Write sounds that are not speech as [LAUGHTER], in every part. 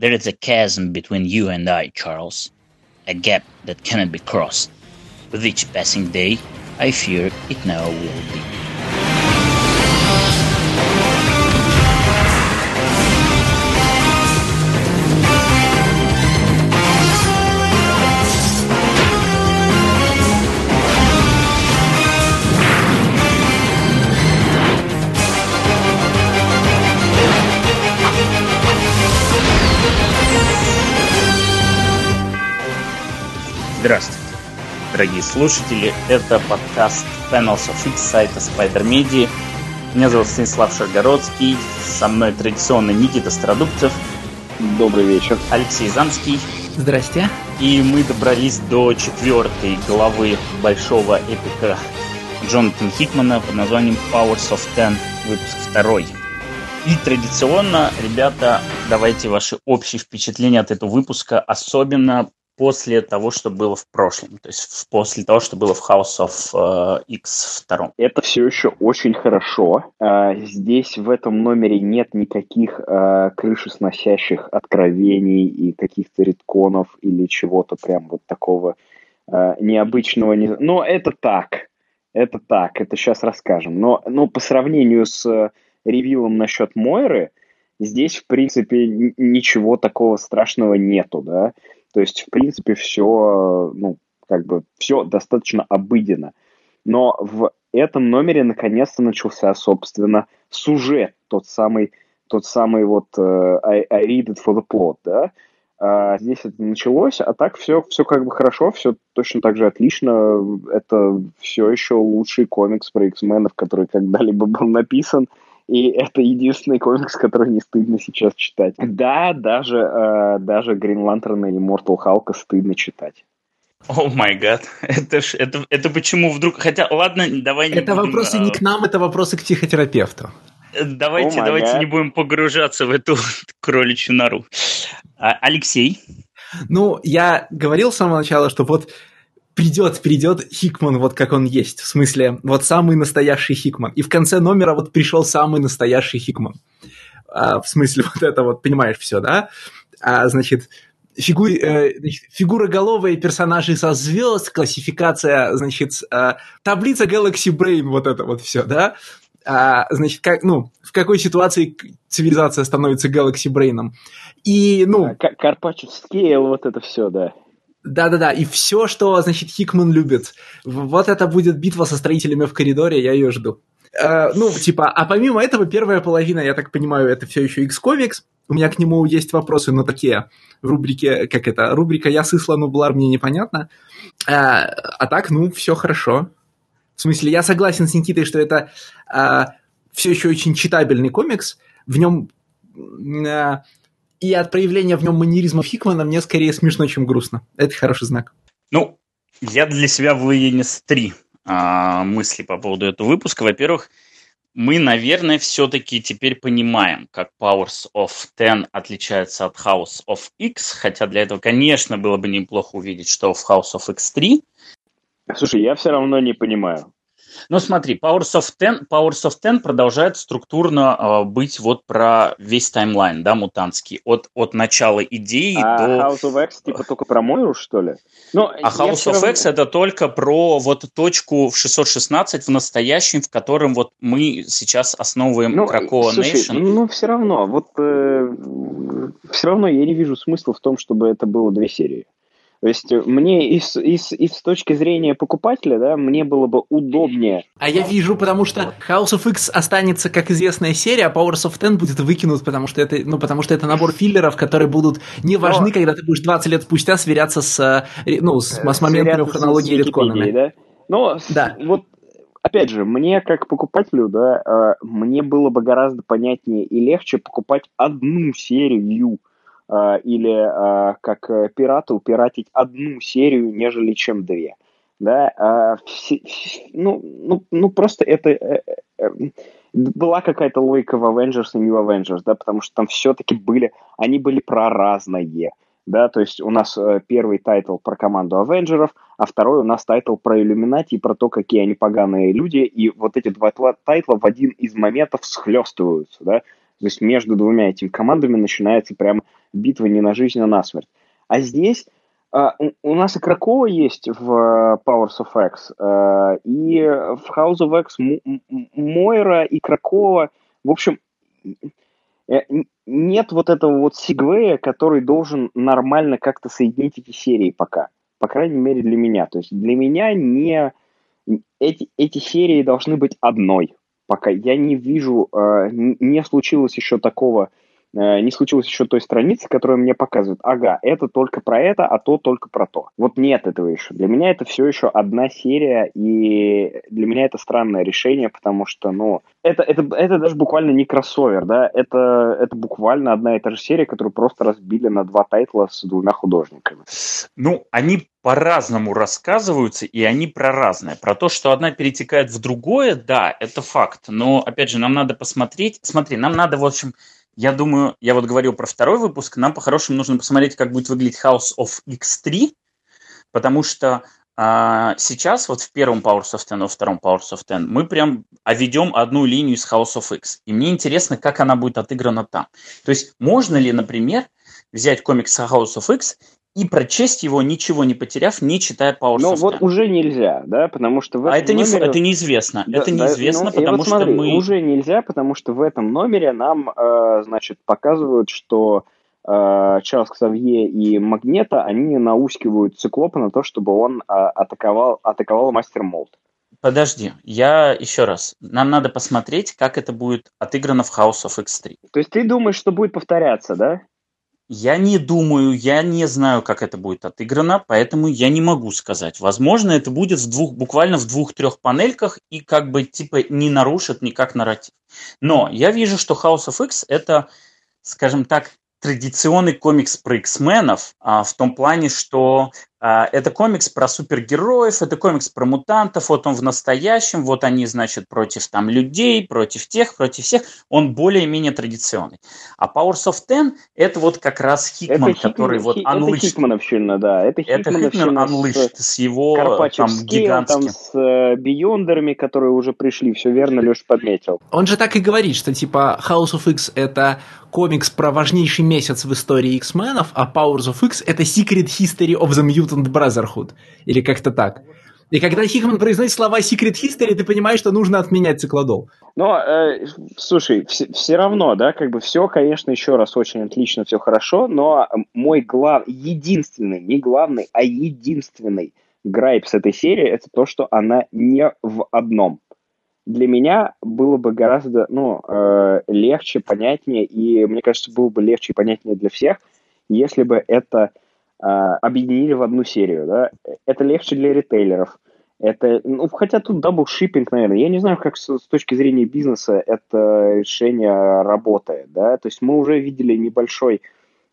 There is a chasm between you and I, Charles. A gap that cannot be crossed. With each passing day, I fear it never will be. Здравствуйте, дорогие слушатели. Это подкаст Panels of X сайта Spider Media. Меня зовут Станислав Шаргородский. Со мной традиционно Никита Стародубцев. Добрый вечер. Алексей Замский. Здрасте. И мы добрались до четвертой главы большого эпика Джонатана Хикмана под названием Powers of Ten, выпуск второй. И традиционно, ребята, давайте ваши общие впечатления от этого выпуска, особенно после того, что было в прошлом, то есть после того, что было в House of uh, X 2. Это все еще очень хорошо. Uh, здесь в этом номере нет никаких uh, крышесносящих откровений и каких-то редконов или чего-то прям вот такого uh, необычного. Не... Но это так. Это так. Это сейчас расскажем. Но, но по сравнению с uh, ревилом насчет Мойры, здесь, в принципе, ничего такого страшного нету, да. То есть, в принципе, все, ну, как бы, все достаточно обыденно. Но в этом номере наконец-то начался, собственно, сюжет, тот самый, тот самый вот uh, I, I read it for the plot, да, а здесь это началось, а так все, все как бы хорошо, все точно так же отлично. Это все еще лучший комикс про X-менов, который когда-либо был написан. И это единственный комикс, который не стыдно сейчас читать. Да, даже, э, даже Green Lantern и Immortal Hulk стыдно читать. О май гад, это, ж, это, это почему вдруг... Хотя, ладно, давай не Это будем, вопросы а... не к нам, это вопросы к психотерапевту. Давайте, oh давайте God. не будем погружаться в эту [LAUGHS] кроличью нору. А, Алексей? Ну, я говорил с самого начала, что вот придет, придет Хикман вот как он есть. В смысле, вот самый настоящий Хикман. И в конце номера вот пришел самый настоящий Хикман. А, в смысле, [LAUGHS] вот это вот, понимаешь, все, да? А, значит, фигур, э, значит, фигуроголовые персонажи со звезд, классификация, значит, э, таблица Galaxy Brain, вот это вот все, да? А, значит, как, ну, в какой ситуации цивилизация становится Galaxy Brain? И, ну... Карпачев скейл, вот это все, да. Да-да-да, и все, что, значит, Хикман любит. Вот это будет битва со строителями в коридоре, я ее жду. Uh, ну, типа, а помимо этого, первая половина, я так понимаю, это все еще X-Comics. У меня к нему есть вопросы, но такие в рубрике, как это, рубрика «Я сыслан Блар» мне непонятно. Uh, а так, ну, все хорошо. В смысле, я согласен с Никитой, что это uh, все еще очень читабельный комикс. В нем и от проявления в нем манеризма Хикмана мне скорее смешно, чем грустно. Это хороший знак. Ну, я для себя вынес три а, мысли по поводу этого выпуска. Во-первых, мы, наверное, все-таки теперь понимаем, как Powers of Ten отличается от House of X, хотя для этого, конечно, было бы неплохо увидеть, что в House of X3. Слушай, я все равно не понимаю. Ну, смотри, Powers of Ten, Powers of Ten продолжает структурно э, быть вот про весь таймлайн, да, мутантский, от, от начала идеи а до... House of X типа только про Мойру, что ли? Ну, а House of равно... X это только про вот точку в 616 в настоящем, в котором вот мы сейчас основываем ну, Krakoa слушай, Nation. Ну, все равно, вот э, все равно я не вижу смысла в том, чтобы это было две серии. То есть э, мне и с, и, с, и с точки зрения покупателя, да, мне было бы удобнее. А я вижу, потому что House of X останется как известная серия, а Powers of Ten будет выкинут, потому что это, ну, потому что это набор филлеров, которые будут не важны, Но... когда ты будешь 20 лет спустя сверяться с, э, ну, с, с моментами в хронологии редконами. Да? Но да. вот опять же, мне как покупателю, да, э, мне было бы гораздо понятнее и легче покупать одну серию или а, как э, пирату упиратить одну серию, нежели чем две. Да, ну, ну, ну просто это э, э, была какая-то логика в Avengers и New Avengers, да, потому что там все-таки были, они были про разное, да, то есть у нас первый title про команду Avenger ов, а второй у нас title про Illuminati и про то, какие они поганые люди, и вот эти два title а в один из моментов схлестываются, да, То есть между двумя этими командами начинается прям битва не на жизнь, а на смерть. А здесь Э, у нас и Кракоа есть в э, Powers of X, э, и в House of X Мойра и Кракоа. В общем, э, нет вот этого вот сигвея, который должен нормально как-то соединить эти серии пока. По крайней мере, для меня. То есть для меня не... Эти, эти серии должны быть одной. Пока я не вижу, не случилось еще такого Э, не случилось еще той страницы, которая мне показывает, ага, это только про это, а то только про то. Вот нет этого еще. Для меня это все еще одна серия, и для меня это странное решение, потому что, ну, это, это, это даже буквально не кроссовер, да, это, это буквально одна и та же серия, которую просто разбили на два тайтла с двумя художниками. Ну, они по-разному рассказываются, и они про разное. Про то, что одна перетекает в другое, да, это факт. Но, опять же, нам надо посмотреть. Смотри, нам надо, в общем, я думаю, я вот говорил про второй выпуск, нам по-хорошему нужно посмотреть, как будет выглядеть House of X3, потому что а, сейчас вот в первом Powers of Ten, во втором Powers of Ten мы прям ведем одну линию из House of X. И мне интересно, как она будет отыграна там. То есть можно ли, например, взять комикс House of X и прочесть его, ничего не потеряв, не читая Power Ну вот уже нельзя, да, потому что в этом А это, номере... не, это неизвестно, да, это неизвестно, да, ну, потому вот что смотри, мы... Уже нельзя, потому что в этом номере нам, э, значит, показывают, что э, Чарльз Ксавье и Магнета, они наускивают Циклопа на то, чтобы он э, атаковал, атаковал Мастер Молд. Подожди, я еще раз. Нам надо посмотреть, как это будет отыграно в House of X3. То есть ты думаешь, что будет повторяться, да? Я не думаю, я не знаю, как это будет отыграно, поэтому я не могу сказать. Возможно, это будет в двух, буквально в двух-трех панельках и как бы типа не нарушит никак нарратив. Но я вижу, что House of X это, скажем так, традиционный комикс про X-менов а, в том плане, что это комикс про супергероев, это комикс про мутантов, вот он в настоящем, вот они, значит, против там людей, против тех, против всех, он более-менее традиционный. А Powers of Ten это вот как раз Хикман, это который Хикман, вот Unleashed. Это Хикмановщина, да. Это, это Хикман Unleashed с, с его там гигантским. Там с э, биондерами, которые уже пришли, все верно Леша подметил. Он же так и говорит, что типа House of X это комикс про важнейший месяц в истории X-менов, а Powers of X это Secret History of the Mutant Brotherhood. Или как-то так. И когда Хикман произносит слова Secret History, ты понимаешь, что нужно отменять циклодол. Но, э, слушай, все, все равно, да, как бы все, конечно, еще раз очень отлично, все хорошо, но мой глав, единственный, не главный, а единственный грайп с этой серии, это то, что она не в одном для меня было бы гораздо ну, э, легче, понятнее, и мне кажется, было бы легче и понятнее для всех, если бы это объединили в одну серию. Да? Это легче для ритейлеров. Это, ну, хотя тут double shipping, наверное. Я не знаю, как с, с точки зрения бизнеса это решение работает. Да? То есть мы уже видели небольшой,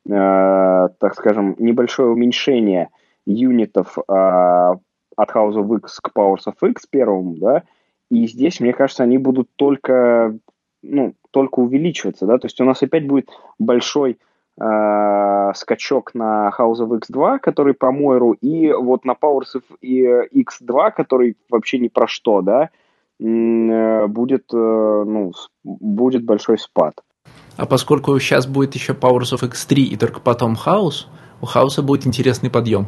э, так скажем, небольшое уменьшение юнитов э, от House of X к Powers of X первому, да, и здесь, мне кажется, они будут только, ну, только увеличиваться, да, то есть у нас опять будет большой э, скачок на House of X2, который по Мойру, и вот на Powers of X2, который вообще ни про что, да, э, будет, э, ну, будет большой спад. А поскольку сейчас будет еще Powers of X3 и только потом House, у Хауса будет интересный подъем.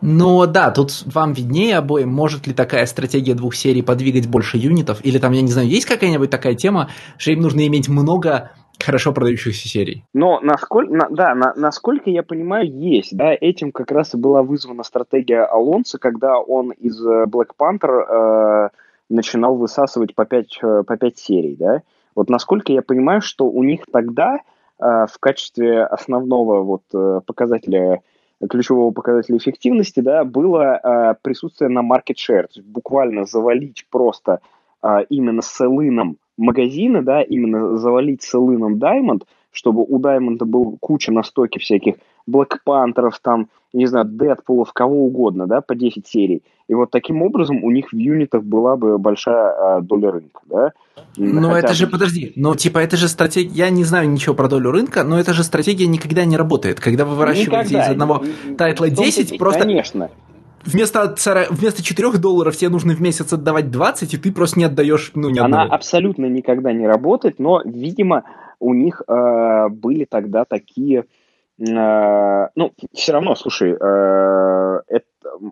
Но да, тут вам виднее обоим, может ли такая стратегия двух серий подвигать больше юнитов, или там, я не знаю, есть какая-нибудь такая тема, что им нужно иметь много хорошо продающихся серий. Но насколько, на, да, на, насколько я понимаю, есть. Да, этим как раз и была вызвана стратегия Алонса, когда он из э, Black Panther э, начинал высасывать по 5, э, по 5 серий. Да? Вот насколько я понимаю, что у них тогда э, в качестве основного вот, э, показателя ключевого показателя эффективности, да, было э, присутствие на market share, то есть буквально завалить просто э, именно селыном магазины, да, именно завалить селыном Diamond, чтобы у Diamond был куча на стоке всяких Black Panther'ов, там, не знаю, Дэдпулов, кого угодно, да, по 10 серий. И вот таким образом у них в юнитах была бы большая э, доля рынка, да. Но Хотя это же, подожди, ну, типа, это же стратегия, я не знаю ничего про долю рынка, но это же стратегия никогда не работает. Когда вы выращиваете никогда. из одного тайтла 10, просто... Конечно. Вместо, вместо 4 долларов тебе нужно в месяц отдавать 20, и ты просто не отдаешь, ну, ни одного. Она абсолютно никогда не работает, но, видимо, у них э, были тогда такие... Э, ну, все равно, слушай, э, это,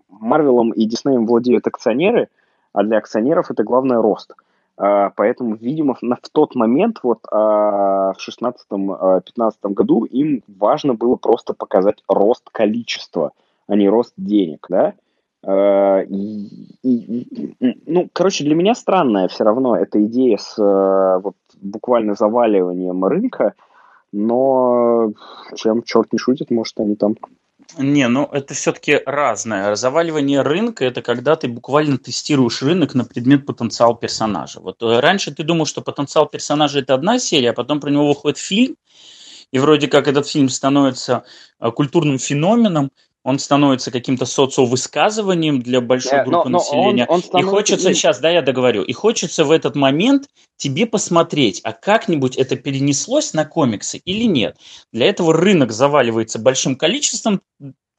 Марвелом и Диснеем владеют акционеры, а для акционеров это главное рост. Э, поэтому, видимо, на, в тот момент, вот э, в 16-15 году, им важно было просто показать рост количества, а не рост денег, да? Э, ну, короче, для меня странная все равно эта идея с э, вот, буквально заваливанием рынка, но чем черт не шутит, может, они там не, ну это все-таки разное. Заваливание рынка это когда ты буквально тестируешь рынок на предмет потенциал персонажа. Вот э, раньше ты думал, что потенциал персонажа это одна серия, а потом про него выходит фильм, и вроде как этот фильм становится культурным феноменом, он становится каким-то социовысказыванием для большой yeah, группы но, но населения. Он, он становится... И хочется, сейчас, да, я договорю, и хочется в этот момент тебе посмотреть, а как-нибудь это перенеслось на комиксы или нет. Для этого рынок заваливается большим количеством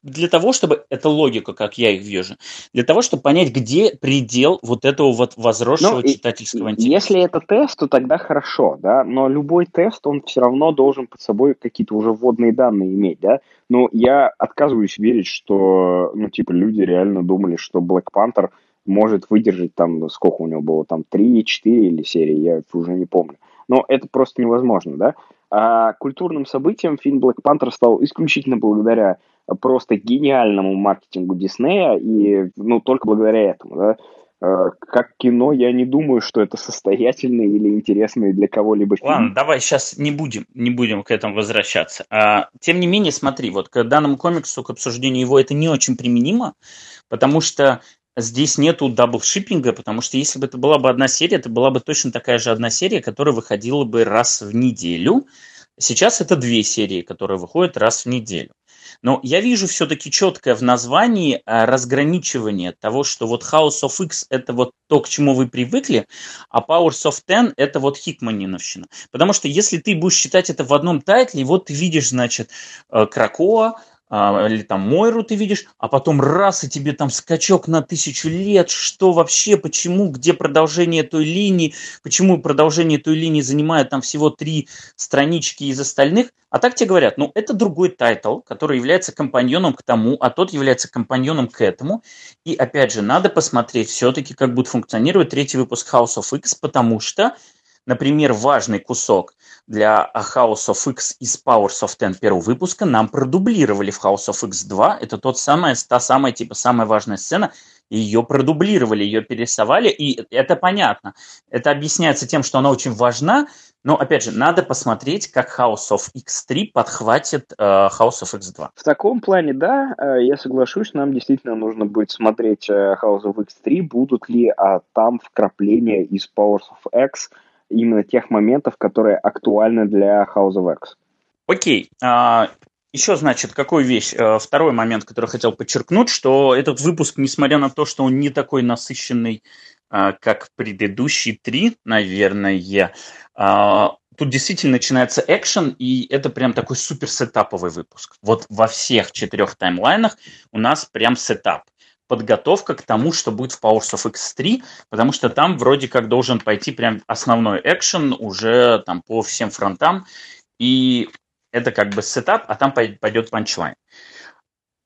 для того, чтобы, это логика, как я их вижу, для того, чтобы понять, где предел вот этого вот возросшего ну, читательского интереса. Если это тест, то тогда хорошо, да, но любой тест, он все равно должен под собой какие-то уже вводные данные иметь, да. Но я отказываюсь верить, что, ну, типа, люди реально думали, что Black Panther может выдержать там, сколько у него было, там, 3-4 или серии, я уже не помню. Но это просто невозможно, да. А культурным событием фильм Black Panther стал исключительно благодаря просто гениальному маркетингу Диснея, и ну, только благодаря этому, да, как кино, я не думаю, что это состоятельный или интересный для кого-либо фильм. Ладно, давай сейчас не будем, не будем к этому возвращаться. А, тем не менее, смотри, вот к данному комиксу, к обсуждению его, это не очень применимо, потому что здесь нету double shipping а, потому что если бы это была бы одна серия, это была бы точно такая же одна серия, которая выходила бы раз в неделю. Сейчас это две серии, которые выходят раз в неделю. Но я вижу все-таки четкое в названии э, разграничивание того, что вот House of X это вот то, к чему вы привыкли, а Powers of Ten это вот Хикмановщина. Потому что если ты будешь читать это в одном title е, вот ты видишь, значит, э, Кракоа, или там Мойру ты видишь, а потом раз, и тебе там скачок на тысячу лет, что вообще, почему, где продолжение той линии, почему продолжение той линии занимает там всего три странички из остальных, а так тебе говорят, ну, это другой title, который является компаньоном к тому, а тот является компаньоном к этому, и опять же, надо посмотреть все-таки, как будет функционировать третий выпуск House of X, потому что Например, важный кусок для House of X из Powers of Ten первого выпуска нам продублировали в House of X 2. Это тот самая, та самая, типа, самая важная сцена. Ее продублировали, ее перерисовали, и это понятно. Это объясняется тем, что она очень важна, но, опять же, надо посмотреть, как House of X3 подхватит э, House of X2. В таком плане, да, э, я соглашусь, нам действительно нужно будет смотреть э, House of X3, будут ли а, там вкрапления из Powers of X, именно тех моментов, которые актуальны для House of X. Окей. А, еще, значит, какой вещь? Э, второй момент, который хотел подчеркнуть, что этот выпуск, несмотря на то, что он не такой насыщенный, а, как предыдущие три, наверное, а, тут действительно начинается экшен, и это прям такой супер сетаповый выпуск. Вот во всех четырех таймлайнах у нас прям сетап подготовка к тому, что будет в Powers of X3, потому что там вроде как должен пойти прям основной экшен уже там по всем фронтам, и это как бы setup, а там пойдет punchline.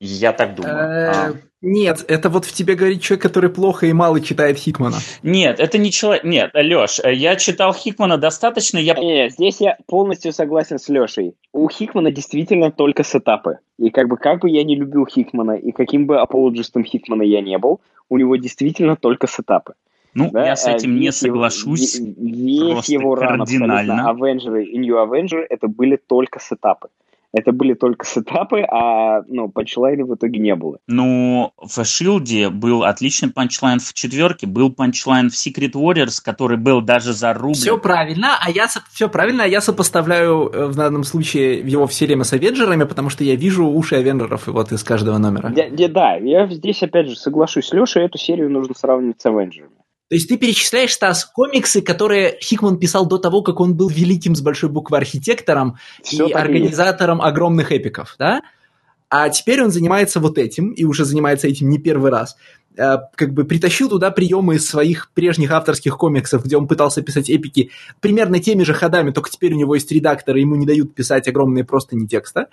Я так думаю. Э, а. Нет, это вот в тебе говорит человек, который плохо и мало читает Хикмана. Нет, это не человек... Нет, Леш, э, я читал Хикмана достаточно, я... Нет, здесь я полностью согласен с Лешей. У Хикмана действительно только setup ы. И как бы, как бы я не любил Хикмана, и каким бы апологистом Хикмана я не был, у него действительно только сетапы. Ну, да? я с этим весь не соглашусь. Его, весь его run абсолютно Avengers и New Avengers это были только setup ы это были только setup ы, а ну, punchline а в итоге не было. Ну, в S.H.I.E.L.D. е был отличный punchline в четверке, был punchline в Secret Warriors, который был даже зарублен. Все правильно, а я все правильно, а я сопоставляю э, в данном случае его все время с Avenger ами, потому что я вижу уши Авенджеров вот из каждого номера. Да, да, я здесь опять же соглашусь с Лешей, эту серию нужно сравнивать с Авенджерами. То есть ты перечисляешь, Стас, комиксы, которые Хикман писал до того, как он был великим с большой буквы архитектором Все и организатором есть. огромных эпиков, да? А теперь он занимается вот этим, и уже занимается этим не первый раз. Э, как бы притащил туда приемы из своих прежних авторских комиксов, где он пытался писать эпики примерно теми же ходами, только теперь у него есть редакторы, ему не дают писать огромные просто не текста.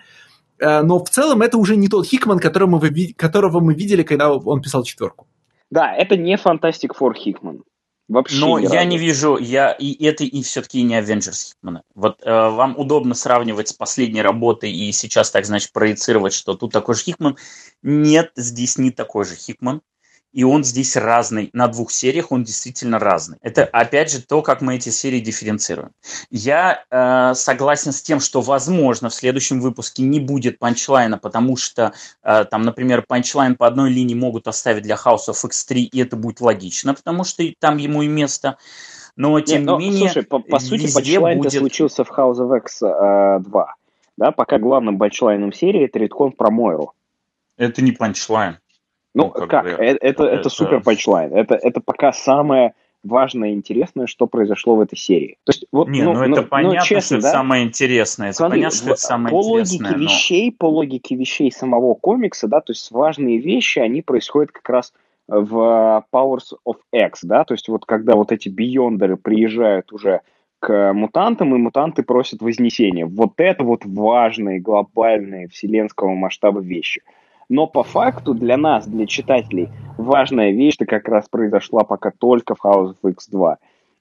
Э, но в целом это уже не тот Хикман, которого мы видели, когда он писал четверку. Да, это не Fantastic Four Хикман. Вообще Но я разу. не вижу, я и это и все-таки не Avengers Хикмана. Вот э, вам удобно сравнивать с последней работой и сейчас так, значит, проецировать, что тут такой же Хикман. Нет, здесь не такой же Хикман и он здесь разный. На двух сериях он действительно разный. Это, опять же, то, как мы эти серии дифференцируем. Я э, согласен с тем, что, возможно, в следующем выпуске не будет панчлайна, потому что, э, там, например, панчлайн по одной линии могут оставить для House of X3, и это будет логично, потому что там ему и место. Но, тем Нет, но, не менее, слушай, по, по сути, панчлайн будет... случился в House of X э, 2. Да, пока главным панчлайном серии это реткон про Мойру. Это не панчлайн. Ну, ну как? как? Бы, это, это, это супер панчлайн. Это, это пока самое важное и интересное, что произошло в этой серии. То есть, вот, Не, ну, ну это ну, понятно, ну, честно, что да? это самое интересное. Это Смотри, понятно, что это самое по интересное. Логике но... вещей, по логике вещей самого комикса, да, то есть важные вещи, они происходят как раз в Powers of X, да, то есть вот когда вот эти биондеры приезжают уже к мутантам, и мутанты просят вознесения. Вот это вот важные, глобальные, вселенского масштаба вещи. Но по факту для нас, для читателей, важная вещь-то как раз произошла пока только в House of X2.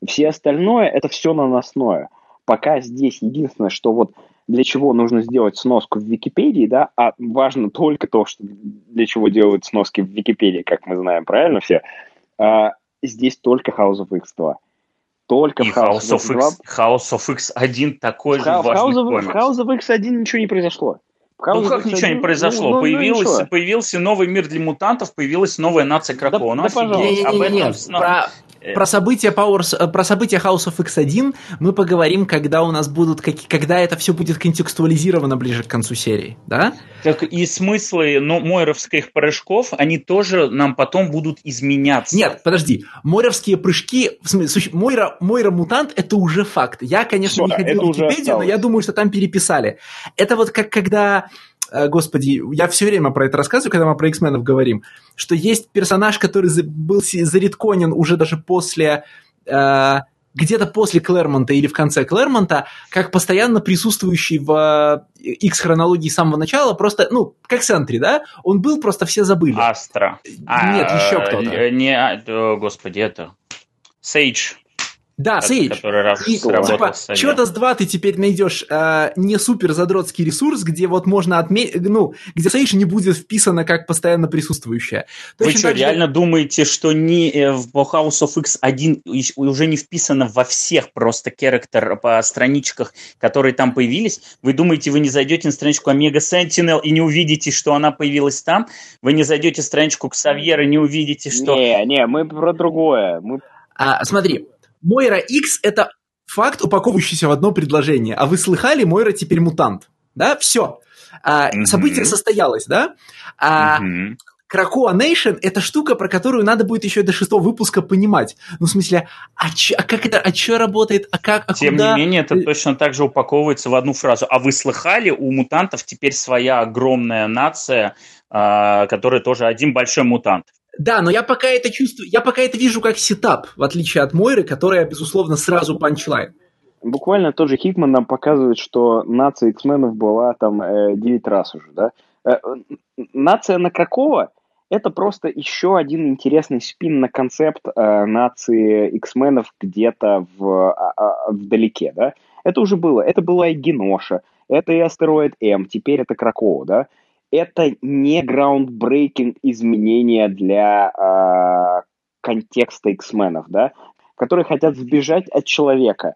Все остальное это все наносное. Пока здесь единственное, что вот для чего нужно сделать сноску в Википедии, да, а важно только то, что для чего делают сноски в Википедии, как мы знаем, правильно все, а, здесь только House of X2. Только и в House, House of, X, House of X1 такой же важный House of, комикс. В House of X1 ничего не произошло. Ну как ничего не произошло? Ну, ну, Появилось, ну, появился новый мир для мутантов, появилась новая нация Кракона. Да, да, не, не, не, не, не. Про, про события Powers, э, про события House of X1 мы поговорим, когда у нас будут, когда это все будет контекстуализировано ближе к концу серии, да? Так и смыслы но, мойровских прыжков, они тоже нам потом будут изменяться. Нет, подожди, мойровские прыжки, в смысле, Мойра, Мойра мутант это уже факт. Я, конечно, Все, не ходил в Википедию, но я думаю, что там переписали. Это вот как когда Э, господи, я все время про это рассказываю, когда мы про X-менов говорим, что есть персонаж, который был заредконен уже даже после... Э, где-то после Клэрмонта или в конце Клэрмонта, как постоянно присутствующий в X-хронологии с самого начала, просто, ну, как Сентри, да? Он был, просто все забыли. Астра. Нет, а, еще кто-то. Не, а, господи, это... Сейдж. Да, Сейдж. И, типа, черта с два ты теперь найдешь э, не супер задротский ресурс, где вот можно отметить, ну, где Сейдж не будет вписано как постоянно присутствующая. Вы что, так, реально думаете, что не э, в House of X1 уже не вписано во всех просто характер по страничках, которые там появились? Вы думаете, вы не зайдете на страничку Омега Sentinel и не увидите, что она появилась там? Вы не зайдете в страничку Ксавьера и не увидите, что... Не, не, мы про другое. Мы... А, смотри, Мойра X — это факт, упаковывающийся в одно предложение. А вы слыхали, Мойра теперь мутант? Да, все. А, mm-hmm. Событие состоялось, да? А, mm-hmm. Кракоа Нейшн — это штука, про которую надо будет еще до шестого выпуска понимать. Ну, в смысле, а, чё, а как это, а что работает, а как, а Тем куда? не менее, это точно так же упаковывается в одну фразу. А вы слыхали, у мутантов теперь своя огромная нация, а, которая тоже один большой мутант. Да, но я пока это чувствую, я пока это вижу как сетап, в отличие от Мойры, которая, безусловно, сразу панчлайн. Буквально тот же Хикман нам показывает, что нация X-менов была там э, 9 раз уже, да? Э, нация на Кракова – это просто еще один интересный спин на концепт э, нации X-менов где-то в, а, а, вдалеке, да? Это уже было. Это была и Геноша, это и астероид М, теперь это Кракова, да? Это не граундбрейкинг изменения для э, контекста X-менов, да, которые хотят сбежать от человека.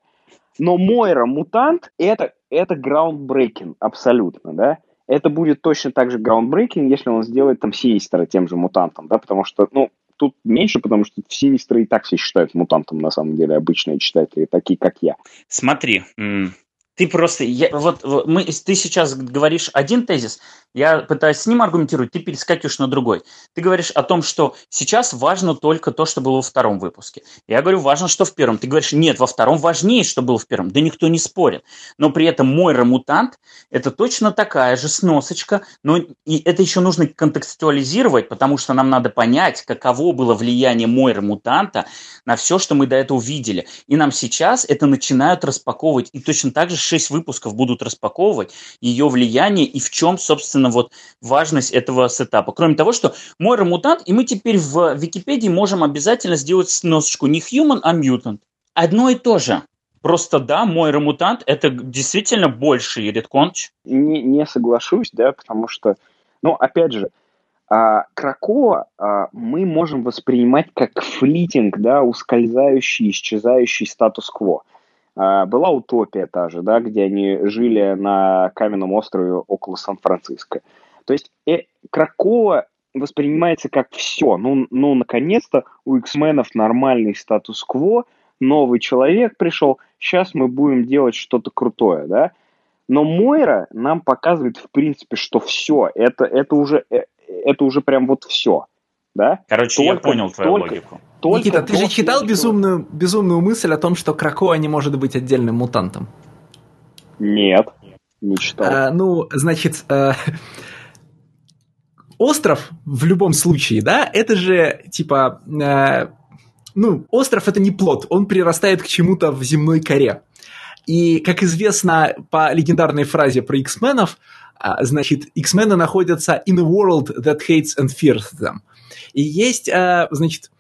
Но Мойра мутант это, это граундбрейкинг абсолютно, да. Это будет точно так же граундбрейкинг, если он сделает там Синистера тем же мутантом, да, потому что, ну, тут меньше, потому что Синистера и так все считают мутантом, на самом деле, обычные читатели, такие, как я. Смотри, ты просто, я, вот мы, ты сейчас говоришь один тезис, я пытаюсь с ним аргументировать, ты перескакиваешь на другой. Ты говоришь о том, что сейчас важно только то, что было во втором выпуске. Я говорю, важно, что в первом. Ты говоришь, нет, во втором важнее, что было в первом. Да никто не спорит. Но при этом Мойра Мутант – это точно такая же сносочка, но и это еще нужно контекстуализировать, потому что нам надо понять, каково было влияние Мойра Мутанта на все, что мы до этого видели. И нам сейчас это начинают распаковывать. И точно так же шесть выпусков будут распаковывать ее влияние и в чем, собственно, вот важность этого сетапа. Кроме того, что Мойра мутант, и мы теперь в Википедии можем обязательно сделать сносочку не human, а mutant. Одно и то же. Просто да, Мойра мутант это действительно больший редконч. Не, не соглашусь, да, потому что, ну, опять же, а, Кракоа а, мы можем воспринимать как флитинг, да, ускользающий, исчезающий статус-кво. А, была утопия та же, да, где они жили на каменном острове около Сан-Франциско. То есть э, Кракова воспринимается как все. Ну, ну наконец-то у X-менов нормальный статус-кво, новый человек пришел, сейчас мы будем делать что-то крутое, да. Но Мойра нам показывает, в принципе, что все, это, это, уже, э, это уже прям вот все. Да? Короче, только, я понял твою только, логику. Только Никита, ты же читал безумную, безумную мысль о том, что Кракоа не может быть отдельным мутантом? Нет, не читал. А, ну, значит, э, остров в любом случае, да, это же типа, э, ну, остров это не плод, он прирастает к чему-то в земной коре. И, как известно по легендарной фразе про X-менов, а, значит, X-мены находятся in a world that hates and fears them. И есть, э, значит,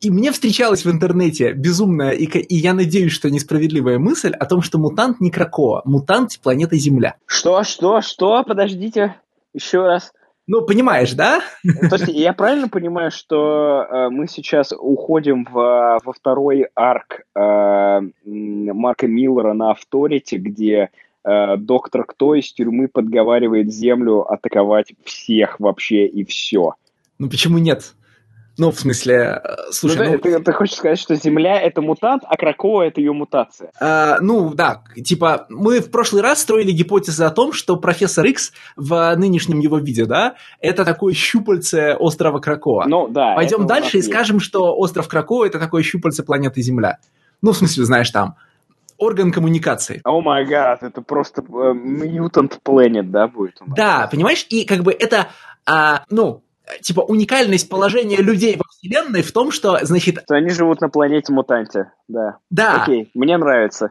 и мне встречалась в интернете безумная, и, и я надеюсь, что несправедливая мысль о том, что мутант не Кракоа, мутант планеты Земля. Что, что, что? Подождите, еще раз. Ну, понимаешь, да? То есть я правильно понимаю, что э, мы сейчас уходим в, во второй арк э, Марка Миллера на Авторите, где э, доктор Кто из тюрьмы подговаривает Землю атаковать всех вообще и все. Ну почему нет? Ну, в смысле, э, слушай... Ну, ну... Ты, ты хочешь сказать, что Земля — это мутант, а Кракова — это ее мутация? А, ну, да. Типа, мы в прошлый раз строили гипотезы о том, что профессор Икс в нынешнем его виде, да, это такое щупальце острова Кракова. Ну, да. Пойдем дальше и есть. скажем, что остров Кракова — это такое щупальце планеты Земля. Ну, в смысле, знаешь, там, орган коммуникации. О май гад, это просто э, Planet, да, будет? Да, понимаешь, и как бы это, а, ну, типа уникальность положения людей во Вселенной в том, что, значит... Что они живут на планете мутанте, да. Да. Окей, мне нравится.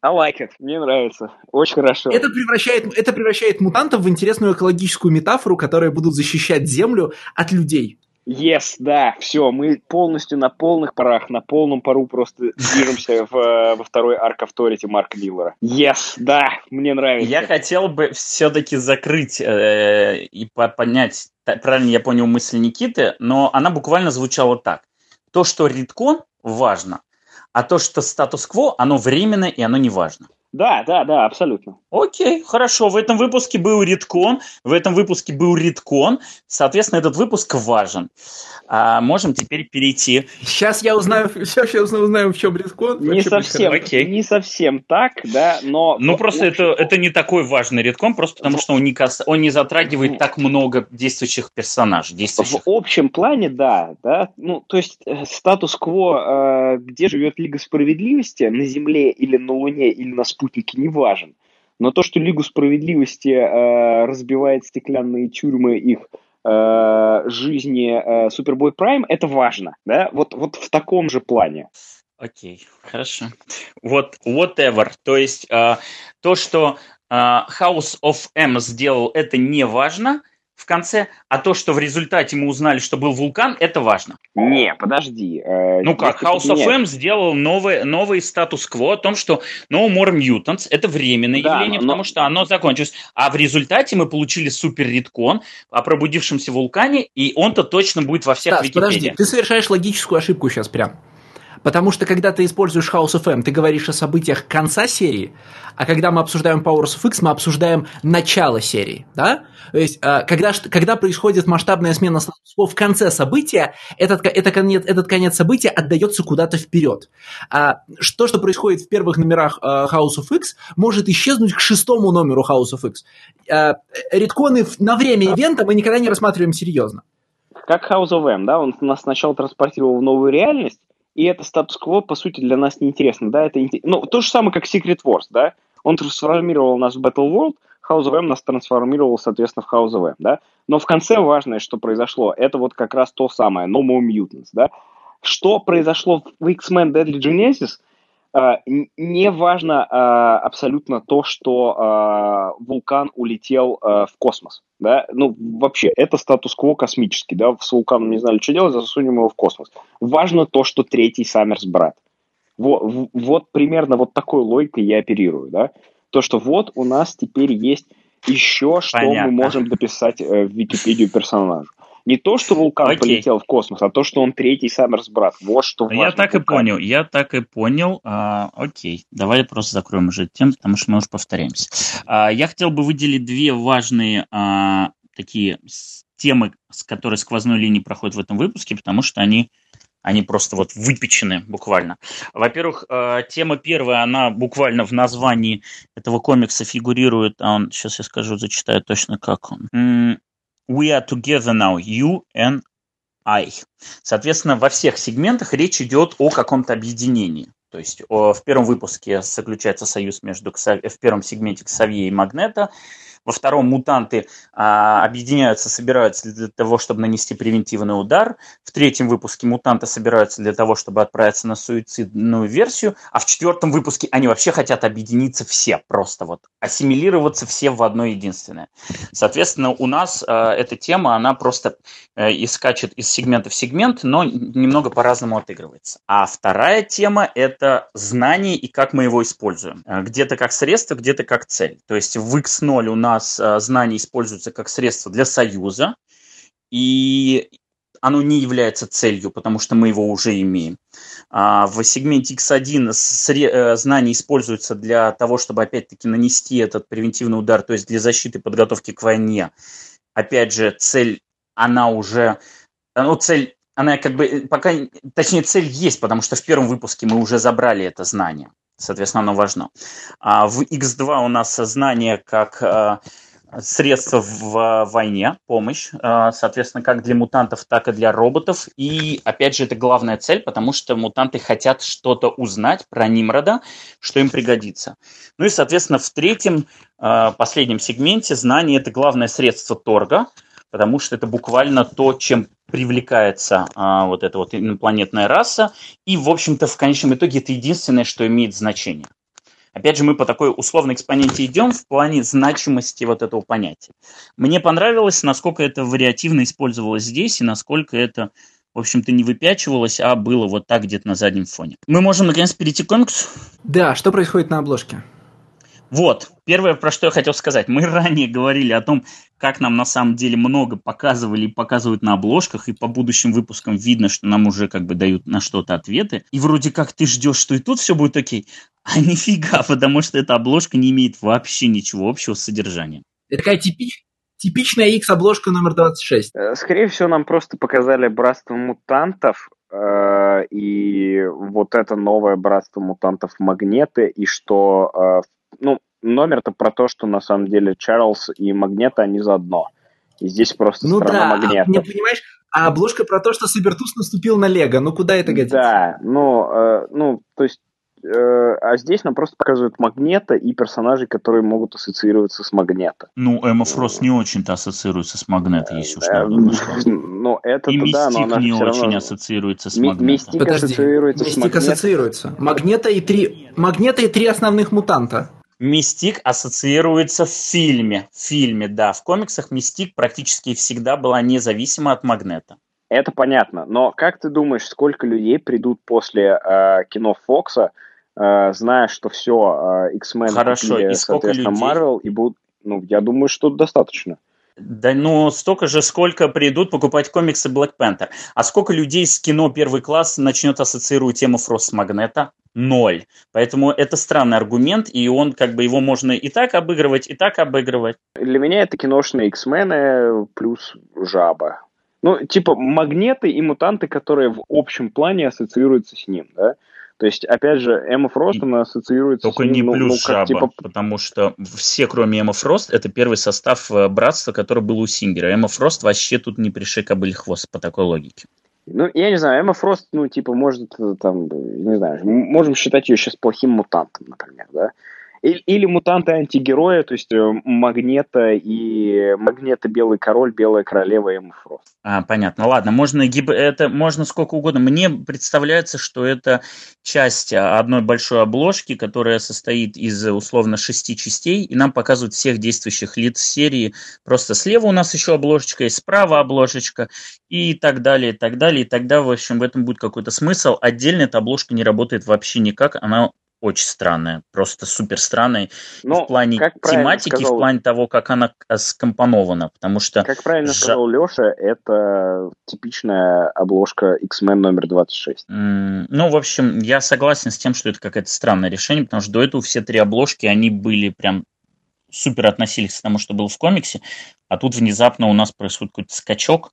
I like it. Мне нравится. Очень хорошо. Это превращает, это превращает мутантов в интересную экологическую метафору, которые будут защищать Землю от людей. Yes, да, все, мы полностью на полных парах, на полном пару просто движемся в, во второй арк авторити Марка Миллера. Yes, да, мне нравится. Я хотел бы все-таки закрыть э, и понять, правильно я понял мысль Никиты, но она буквально звучала так. То, что редкон, важно, а то, что статус-кво, оно временно и оно не важно. Да, да, да, абсолютно. Окей, хорошо. В этом выпуске был редкон. В этом выпуске был редкон. Соответственно, этот выпуск важен. А можем теперь перейти. Сейчас я узнаю, [LAUGHS] сейчас я узнаю, в чем редкон. Не совсем, окей. не совсем так, да, но... Ну, просто это, это не такой важный редкон, просто потому что он не, кас... он не затрагивает так много действующих персонажей. Действующих. В общем плане, да, да. Ну, то есть э, статус-кво, э, где живет Лига Справедливости, на Земле или на Луне или на спутнике не важен. Но то, что Лигу Справедливости э, разбивает стеклянные тюрьмы их э, жизни э, Супербой Прайм, это важно. Да? Вот, вот в таком же плане. Окей, okay, хорошо. Вот, whatever. То есть э, то, что э, House of M сделал, это не важно, в конце, а то, что в результате мы узнали, что был вулкан, это важно. Не, подожди. Э, ну как, House of M сделал новый, новый статус-кво о том, что No More Mutants – это временное да, явление, но... потому что оно закончилось. А в результате мы получили супер редкон о пробудившемся вулкане, и он-то точно будет во всех да, подожди, ты совершаешь логическую ошибку сейчас прям. Потому что когда ты используешь House of M, ты говоришь о событиях конца серии, а когда мы обсуждаем Powers of X, мы обсуждаем начало серии, да? То есть, э, когда, когда происходит масштабная смена в конце события, этот, этот, конец, этот конец события отдается куда-то вперед. А то, что происходит в первых номерах э, House of X, может исчезнуть к шестому номеру House of X. Э, редконы на время ивента мы никогда не рассматриваем серьезно. Как House of M, да, он нас сначала транспортировал в новую реальность, и это статус-кво, по сути, для нас неинтересно, да, это ну, то же самое, как Secret Wars, да, он трансформировал нас в Battle World, House of M нас трансформировал, соответственно, в House of M, да, но в конце важное, что произошло, это вот как раз то самое, No More Mutants, да, что произошло в X-Men Deadly Genesis, не важно а, абсолютно то, что а, вулкан улетел в космос. Да? Ну, вообще, это статус-кво космический. Да? С вулканом не знали, что делать, засунем его в космос. Важно то, что третий Саммерс брат. Вот, вот примерно вот такой логикой я оперирую. Да? То, что вот у нас теперь есть еще, что Понятно. мы можем дописать э, в Википедию персонажу. Не то, что вулкан Окей. полетел в космос, а то, что он третий Саммерс брат. Вот что важно. Я так вулкан. и понял, я так и понял. А, окей, давай просто закроем уже тему, потому что мы уже повторяемся. А, я хотел бы выделить две важные а, такие темы, с которой сквозной линии проходят в этом выпуске, потому что они они просто вот выпечены буквально. Во-первых, а, тема первая, она буквально в названии этого комикса фигурирует, а он, сейчас я скажу, зачитаю точно как он. We are together now, you and I. Соответственно, во всех сегментах речь идет о каком-то объединении. То есть в первом выпуске заключается союз между в первом сегменте Ксавье и Магнета, во втором мутанты а, объединяются, собираются для того, чтобы нанести превентивный удар. В третьем выпуске мутанты собираются для того, чтобы отправиться на суицидную версию. А в четвертом выпуске они вообще хотят объединиться все, просто вот ассимилироваться все в одно единственное. Соответственно, у нас а, эта тема, она просто а, и скачет из сегмента в сегмент, но немного по-разному отыгрывается. А вторая тема – это знание и как мы его используем. А, где-то как средство, где-то как цель. То есть в X0 у нас нас э, знание используется как средство для союза, и оно не является целью, потому что мы его уже имеем. А в сегменте X1 э, знание используется для того, чтобы опять-таки нанести этот превентивный удар, то есть для защиты и подготовки к войне. Опять же, цель, она уже, ну, цель, она как бы, пока, точнее, цель есть, потому что в первом выпуске мы уже забрали это знание. Соответственно, оно важно. А в X2 у нас знание как э, средство в войне, помощь, э, соответственно, как для мутантов, так и для роботов. И, опять же, это главная цель, потому что мутанты хотят что-то узнать про Нимрода, что им пригодится. Ну и, соответственно, в третьем, э, последнем сегменте знание – это главное средство торга, потому что это буквально то, чем привлекается а, вот эта вот инопланетная раса, и, в общем-то, в конечном итоге это единственное, что имеет значение. Опять же, мы по такой условной экспоненте идем в плане значимости вот этого понятия. Мне понравилось, насколько это вариативно использовалось здесь, и насколько это, в общем-то, не выпячивалось, а было вот так где-то на заднем фоне. Мы можем, наконец, перейти к комиксу? Да, что происходит на обложке? Вот, первое, про что я хотел сказать. Мы ранее говорили о том, как нам на самом деле много показывали и показывают на обложках, и по будущим выпускам видно, что нам уже как бы дают на что-то ответы. И вроде как ты ждешь, что и тут все будет окей, а [LAUGHS] нифига, потому что эта обложка не имеет вообще ничего общего с содержанием. Это такая типич, типичная X-обложка номер 26. Э, скорее всего, нам просто показали братство мутантов, э, и вот это новое братство мутантов Магнеты, и что э, ну, номер-то про то, что на самом деле Чарльз и Магнета, они заодно. И здесь просто ну страна да, Магнета. Не понимаешь, а обложка про то, что Сабертус наступил на Лего. Ну, куда это годится? Да, ну, э, ну то есть э, а здесь нам просто показывают Магнета и персонажей, которые могут ассоциироваться с Магнета. Ну, Эмма Фрост не очень-то ассоциируется с Магнета, если уж э, [LAUGHS] Ну, это и да, но она не очень ассоциируется с Магнетом. Мистик ассоциируется с Магнетом. ассоциируется. Магнета и три... Магнета и три основных мутанта. Мистик ассоциируется в фильме. В фильме, да. В комиксах Мистик практически всегда была независима от Магнета. Это понятно. Но как ты думаешь, сколько людей придут после э, кино Фокса, э, зная, что все, э, X-Men Хорошо, купили, и сколько людей? Marvel, и будут... Ну, я думаю, что достаточно. Да, ну, столько же, сколько придут покупать комиксы Black Panther. А сколько людей с кино первый класс начнет ассоциировать тему Фрост Магнета? Ноль. Поэтому это странный аргумент, и он, как бы, его можно и так обыгрывать, и так обыгрывать. Для меня это киношные X-мены плюс жаба. Ну, типа магнеты и мутанты, которые в общем плане ассоциируются с ним, да? То есть, опять же, Эмма Фрост, она ассоциируется Только с ним, не ну, плюс ну, как, Жаба, типа... потому что все, кроме Эмма Фрост, это первый состав э, братства, который был у Сингера. Эмма Фрост вообще тут не пришей кобыль хвост по такой логике. Ну, я не знаю, Эмма Фрост, ну, типа, может, э, там, не знаю, можем считать ее сейчас плохим мутантом, например, да? Или, или мутанты антигероя, то есть э, Магнета и Магнета Белый Король, Белая Королева и Фрост. А, понятно. Ладно, можно, это можно сколько угодно. Мне представляется, что это часть одной большой обложки, которая состоит из условно шести частей, и нам показывают всех действующих лиц серии. Просто слева у нас еще обложечка, и справа обложечка, и так далее, и так далее. И тогда, в общем, в этом будет какой-то смысл. Отдельно эта обложка не работает вообще никак. Она очень странная, просто супер странная ну, в плане тематики, сказал, в плане того, как она скомпонована, потому что... Как правильно жа... сказал Леша, это типичная обложка X-Men номер 26. Mm, ну, в общем, я согласен с тем, что это какое-то странное решение, потому что до этого все три обложки, они были прям супер относились к тому, что было в комиксе, а тут внезапно у нас происходит какой-то скачок,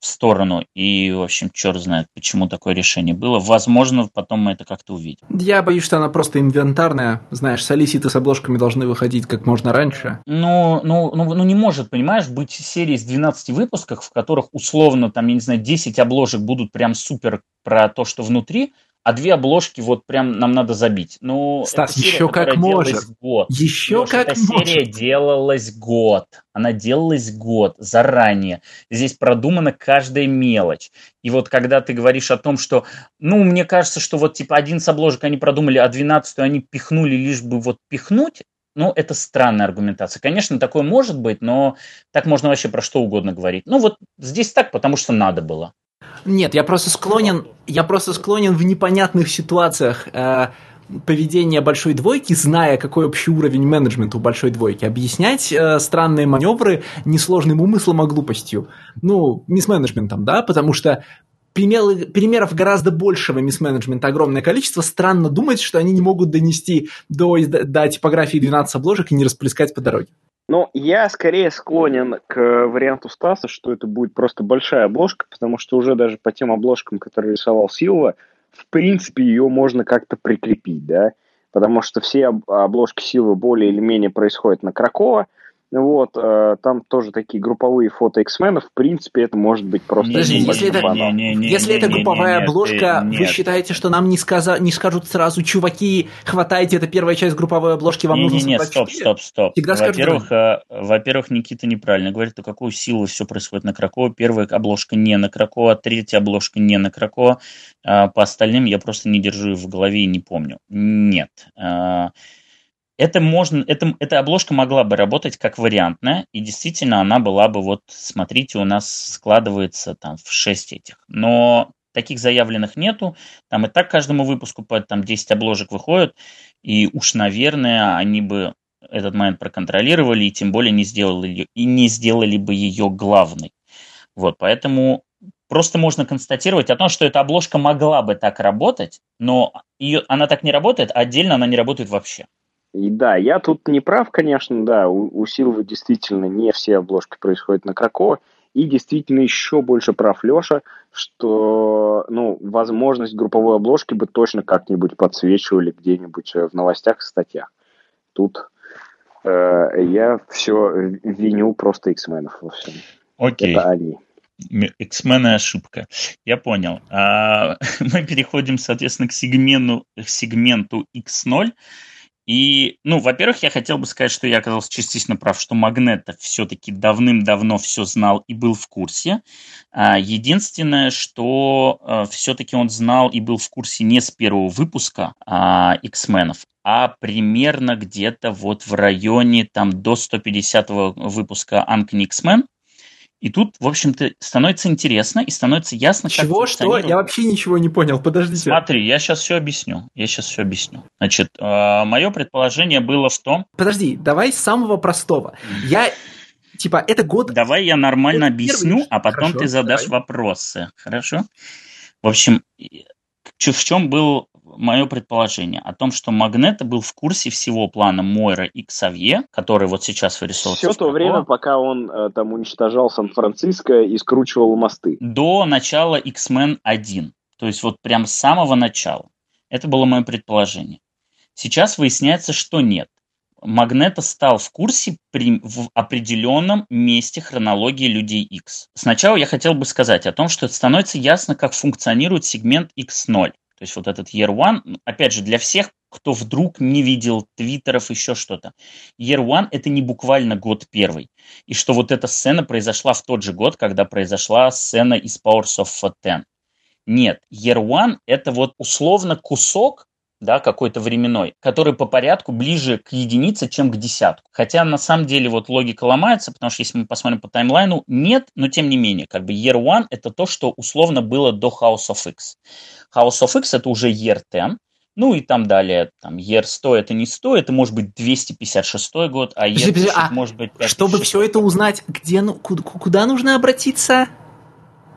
в сторону. И, в общем, черт знает, почему такое решение было. Возможно, потом мы это как-то увидим. Я боюсь, что она просто инвентарная. Знаешь, солиситы с обложками должны выходить как можно раньше. Ну, ну, ну, ну не может, понимаешь, быть серия из 12 выпусков, в которых условно, там, я не знаю, 10 обложек будут прям супер про то, что внутри, а две обложки вот прям нам надо забить. Ну, Стас, серия, еще как может. Год. Еще Леша, как эта может. серия делалась год. Она делалась год заранее. Здесь продумана каждая мелочь. И вот когда ты говоришь о том, что, ну, мне кажется, что вот типа один с обложек они продумали, а двенадцатую они пихнули лишь бы вот пихнуть, ну, это странная аргументация. Конечно, такое может быть, но так можно вообще про что угодно говорить. Ну, вот здесь так, потому что надо было. Нет, я просто склонен, я просто склонен в непонятных ситуациях э, поведения большой двойки, зная, какой общий уровень менеджмента у большой двойки, объяснять э, странные маневры несложным умыслом, а глупостью. Ну, мисс-менеджментом, да, потому что примеры, примеров гораздо большего мисс-менеджмента огромное количество. Странно думать, что они не могут донести до, до типографии 12 обложек и не расплескать по дороге. Ну, я скорее склонен к варианту Стаса, что это будет просто большая обложка, потому что уже даже по тем обложкам, которые рисовал Силва, в принципе, ее можно как-то прикрепить, да, потому что все обложки Силвы более или менее происходят на Кракова, вот, э, там тоже такие групповые фото X-менов. В принципе, это может быть просто... Подожди, если это, не, не, не, если это групповая обложка, вы считаете, что нам не, сказа, не скажут сразу, чуваки, хватайте, это первая часть групповой обложки, вам не, нужно не, Нет, стоп, стоп, стоп. Всегда во-первых, скажут, э, во-первых, Никита неправильно говорит, о какую силу все происходит на Кракова. Первая обложка не на Кракова, третья обложка не на Кракова. А по остальным я просто не держу в голове и не помню. Нет. А, это можно, это, эта обложка могла бы работать как вариантная, и действительно она была бы, вот, смотрите, у нас складывается там в 6 этих. Но таких заявленных нету, там и так каждому выпуску по там 10 обложек выходит, и уж, наверное, они бы этот момент проконтролировали, и тем более не сделали, ее, и не сделали бы ее главной. Вот, поэтому просто можно констатировать о том, что эта обложка могла бы так работать, но ее, она так не работает, а отдельно она не работает вообще. И да, я тут не прав, конечно, да, у, у Силвы действительно не все обложки происходят на Кракова, и действительно еще больше прав Леша, что, ну, возможность групповой обложки бы точно как-нибудь подсвечивали где-нибудь э, в новостях и статьях. Тут э, я все виню просто X-менов во всем. Окей. Это они. X-мены ошибка. Я понял. А, [LAUGHS] мы переходим, соответственно, к сегменту, к сегменту X0. И, ну, во-первых, я хотел бы сказать, что я оказался частично прав, что Магнета все-таки давным-давно все знал и был в курсе. А, единственное, что а, все-таки он знал и был в курсе не с первого выпуска а, X-менов, а примерно где-то вот в районе там до 150 выпуска Uncanny X-Men. И тут, в общем-то, становится интересно и становится ясно, Чего, как что? Я вообще ничего не понял, подождите. Смотри, я сейчас все объясню. Я сейчас все объясню. Значит, э, мое предположение было в том... Подожди, давай с самого простого. Я типа, это год... Давай я нормально это объясню, а потом Хорошо, ты задашь давай. вопросы. Хорошо? В общем, в чем был мое предположение о том, что Магнета был в курсе всего плана Мойра и Ксавье, который вот сейчас вырисовывается. Все то время, пока он э, там уничтожал Сан-Франциско и скручивал мосты. До начала X-Men 1. То есть вот прям с самого начала. Это было мое предположение. Сейчас выясняется, что нет. Магнета стал в курсе при, в определенном месте хронологии людей X. Сначала я хотел бы сказать о том, что становится ясно, как функционирует сегмент X0. То есть вот этот Year One, опять же, для всех, кто вдруг не видел твиттеров, еще что-то. Year One – это не буквально год первый. И что вот эта сцена произошла в тот же год, когда произошла сцена из Powers of Ten. Нет, Year One – это вот условно кусок, да, какой-то временной, который по порядку ближе к единице, чем к десятку. Хотя на самом деле вот логика ломается, потому что если мы посмотрим по таймлайну, нет, но тем не менее, как бы Year One – это то, что условно было до House of X. House of X это уже Year 10, ну и там далее, там, Year 100 это не 100, это может быть 256 год, а Year 1000 а может быть 5600. Чтобы все это узнать, где, ну, куда, куда нужно обратиться?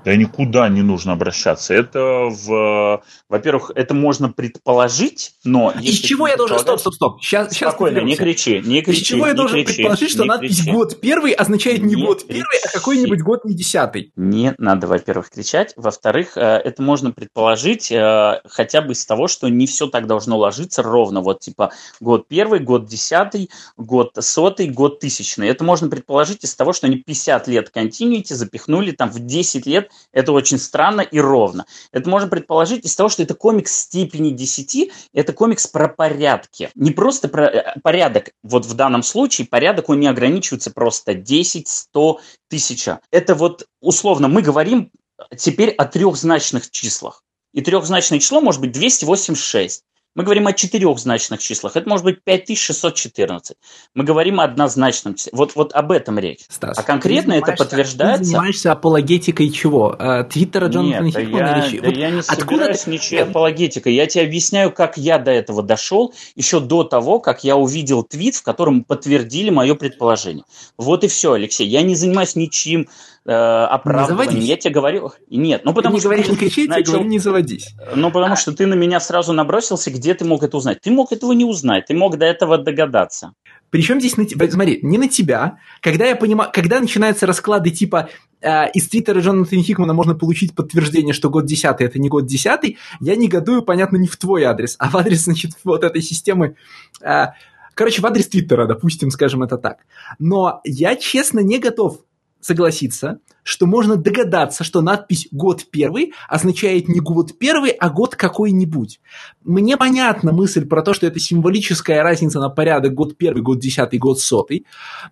Да никуда не нужно обращаться. Это, в, во-первых, это можно предположить, но... Из чего я должен... Стоп, стоп, стоп. Сейчас, Спокойно, сейчас не кричи, не кричи. Из чего я должен кричи, предположить, что надпись кричи. «Год первый» означает не, не год кричи. первый, а какой-нибудь год не десятый? Не надо, во-первых, кричать. Во-вторых, э, это можно предположить э, хотя бы из того, что не все так должно ложиться ровно. Вот типа год первый, год десятый, год сотый, год тысячный. Это можно предположить из того, что они 50 лет континуити запихнули там в 10 лет это очень странно и ровно. Это можно предположить из того, что это комикс степени 10, это комикс про порядки. Не просто про э, порядок, вот в данном случае порядок, он не ограничивается просто 10, 100, 1000. Это вот условно мы говорим теперь о трехзначных числах. И трехзначное число может быть 286. Мы говорим о четырехзначных числах. Это может быть 5614. Мы говорим о однозначном числе. Вот, вот об этом речь. Стас, а конкретно это подтверждается... Ты занимаешься апологетикой чего? Э, Твиттера Джонатана Нет, Хикмана? Я, или... да вот я не откуда собираюсь ничьей апологетикой. Я тебе объясняю, как я до этого дошел, еще до того, как я увидел твит, в котором подтвердили мое предположение. Вот и все, Алексей. Я не занимаюсь ничьим э, оправдыванием. Я тебе говорю... Нет, ну потому не что... говоришь, не кричи, начал... говорю, не заводись. Ну потому а... что ты на меня сразу набросился, где ты мог это узнать? Ты мог этого не узнать, ты мог до этого догадаться. Причем здесь на тебя, смотри, не на тебя. Когда я понимаю, когда начинаются расклады типа э, из твиттера Джонатана Хикмана можно получить подтверждение, что год 10 это не год 10, я негодую, понятно, не в твой адрес, а в адрес, значит, вот этой системы. Э, короче, в адрес твиттера, допустим, скажем это так. Но я, честно, не готов согласиться, что можно догадаться, что надпись «год первый» означает не год первый, а год какой-нибудь. Мне понятна мысль про то, что это символическая разница на порядок год первый, год десятый, год сотый.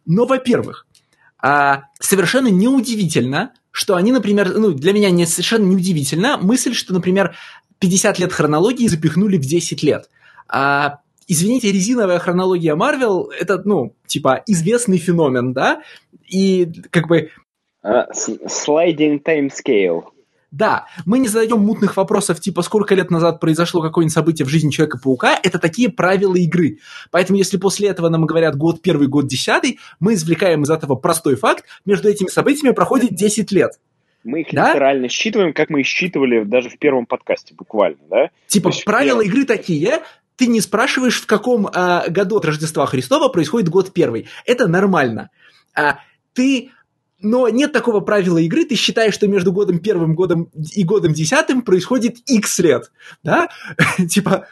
Но, во-первых, а, совершенно неудивительно, что они, например, ну, для меня не совершенно неудивительно мысль, что, например, 50 лет хронологии запихнули в 10 лет. А, извините, резиновая хронология Марвел – это, ну, типа, известный феномен, да? И как бы... Uh, sliding time scale. Да, мы не задаем мутных вопросов, типа, сколько лет назад произошло какое-нибудь событие в жизни Человека-паука, это такие правила игры. Поэтому, если после этого нам говорят год первый, год десятый, мы извлекаем из этого простой факт, между этими событиями проходит 10 лет. Мы их да? литерально считываем, как мы считывали даже в первом подкасте, буквально, да? Типа, правила игры такие, ты не спрашиваешь, в каком а, году от Рождества Христова происходит год первый. Это нормально. А, ты но нет такого правила игры, ты считаешь, что между годом первым годом и годом десятым происходит X лет, да? [LAUGHS] типа,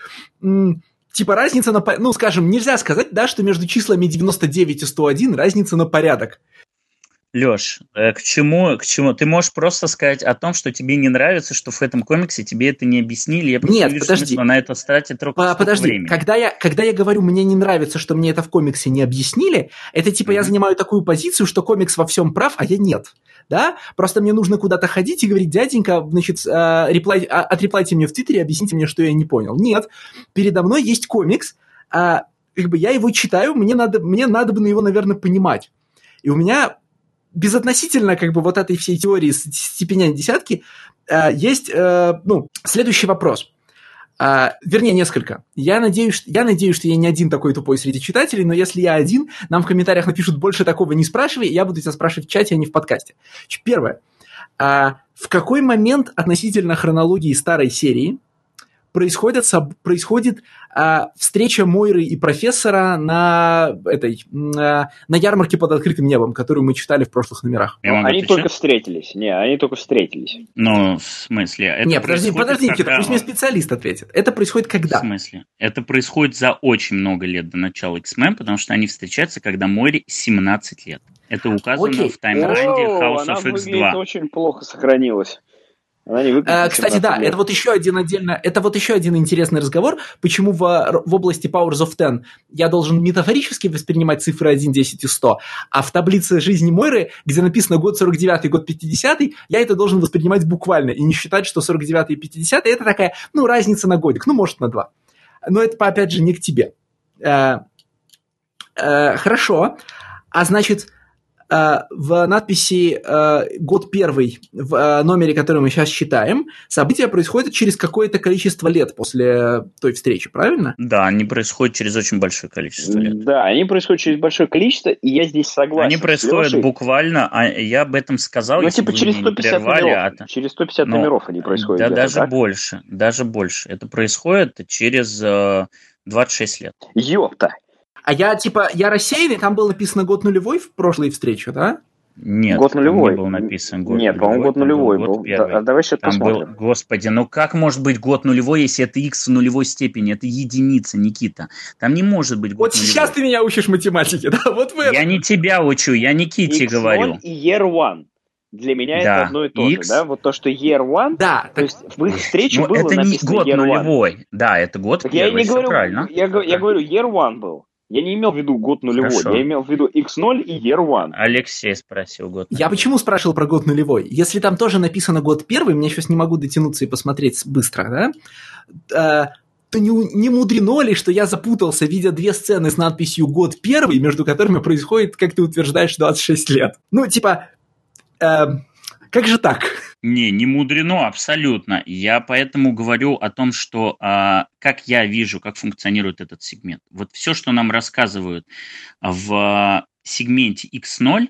типа разница на... Ну, скажем, нельзя сказать, да, что между числами 99 и 101 разница на порядок. Леш, э, к чему, к чему? Ты можешь просто сказать о том, что тебе не нравится, что в этом комиксе тебе это не объяснили. Я Нет, вижу подожди. на это тратить только Подожди, времени. Когда я, когда я говорю, мне не нравится, что мне это в комиксе не объяснили, это типа mm-hmm. я занимаю такую позицию, что комикс во всем прав, а я нет. Да? Просто мне нужно куда-то ходить и говорить, дяденька, значит, э, реплай, а, отреплайте мне в Твиттере, объясните мне, что я не понял. Нет, передо мной есть комикс, а, как бы я его читаю, мне надо, мне надо бы его, наверное, понимать. И у меня безотносительно как бы вот этой всей теории степеня десятки, э, есть, э, ну, следующий вопрос. А, вернее, несколько. Я надеюсь, я надеюсь, что я не один такой тупой среди читателей, но если я один, нам в комментариях напишут больше такого не спрашивай, я буду тебя спрашивать в чате, а не в подкасте. Первое. А, в какой момент относительно хронологии старой серии происходит, происходит а, встреча Мойры и профессора на этой на, на ярмарке под открытым небом, которую мы читали в прошлых номерах. Они только встретились. Не, они только встретились. Ну, в смысле? Это Не, подожди, подожди, когда... Никита, пусть мне специалист ответит. Это происходит когда? В смысле? Это происходит за очень много лет до начала X-Men, потому что они встречаются, когда Мойре 17 лет. Это указано Окей. в таймлайне House of X2. Она очень плохо сохранилась. Она не выглядит, Кстати, да, это вот еще один отдельно, это вот еще один интересный разговор, почему в, в области Powers of Ten я должен метафорически воспринимать цифры 1, 10 и 100, а в таблице жизни Мойры, где написано год 49 год 50 я это должен воспринимать буквально и не считать, что 49 и 50 это такая, ну, разница на годик, ну, может, на два. Но это, опять же, не к тебе. Э, э, хорошо. А значит, в надписи э, «Год первый» в э, номере, который мы сейчас читаем, события происходят через какое-то количество лет после той встречи, правильно? Да, они происходят через очень большое количество лет. Да, они происходят через большое количество, и я здесь согласен. Они происходят Лешей. буквально, а я об этом сказал, ну, типа через 150 прервали, номеров. А... Через 150 Но, номеров они происходят. Да, даже так? больше, даже больше. Это происходит через 26 лет. Ёпта! А я, типа, я рассеянный, там было написано год нулевой в прошлой встрече, да? Нет, год нулевой. не был написан год Нет, по-моему, год нулевой был. Год первый. Да, давай сейчас там посмотрим. Был, господи, ну как может быть год нулевой, если это x в нулевой степени? Это единица, Никита. Там не может быть год Вот нулевой. сейчас ты меня учишь математике, [LAUGHS] да? Вот в Я не тебя учу, я Никите X1 говорю. и year one. Для меня да. это одно и то X... же, да? Вот то, что year one, да, то есть в их встрече ну, было это не написано год year нулевой. One. Да, это год так первый, я не говорю, правильно. Я, я говорю, year one был. Я не имел в виду год нулевой, Хорошо. я имел в виду X0 и Year One. Алексей спросил год нулевой. Я почему спрашивал про год нулевой? Если там тоже написано год первый, мне сейчас не могу дотянуться и посмотреть быстро, да? А, то не, не мудрено ли, что я запутался, видя две сцены с надписью «Год первый», между которыми происходит, как ты утверждаешь, 26 лет. Ну, типа, э, как же так? Не, не мудрено абсолютно. Я поэтому говорю о том, что а, как я вижу, как функционирует этот сегмент. Вот все, что нам рассказывают в сегменте X0,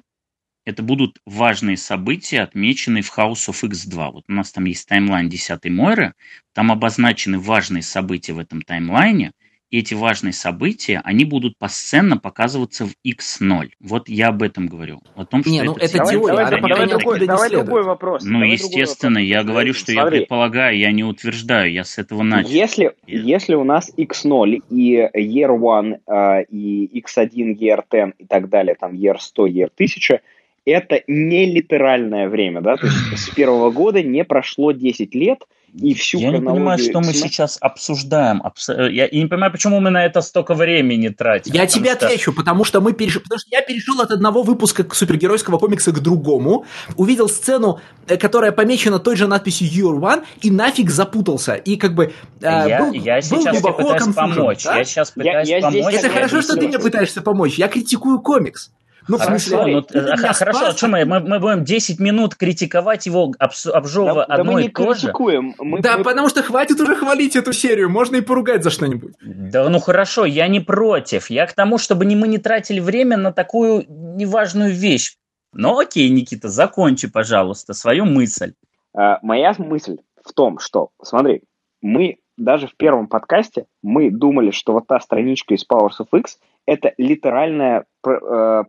это будут важные события, отмеченные в House of X2. Вот у нас там есть таймлайн 10 Мойры, там обозначены важные события в этом таймлайне – эти важные события, они будут посценно показываться в X0. Вот я об этом говорю. О том, что не, ну это давай, теория, давай, давай, другой, давай другой вопрос. Ну, давай естественно, я говорю, что Смотри. я предполагаю, я не утверждаю, я с этого начал. Если, если у нас X0 и Year 1, uh, и X1, Year 10 и так далее, там Year 100, Year 1000, это не литеральное время, да, то есть с первого года не прошло 10 лет – и всю Я не понимаю, что мы сейчас обсуждаем. Э, я, я не понимаю, почему мы на это столько времени тратим. Я тебе что... отвечу, потому что мы перешли, потому что я перешел от одного выпуска супергеройского комикса к другому, увидел сцену, э, которая помечена той же надписью Year One, и нафиг запутался. И как бы э, я, был, я сейчас был тебе пытаюсь конфужен, помочь. Да? Я сейчас пытаюсь я, я помочь. Это хорошо, что ты мне пытаешься помочь. Я критикую комикс. Ну, хорошо, смысле, ну, ты, хорошо, спас, что мы, мы, мы будем 10 минут критиковать его, обжевывая да, одно да и то же? Мы, да, мы... потому что хватит уже хвалить эту серию, можно и поругать за что-нибудь. Да, ну хорошо, я не против. Я к тому, чтобы не, мы не тратили время на такую неважную вещь. Ну окей, Никита, закончи, пожалуйста, свою мысль. А, моя мысль в том, что, смотри, мы даже в первом подкасте мы думали, что вот та страничка из Powers of X это литеральная, э,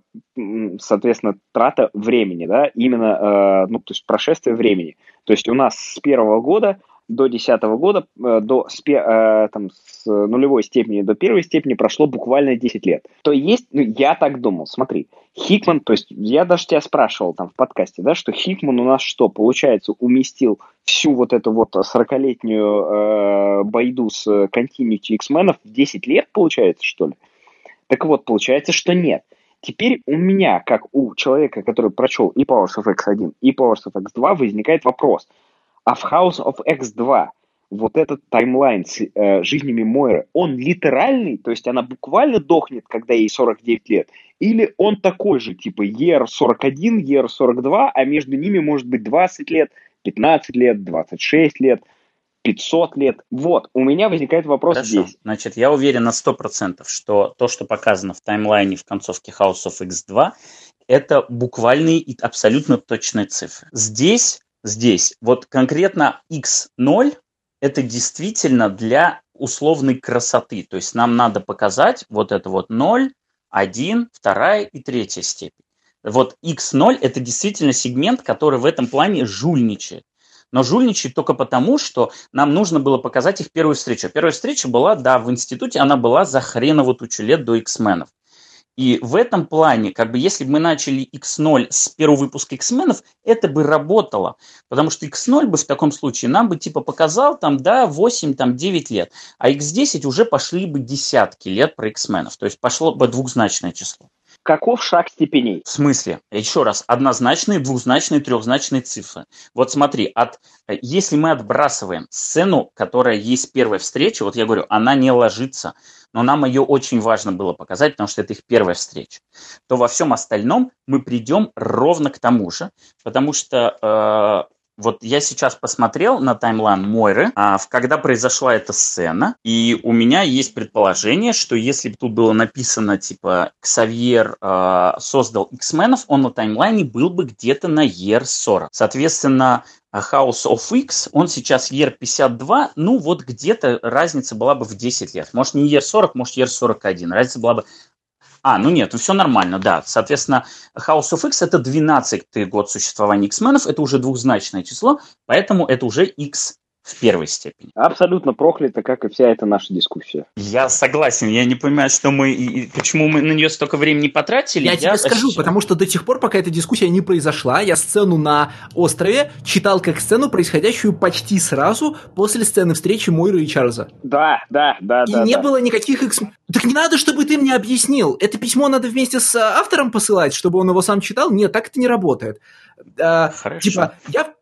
соответственно, трата времени, да, именно, э, ну, то есть прошествие времени. То есть у нас с первого года до десятого года, э, до, там, с нулевой степени до первой степени прошло буквально 10 лет. То есть, ну, я так думал, смотри, Хикман, то есть я даже тебя спрашивал там в подкасте, да, что Хикман у нас что, получается, уместил всю вот эту вот 40-летнюю э, байду с Continuity X-менов в 10 лет, получается, что ли? Так вот, получается, что нет. Теперь у меня, как у человека, который прочел и Powers of X1, и Powers of X2, возникает вопрос. А в House of X2 вот этот таймлайн с э, жизнями Мойры, он литеральный, то есть она буквально дохнет, когда ей 49 лет, или он такой же, типа ER41, ER42, а между ними может быть 20 лет, 15 лет, 26 лет. 500 лет. Вот, у меня возникает вопрос Хорошо. здесь. Значит, я уверен на 100%, что то, что показано в таймлайне в концовке House of X2, это буквальные и абсолютно точные цифры. Здесь, здесь, вот конкретно X0 это действительно для условной красоты. То есть нам надо показать вот это вот 0, 1, 2 и 3 степень. Вот x0 это действительно сегмент, который в этом плане жульничает. Но жульничает только потому, что нам нужно было показать их первую встречу. Первая встреча была, да, в институте, она была за хреново тучу лет до X-менов. И в этом плане, как бы, если бы мы начали X0 с первого выпуска X-менов, это бы работало. Потому что X0 бы в таком случае нам бы типа показал там, да, 8, там, 9 лет. А X10 уже пошли бы десятки лет про X-менов. То есть пошло бы двухзначное число. Каков шаг степеней? В смысле? Еще раз, однозначные, двухзначные, трехзначные цифры. Вот смотри, от, если мы отбрасываем сцену, которая есть первая встреча, вот я говорю, она не ложится, но нам ее очень важно было показать, потому что это их первая встреча, то во всем остальном мы придем ровно к тому же, потому что э, вот я сейчас посмотрел на таймлайн Мойры, а, когда произошла эта сцена, и у меня есть предположение, что если бы тут было написано, типа, Ксавьер а, создал X-менов, он на таймлайне был бы где-то на ER40. Соответственно, House of X, он сейчас ER52, ну вот где-то разница была бы в 10 лет. Может не ER40, может ER41. Разница была бы а, ну нет, ну все нормально, да. Соответственно, House of X это 12-й год существования X-менов, это уже двухзначное число, поэтому это уже X в первой степени. Абсолютно проклято, как и вся эта наша дискуссия. Я согласен. Я не понимаю, что мы и почему мы на нее столько времени потратили. Я, я тебе скажу, ощущаю... потому что до тех пор, пока эта дискуссия не произошла, я сцену на острове читал как сцену, происходящую почти сразу после сцены встречи Мойры и Чарльза. Да, да, да. И да, не да. было никаких экс... Так не надо, чтобы ты мне объяснил. Это письмо надо вместе с автором посылать, чтобы он его сам читал. Нет, так это не работает. А, Хорошо. Типа, я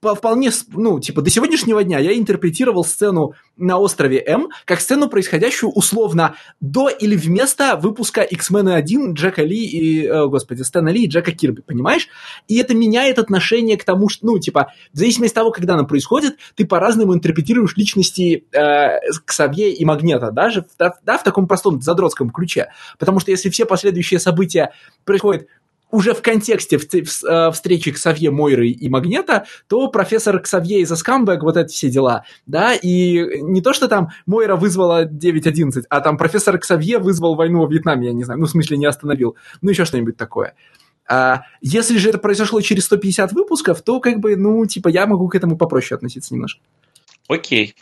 вполне, ну, типа, до сегодняшнего дня я интерпретировал сцену на острове М как сцену, происходящую условно до или вместо выпуска X-Men 1 Джека Ли и, о, господи, Стэна Ли и Джека Кирби, понимаешь? И это меняет отношение к тому, что, ну, типа, в зависимости от того, когда оно происходит, ты по-разному интерпретируешь личности э, Ксавье и Магнета, даже да, да, в таком простом задротском ключе. Потому что если все последующие события происходят уже в контексте э, встречи Ксавье Мойры и Магнета, то профессор Ксавье из Аскамбек, вот эти все дела, да, и не то, что там Мойра вызвала 9.11, а там профессор Ксавье вызвал войну во Вьетнаме, я не знаю, ну, в смысле, не остановил, ну, еще что-нибудь такое. А если же это произошло через 150 выпусков, то как бы, ну, типа, я могу к этому попроще относиться немножко. Окей.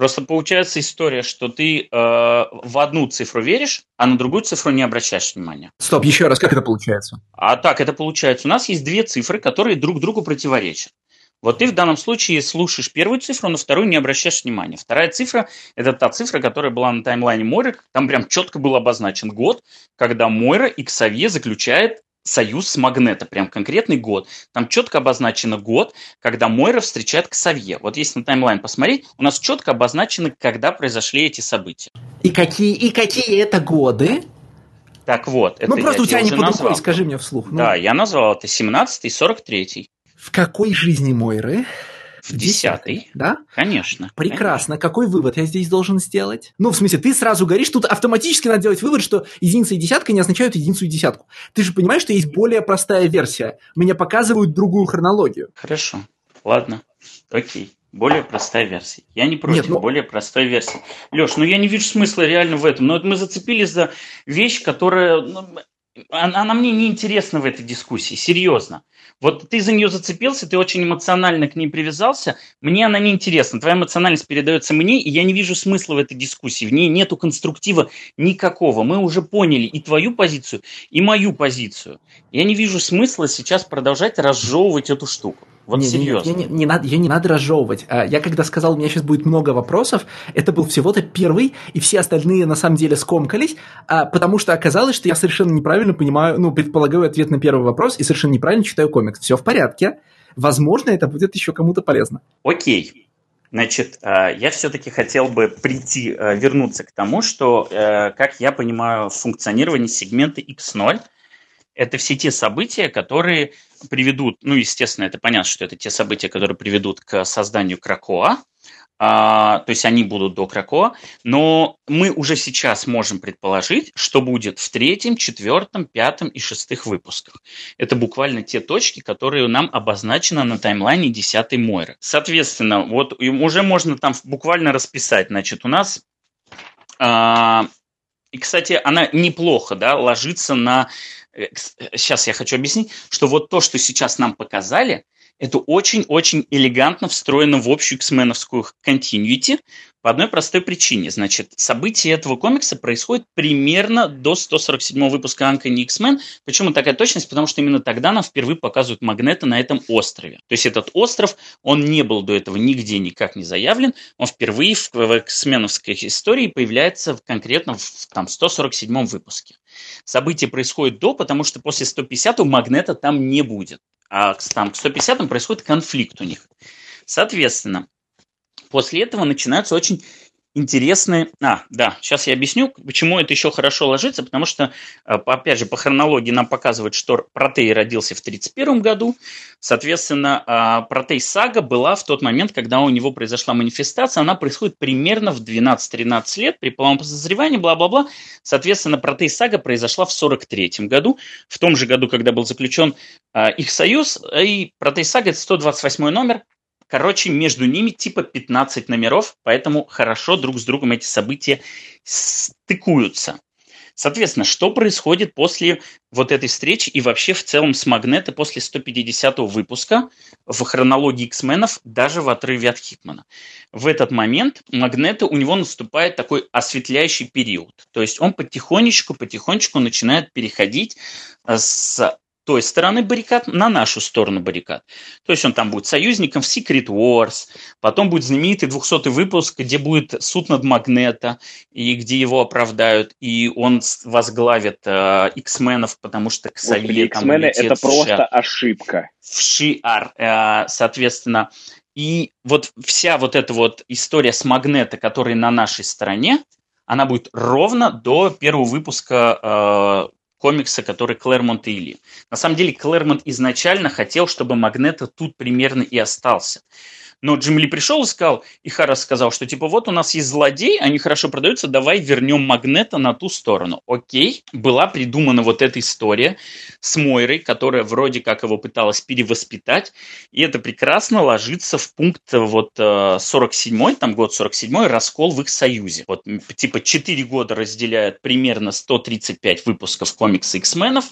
Просто получается история, что ты э, в одну цифру веришь, а на другую цифру не обращаешь внимания. Стоп, еще раз, как это получается? А так это получается. У нас есть две цифры, которые друг другу противоречат. Вот ты в данном случае слушаешь первую цифру, на вторую не обращаешь внимания. Вторая цифра – это та цифра, которая была на таймлайне Мойры. Там прям четко был обозначен год, когда Мойра и Ксавье заключает союз с Магнето, прям конкретный год. Там четко обозначено год, когда Мойра встречает Ксавье. Вот если на таймлайн посмотреть, у нас четко обозначено, когда произошли эти события. И какие, и какие это годы? Так вот, ну, это Ну просто у тебя не под рукой, скажи мне вслух. Ну. Да, я назвал это 17 и 43. В какой жизни Мойры? В десятый. Да? Конечно. Прекрасно. Конечно. Какой вывод я здесь должен сделать? Ну, в смысле, ты сразу говоришь, тут автоматически надо делать вывод, что единица и десятка не означают единицу и десятку. Ты же понимаешь, что есть более простая версия. Мне показывают другую хронологию. Хорошо. Ладно. Окей. Более простая версия. Я не против Нет, ну... более простой версии. Леш, ну я не вижу смысла реально в этом. Но вот мы зацепились за вещь, которая... Ну, она, она мне не интересна в этой дискуссии, серьезно. Вот ты за нее зацепился, ты очень эмоционально к ней привязался, мне она не интересна. Твоя эмоциональность передается мне, и я не вижу смысла в этой дискуссии. В ней нету конструктива никакого. Мы уже поняли и твою позицию, и мою позицию. Я не вижу смысла сейчас продолжать разжевывать эту штуку. Вот не, серьезно. Не, не, не, надо, ее не надо разжевывать. А, я когда сказал, у меня сейчас будет много вопросов, это был всего-то первый, и все остальные на самом деле скомкались, а, потому что оказалось, что я совершенно неправильно понимаю, ну, предполагаю ответ на первый вопрос и совершенно неправильно читаю комикс. Все в порядке. Возможно, это будет еще кому-то полезно. Окей. Значит, а, я все-таки хотел бы прийти, вернуться к тому, что, э, как я понимаю, функционирование сегмента X0 – это все те события, которые приведут, ну, естественно, это понятно, что это те события, которые приведут к созданию Кракоа, а, то есть они будут до Кракоа, но мы уже сейчас можем предположить, что будет в третьем, четвертом, пятом и шестых выпусках. Это буквально те точки, которые нам обозначены на таймлайне 10 Мойры. Соответственно, вот уже можно там буквально расписать. Значит, у нас а, и, кстати, она неплохо да, ложится на... Сейчас э, я хочу объяснить, что вот то, что сейчас нам показали – это очень-очень элегантно встроено в общую X-меновскую continuity по одной простой причине. Значит, события этого комикса происходят примерно до 147 выпуска Uncanny X-Men. Почему такая точность? Потому что именно тогда нам впервые показывают Магнета на этом острове. То есть этот остров, он не был до этого нигде никак не заявлен. Он впервые в, в X-меновской истории появляется конкретно в там, 147 выпуске. События происходят до, потому что после 150 Магнета там не будет а там, к 150 происходит конфликт у них. Соответственно, после этого начинаются очень интересные... А, да, сейчас я объясню, почему это еще хорошо ложится, потому что, э, опять же, по хронологии нам показывают, что Протей родился в 1931 году, соответственно, а, Протей Сага была в тот момент, когда у него произошла манифестация, она происходит примерно в 12-13 лет. При полном подозревании, бла-бла-бла, соответственно, Протей Сага произошла в 1943 году, в том же году, когда был заключен а, их союз, и Протей Сага – это 128 номер, Короче, между ними типа 15 номеров, поэтому хорошо друг с другом эти события стыкуются. Соответственно, что происходит после вот этой встречи и вообще в целом с Магнета после 150 выпуска в хронологии X-менов, даже в отрыве от Хикмана. В этот момент Магнета у него наступает такой осветляющий период. То есть он потихонечку, потихонечку начинает переходить с той стороны баррикад на нашу сторону баррикад. То есть он там будет союзником в Secret Wars, потом будет знаменитый 200 выпуск, где будет суд над Магнета, и где его оправдают, и он возглавит э, X-менов, потому что к Савье там это просто ошибка. В Шиар, э, соответственно. И вот вся вот эта вот история с Магнета, который на нашей стороне, она будет ровно до первого выпуска э, комикса, который Клэрмонт и Ли. На самом деле Клэрмонт изначально хотел, чтобы Магнета тут примерно и остался. Но Джим Ли пришел и сказал, и Харрис сказал, что типа вот у нас есть злодей, они хорошо продаются, давай вернем Магнета на ту сторону. Окей, была придумана вот эта история с Мойрой, которая вроде как его пыталась перевоспитать, и это прекрасно ложится в пункт вот 47-й, э, там год 47-й, раскол в их союзе. Вот типа 4 года разделяют примерно 135 выпусков комикса X-менов,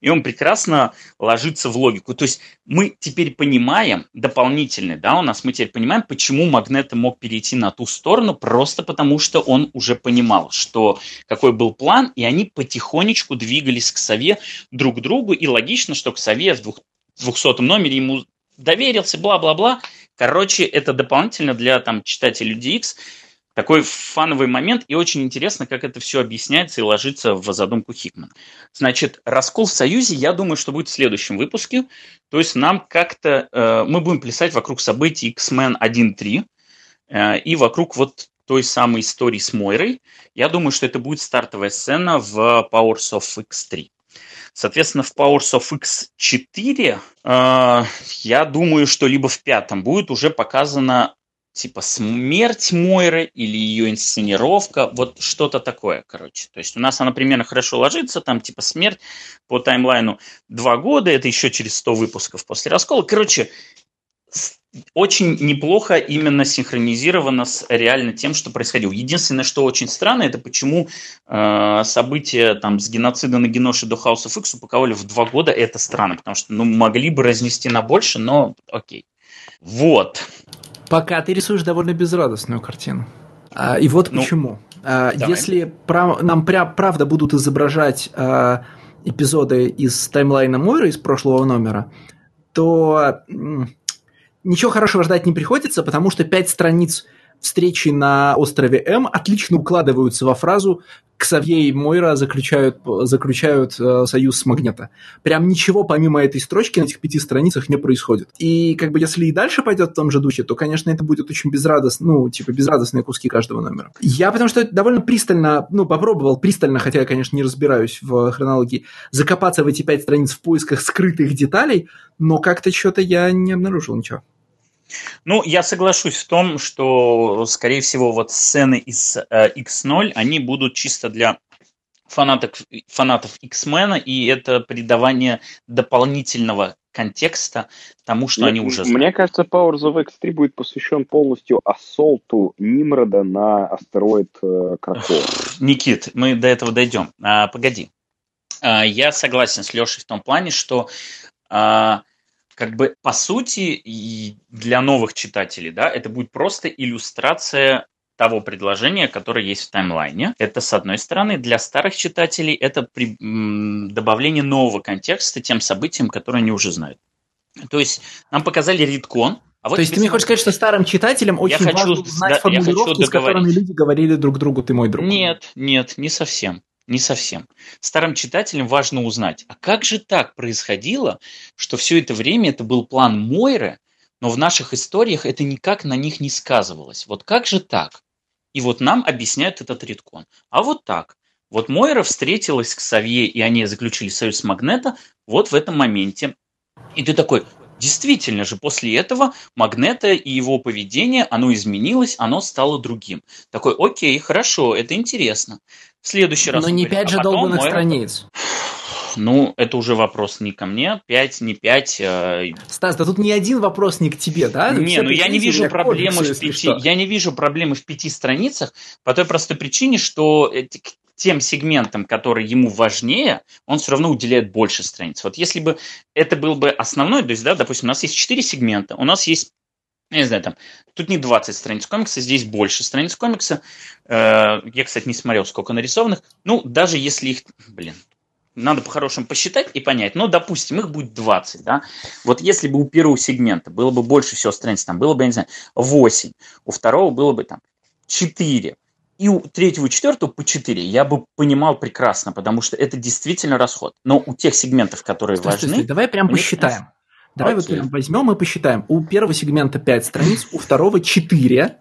и он прекрасно ложится в логику. То есть мы теперь понимаем, дополнительно, да, у нас мы теперь понимаем, почему Магнета мог перейти на ту сторону, просто потому что он уже понимал, что какой был план, и они потихонечку двигались к Сове друг к другу, и логично, что к Сове в 200 номере ему доверился, бла-бла-бла. Короче, это дополнительно для там, читателей Люди такой фановый момент, и очень интересно, как это все объясняется и ложится в задумку Хикмана. Значит, раскол в Союзе, я думаю, что будет в следующем выпуске. То есть нам как-то, э, мы будем плясать вокруг событий X-Men 1.3 э, и вокруг вот той самой истории с Мойрой. Я думаю, что это будет стартовая сцена в Powers of X3. Соответственно, в Powers of X4 э, я думаю, что либо в пятом будет уже показана типа смерть Мойры или ее инсценировка, вот что-то такое, короче. То есть у нас она примерно хорошо ложится, там типа смерть по таймлайну два года, это еще через 100 выпусков после раскола. Короче, очень неплохо именно синхронизировано с реально тем, что происходило. Единственное, что очень странно, это почему э, события там, с геноцида на Геноше до House of X упаковали в два года. Это странно, потому что ну, могли бы разнести на больше, но окей. Вот. Пока ты рисуешь довольно безрадостную картину. А, и вот ну, почему. А, если прав, нам пря, правда будут изображать а, эпизоды из таймлайна Мойры из прошлого номера, то ничего хорошего ждать не приходится, потому что пять страниц встречи на острове М отлично укладываются во фразу Ксавье и Мойра заключают, заключают э, союз с Магнета. Прям ничего помимо этой строчки на этих пяти страницах не происходит. И как бы если и дальше пойдет в том же духе, то, конечно, это будет очень безрадостно, ну, типа безрадостные куски каждого номера. Я потому что довольно пристально, ну, попробовал пристально, хотя я, конечно, не разбираюсь в хронологии, закопаться в эти пять страниц в поисках скрытых деталей, но как-то что-то я не обнаружил ничего. Ну, я соглашусь в том, что, скорее всего, вот сцены из э, X0, они будут чисто для фанатов, фанатов X-Men, и это придавание дополнительного контекста тому, что мне, они уже знают. Мне кажется, Powers of X3 будет посвящен полностью ассолту Нимрода на астероид э, Кракова. Никит, мы до этого дойдем. А, погоди. А, я согласен с Лешей в том плане, что а, как бы по сути и для новых читателей, да, это будет просто иллюстрация того предложения, которое есть в таймлайне. Это с одной стороны. Для старых читателей это при, м, добавление нового контекста тем событиям, которые они уже знают. То есть нам показали редкон, а вот То есть ты мне хочешь сказать, что старым читателям очень я важно хочу, знать да, формулировки, с которыми люди говорили друг другу «ты мой друг»? Нет, нет, не совсем. Не совсем. Старым читателям важно узнать, а как же так происходило, что все это время это был план Мойры, но в наших историях это никак на них не сказывалось. Вот как же так? И вот нам объясняют этот редкон. А вот так. Вот Мойра встретилась к Савье, и они заключили союз Магнета вот в этом моменте. И ты такой, Действительно же, после этого Магнета и его поведение, оно изменилось, оно стало другим. Такой, окей, хорошо, это интересно. В следующий раз... Но не пять же а долбанных мой... страниц. Ну, это уже вопрос не ко мне, пять, не пять. Э... Стас, да тут не один вопрос не к тебе, да? Не, ну я не вижу проблемы в пяти, я не вижу проблемы в пяти страницах по той простой причине, что тем сегментам, которые ему важнее, он все равно уделяет больше страниц. Вот если бы это был бы основной, то есть, да, допустим, у нас есть 4 сегмента, у нас есть я не знаю, там, тут не 20 страниц комикса, здесь больше страниц комикса. Э, я, кстати, не смотрел, сколько нарисованных. Ну, даже если их, блин, надо по-хорошему посчитать и понять. Но, допустим, их будет 20, да. Вот если бы у первого сегмента было бы больше всего страниц, там было бы, я не знаю, 8, у второго было бы там 4, и у третьего и четвертого по 4 я бы понимал прекрасно, потому что это действительно расход. Но у тех сегментов, которые стой, важны... Стой, стой, давай прям посчитаем. Нас... Давай Окей. вот прям возьмем и посчитаем. У первого сегмента 5 страниц, у второго 4,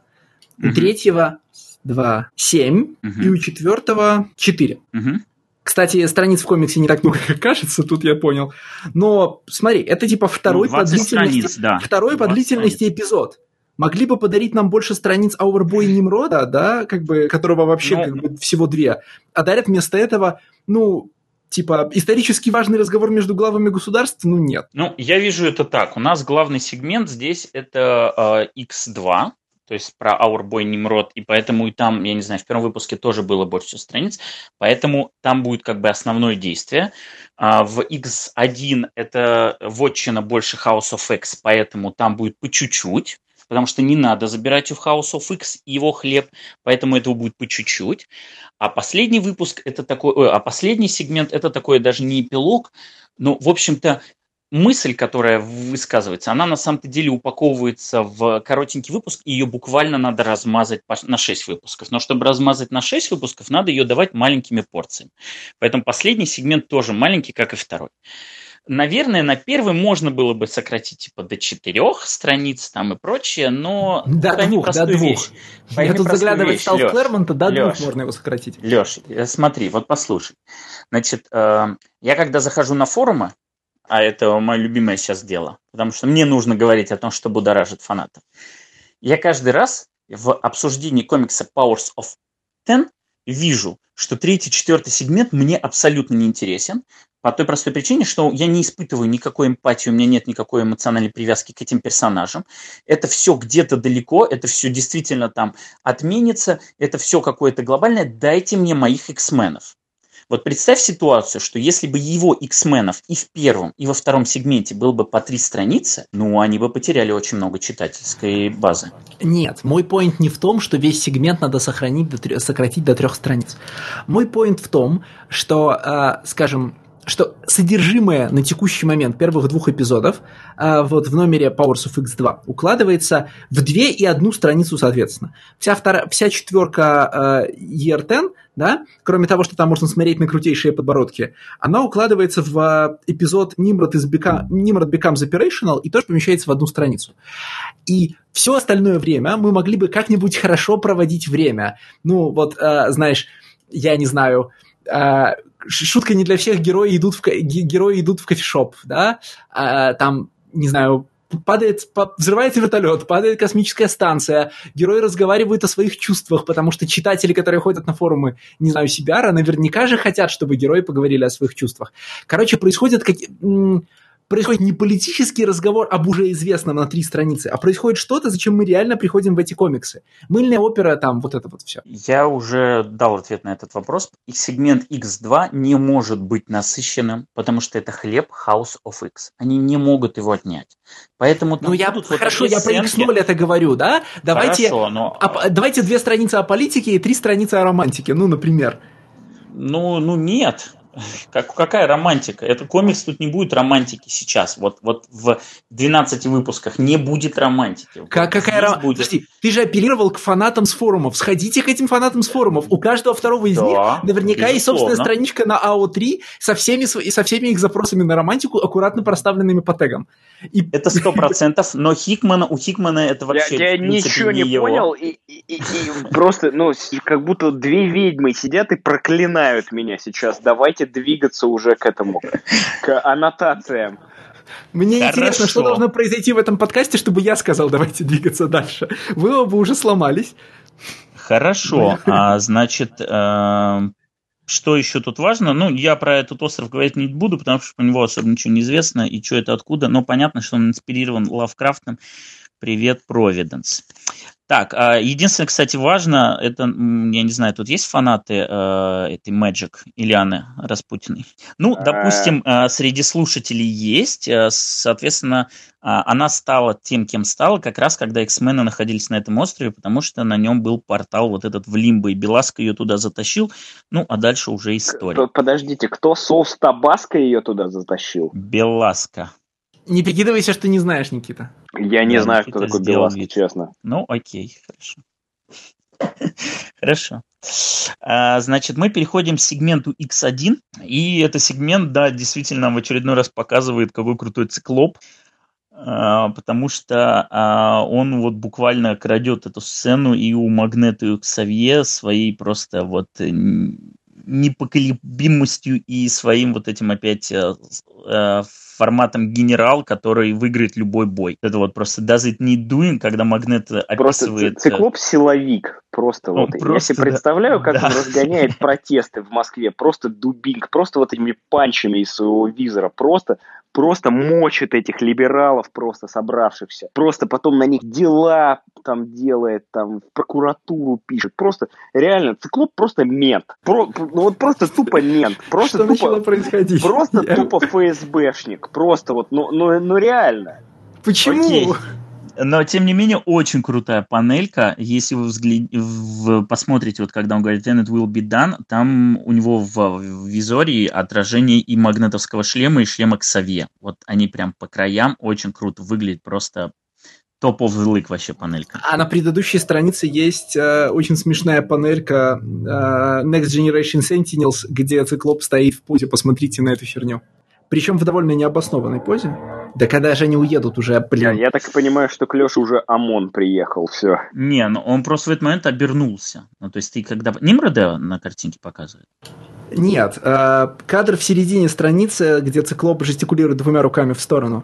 у третьего 2, 7, и у четвертого 4. Кстати, страниц в комиксе не так много, как кажется, тут я понял. Но смотри, это типа второй ну, по длительности, страниц, да. второй по длительности эпизод могли бы подарить нам больше страниц Ауэрбой и Немрода, да, как бы, которого вообще Но... Ну. как бы, всего две, а дарят вместо этого, ну, типа, исторически важный разговор между главами государств, ну, нет. Ну, я вижу это так. У нас главный сегмент здесь это э, X2, то есть про Аурбой Немрод, и поэтому и там, я не знаю, в первом выпуске тоже было больше страниц, поэтому там будет как бы основное действие. А в X1 это вотчина больше House of X, поэтому там будет по чуть-чуть потому что не надо забирать у House of X его хлеб, поэтому этого будет по чуть-чуть. А последний выпуск это такой, ой, а последний сегмент это такой даже не эпилог, но, в общем-то, мысль, которая высказывается, она на самом-то деле упаковывается в коротенький выпуск, и ее буквально надо размазать на 6 выпусков. Но чтобы размазать на 6 выпусков, надо ее давать маленькими порциями. Поэтому последний сегмент тоже маленький, как и второй. Наверное, на первый можно было бы сократить типа до четырех страниц там и прочее, но до двух, до двух. Вещь. Я тут заглядывать стал в Клэрмонта, до Леш, двух можно его сократить. Леш, э, смотри, вот послушай. Значит, э, я когда захожу на форумы, а это мое любимое сейчас дело, потому что мне нужно говорить о том, что будоражит фанатов. Я каждый раз в обсуждении комикса Powers of Ten вижу, что третий, четвертый сегмент мне абсолютно не интересен, по той простой причине, что я не испытываю никакой эмпатии, у меня нет никакой эмоциональной привязки к этим персонажам. Это все где-то далеко, это все действительно там отменится, это все какое-то глобальное. Дайте мне моих X-менов. Вот представь ситуацию, что если бы его X-менов и в первом, и во втором сегменте было бы по три страницы, ну, они бы потеряли очень много читательской базы. Нет, мой поинт не в том, что весь сегмент надо сохранить, до, сократить до трех страниц. Мой поинт в том, что, э, скажем, что содержимое на текущий момент первых двух эпизодов э, вот в номере Powers of X2 укладывается в две и одну страницу соответственно. Вся, вторая, вся четверка э, ER10, да, кроме того, что там можно смотреть на крутейшие подбородки, она укладывается в э, эпизод Nimrod, is Become, Nimrod Becomes Operational и тоже помещается в одну страницу. И все остальное время мы могли бы как-нибудь хорошо проводить время. Ну, вот, э, знаешь, я не знаю, э, шутка не для всех, герои идут в, герои идут в кофешоп, да, а, там, не знаю, падает, взрывается вертолет, падает космическая станция, герои разговаривают о своих чувствах, потому что читатели, которые ходят на форумы, не знаю, Сибиара, наверняка же хотят, чтобы герои поговорили о своих чувствах. Короче, происходят какие происходит не политический разговор об уже известном на три страницы, а происходит что-то, зачем мы реально приходим в эти комиксы. Мыльная опера, там, вот это вот все. Я уже дал ответ на этот вопрос. И сегмент X2 не может быть насыщенным, потому что это хлеб House of X. Они не могут его отнять. Поэтому ну, я, вот хорошо, я про X0 это говорю, да? Давайте, хорошо, но... а, давайте две страницы о политике и три страницы о романтике, ну, например. Ну, ну нет. Как, какая романтика? Это комикс, тут не будет романтики сейчас. Вот, вот в 12 выпусках не будет романтики. Как, какая романтика? Будет... Подожди, ты же апеллировал к фанатам с форумов. Сходите к этим фанатам с форумов. У каждого второго из да, них наверняка безусловно. есть собственная страничка на АО3 со всеми, со всеми их запросами на романтику, аккуратно проставленными по тегам. И... Это сто процентов, но Хикмана, у Хикмана это вообще Я, я ничего не, не понял, и, и, и, и просто, ну, как будто две ведьмы сидят и проклинают меня сейчас. Давайте двигаться уже к этому, к аннотациям. Мне Хорошо. интересно, что должно произойти в этом подкасте, чтобы я сказал, давайте двигаться дальше. Вы оба уже сломались. Хорошо, а, значит, э, что еще тут важно? Ну, я про этот остров говорить не буду, потому что про него особо ничего не известно, и что это откуда, но понятно, что он инспирирован Лавкрафтом. Привет, Провиденс. Так, а, единственное, кстати, важно, это, я не знаю, тут есть фанаты э, этой Magic Ильяны Распутиной? Ну, э. допустим, э, среди слушателей есть, э, соответственно, она стала тем, кем стала, как раз когда X-мены находились на этом острове, потому что на нем был портал вот этот в Лимбо, и Беласка ее туда затащил, ну, а дальше уже история. Подождите, кто соус Табаско ее туда затащил? Беласка. Не прикидывайся, что не знаешь, Никита. Я не да, знаю, кто такой Беласки, честно. Ну, окей, хорошо. [LAUGHS] Хорошо. А, значит, мы переходим к сегменту X1. И это сегмент, да, действительно в очередной раз показывает, какой крутой циклоп. А, потому что а, он вот буквально крадет эту сцену и у Магнета и у Ксавье своей просто вот непоколебимостью и своим вот этим опять э, э, форматом генерал, который выиграет любой бой. Это вот просто does it need doing, когда Магнет описывает... Просто циклоп-силовик. Просто он вот. Просто, я себе представляю, как да. он разгоняет [LAUGHS] протесты в Москве. Просто дубинг, просто вот этими панчами из своего визора. Просто просто мочит этих либералов, просто собравшихся. Просто потом на них дела там делает, там в прокуратуру пишет. Просто реально, циклоп просто мент. Про, ну вот просто тупо мент. Просто Что тупо, начало происходить? Просто Я... тупо ФСБшник. Просто вот, ну, ну, ну реально. Почему? Окей. Но, тем не менее, очень крутая панелька. Если вы взгляд... в... посмотрите, вот когда он говорит «And it will be done», там у него в, в визории отражение и магнитовского шлема, и шлема Ксавье. Вот они прям по краям очень круто выглядят, просто топ league вообще панелька. А на предыдущей странице есть э, очень смешная панелька э, Next Generation Sentinels, где циклоп стоит в позе. Посмотрите на эту херню. Причем в довольно необоснованной позе. Да когда же они уедут уже, блин? Я, я так понимаю, что к Леше уже ОМОН приехал, все. Не, ну он просто в этот момент обернулся. Ну, то есть ты когда... Нимрода на картинке показывает? Нет, э, кадр в середине страницы, где циклоп жестикулирует двумя руками в сторону.